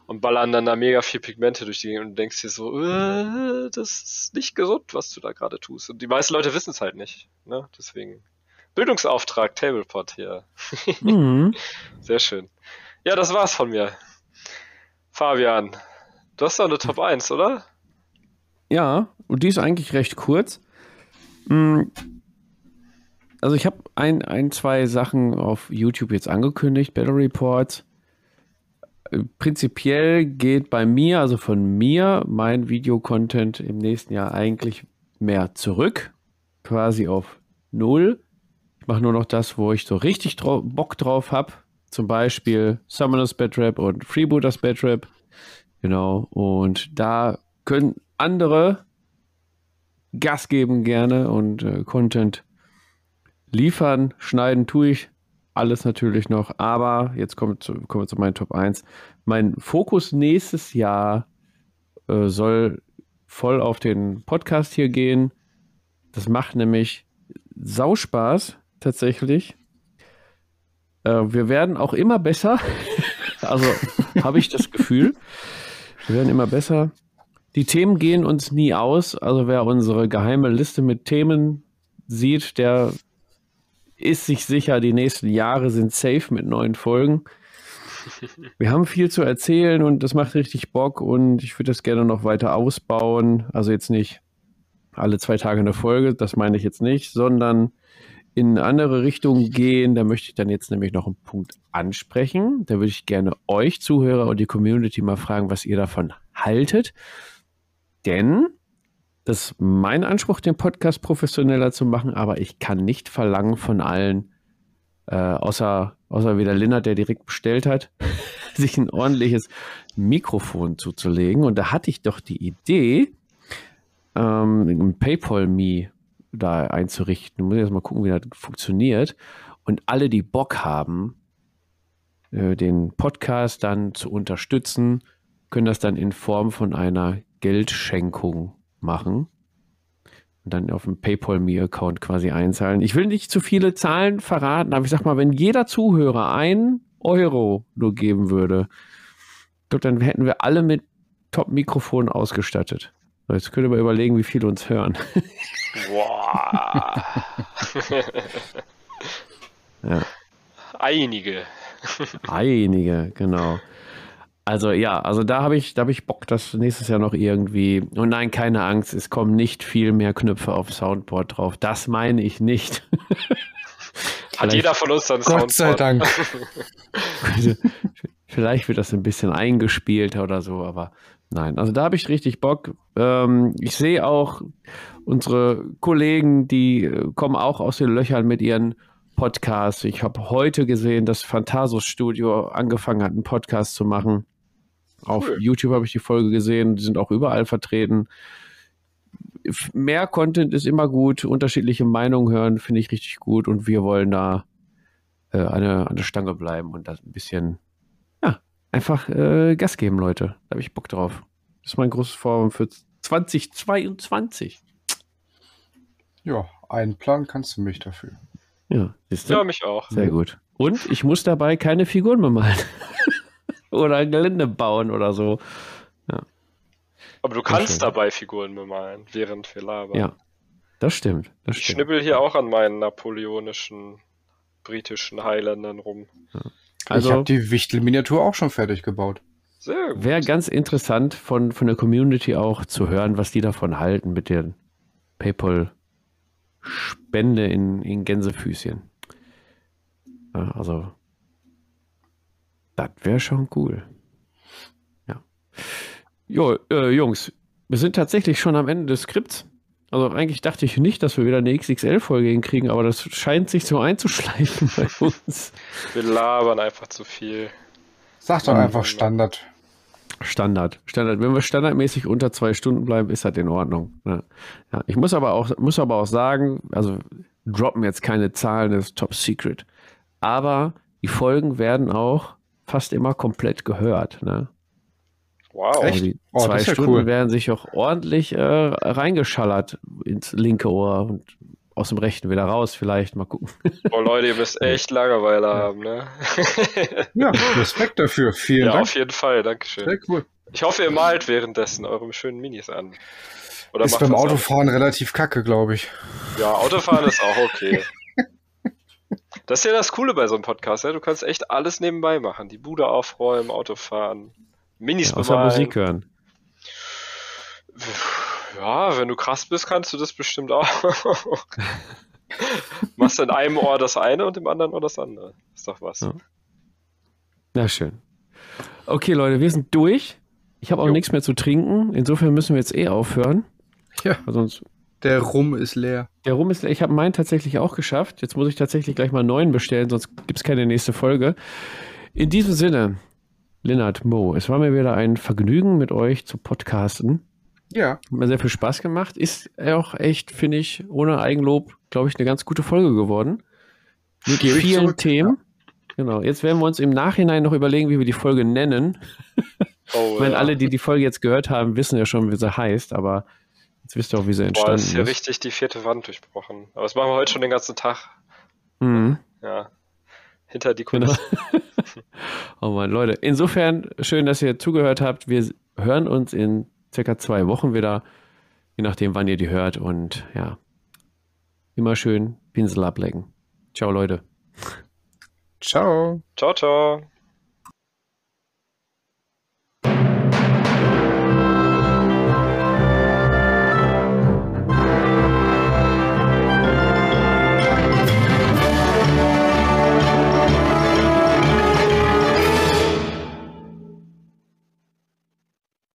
und ballern dann da mega viel Pigmente durch die Gegend und du denkst dir so, äh, das ist nicht gesund, was du da gerade tust. Und die meisten Leute wissen es halt nicht. Ne? Deswegen. Bildungsauftrag, Tablepot hier. Mhm. Sehr schön. Ja, das war's von mir. Fabian, du hast doch eine Top 1, oder? Ja, und die ist eigentlich recht kurz. Mm, Also ich habe ein, ein, zwei Sachen auf YouTube jetzt angekündigt, Battle Reports. Äh, Prinzipiell geht bei mir, also von mir, mein Videocontent im nächsten Jahr eigentlich mehr zurück, quasi auf null. Ich mache nur noch das, wo ich so richtig drau Bock drauf habe. Zum Beispiel Summoners Batrap und Freebooters Batrap. Genau. Und da können andere Gas geben gerne und äh, Content liefern, schneiden tue ich alles natürlich noch, aber jetzt kommt zu, kommen wir zu meinen Top 1. Mein Fokus nächstes Jahr äh, soll voll auf den Podcast hier gehen. Das macht nämlich Sauspaß tatsächlich. Äh, wir werden auch immer besser. also habe ich das Gefühl. Wir werden immer besser. Die Themen gehen uns nie aus. Also wer unsere geheime Liste mit Themen sieht, der ist sich sicher, die nächsten Jahre sind safe mit neuen Folgen. Wir haben viel zu erzählen und das macht richtig Bock und ich würde das gerne noch weiter ausbauen. Also jetzt nicht alle zwei Tage eine Folge, das meine ich jetzt nicht, sondern in eine andere Richtung gehen. Da möchte ich dann jetzt nämlich noch einen Punkt ansprechen. Da würde ich gerne euch Zuhörer und die Community mal fragen, was ihr davon haltet. Denn das ist mein Anspruch, den Podcast professioneller zu machen, aber ich kann nicht verlangen von allen, äh, außer, außer wieder Linnert, der direkt bestellt hat, sich ein ordentliches Mikrofon zuzulegen. Und da hatte ich doch die Idee, ähm, ein PayPal-Me da einzurichten. Muss ich erst mal gucken, wie das funktioniert. Und alle, die Bock haben, äh, den Podcast dann zu unterstützen, können das dann in Form von einer Geldschenkung machen und dann auf dem PayPal-Me-Account quasi einzahlen. Ich will nicht zu viele Zahlen verraten, aber ich sag mal, wenn jeder Zuhörer einen Euro nur geben würde, glaube, dann hätten wir alle mit Top-Mikrofonen ausgestattet. So, Jetzt könnt ihr mal überlegen, wie viele uns hören. Ja. einige. Einige, genau. Also ja, also da habe ich, da habe ich Bock, das nächstes Jahr noch irgendwie. Und nein, keine Angst, es kommen nicht viel mehr Knöpfe auf Soundboard drauf. Das meine ich nicht. Hat jeder von uns dann Gott sei Dank. Vielleicht wird das ein bisschen eingespielter oder so, aber nein. Also da habe ich richtig Bock. Ähm, ich sehe auch unsere Kollegen, die äh, kommen auch aus den Löchern mit ihren Podcasts. Ich habe heute gesehen, dass Phantasus Studio angefangen hat, einen Podcast zu machen. Auf Cool. YouTube habe ich die Folge gesehen, die sind auch überall vertreten. Mehr Content ist immer gut, unterschiedliche Meinungen hören, finde ich richtig gut und wir wollen da äh, an, der, an der Stange bleiben und das ein bisschen, ja, einfach äh, Gas geben, Leute. Da habe ich Bock drauf. Das ist mein großes Vorhaben für 2022. Ja, einen Plan kannst du mich dafür. Ja, siehst du? Ja, mich auch. Sehr gut. Und ich muss dabei keine Figuren bemalen. oder ein Gelände bauen oder so. Aber du kannst dabei Figuren bemalen, während wir labern. Ja, das stimmt. Das Ich stimmt. schnibbel hier auch an meinen napoleonischen, britischen Highlandern rum. ich Also habe die Wichtel-Miniatur auch schon fertig gebaut. Sehr gut. wäre ganz interessant von, von der Community auch zu hören, was die davon halten mit der PayPal-Spende in, in Gänsefüßchen. Ja, also, das wäre schon cool. Ja. Jo, äh, Jungs, wir sind tatsächlich schon am Ende des Skripts. Also eigentlich dachte ich nicht, dass wir wieder eine XXL-Folge hinkriegen, aber das scheint sich so einzuschleifen bei uns. Wir labern einfach zu viel. Sag doch Mhm. einfach Standard. Standard. Standard. Wenn wir standardmäßig unter zwei Stunden bleiben, ist das in Ordnung. Ne? Ja, ich muss aber auch, muss aber auch sagen, also droppen jetzt keine Zahlen, das ist top secret. Aber die Folgen werden auch fast immer komplett gehört. Ne? Wow. Echt? Also die Oh, zwei das ist ja Stunden cool. werden sich auch ordentlich äh, reingeschallert ins linke Ohr und aus dem rechten wieder raus, vielleicht. Mal gucken. Oh Leute, ihr müsst echt Langeweile haben, ne? Ja, Respekt dafür. Vielen ja, Dank. auf jeden Fall, Dankeschön. Sehr cool. Ich hoffe, ihr malt währenddessen eure schönen Minis an. Oder Ist macht beim Autofahren relativ kacke, glaube ich. Ja, Autofahren ist auch okay. Das ist ja das Coole bei so einem Podcast, ja? Du kannst echt alles nebenbei machen. Die Bude aufräumen, Autofahren, Minis Ja, außer bemalen. Musik hören. Ja, wenn du krass bist, kannst du das bestimmt auch. Machst in einem Ohr das eine und im anderen Ohr das andere. Ist doch was. Ja. Na schön. Okay, Leute, wir sind durch. Ich habe auch Jo. nichts mehr zu trinken. Insofern müssen wir jetzt eh aufhören. Ja. Weil sonst Der Rum ist leer. der Rum ist, ich habe meinen tatsächlich auch geschafft. Jetzt muss ich tatsächlich gleich mal einen neuen bestellen, sonst gibt es keine nächste Folge. In diesem Sinne, Lennart Mo, es war mir wieder ein Vergnügen mit euch zu podcasten. Ja, Hat mir sehr viel Spaß gemacht. Ist auch echt, finde ich, ohne Eigenlob, glaube ich, eine ganz gute Folge geworden. Mit Gebe vielen zurück, Themen. Genau. Jetzt werden wir uns im Nachhinein noch überlegen, wie wir die Folge nennen. Oh, Ich meine, ja. alle, die die Folge jetzt gehört haben, wissen ja schon, wie sie heißt, aber jetzt wisst ihr auch, wie sie Boah, entstanden ist hier ist. richtig die vierte Wand durchbrochen. Aber das machen wir heute schon den ganzen Tag. Mhm. Ja. Hinter die Genau. Kulissen. Oh Mann, Leute. Insofern schön, dass ihr zugehört habt. Wir hören uns in circa zwei Wochen wieder, je nachdem, wann ihr die hört. Und ja, immer schön Pinsel ablecken. Ciao, Leute. ciao. Ciao, ciao.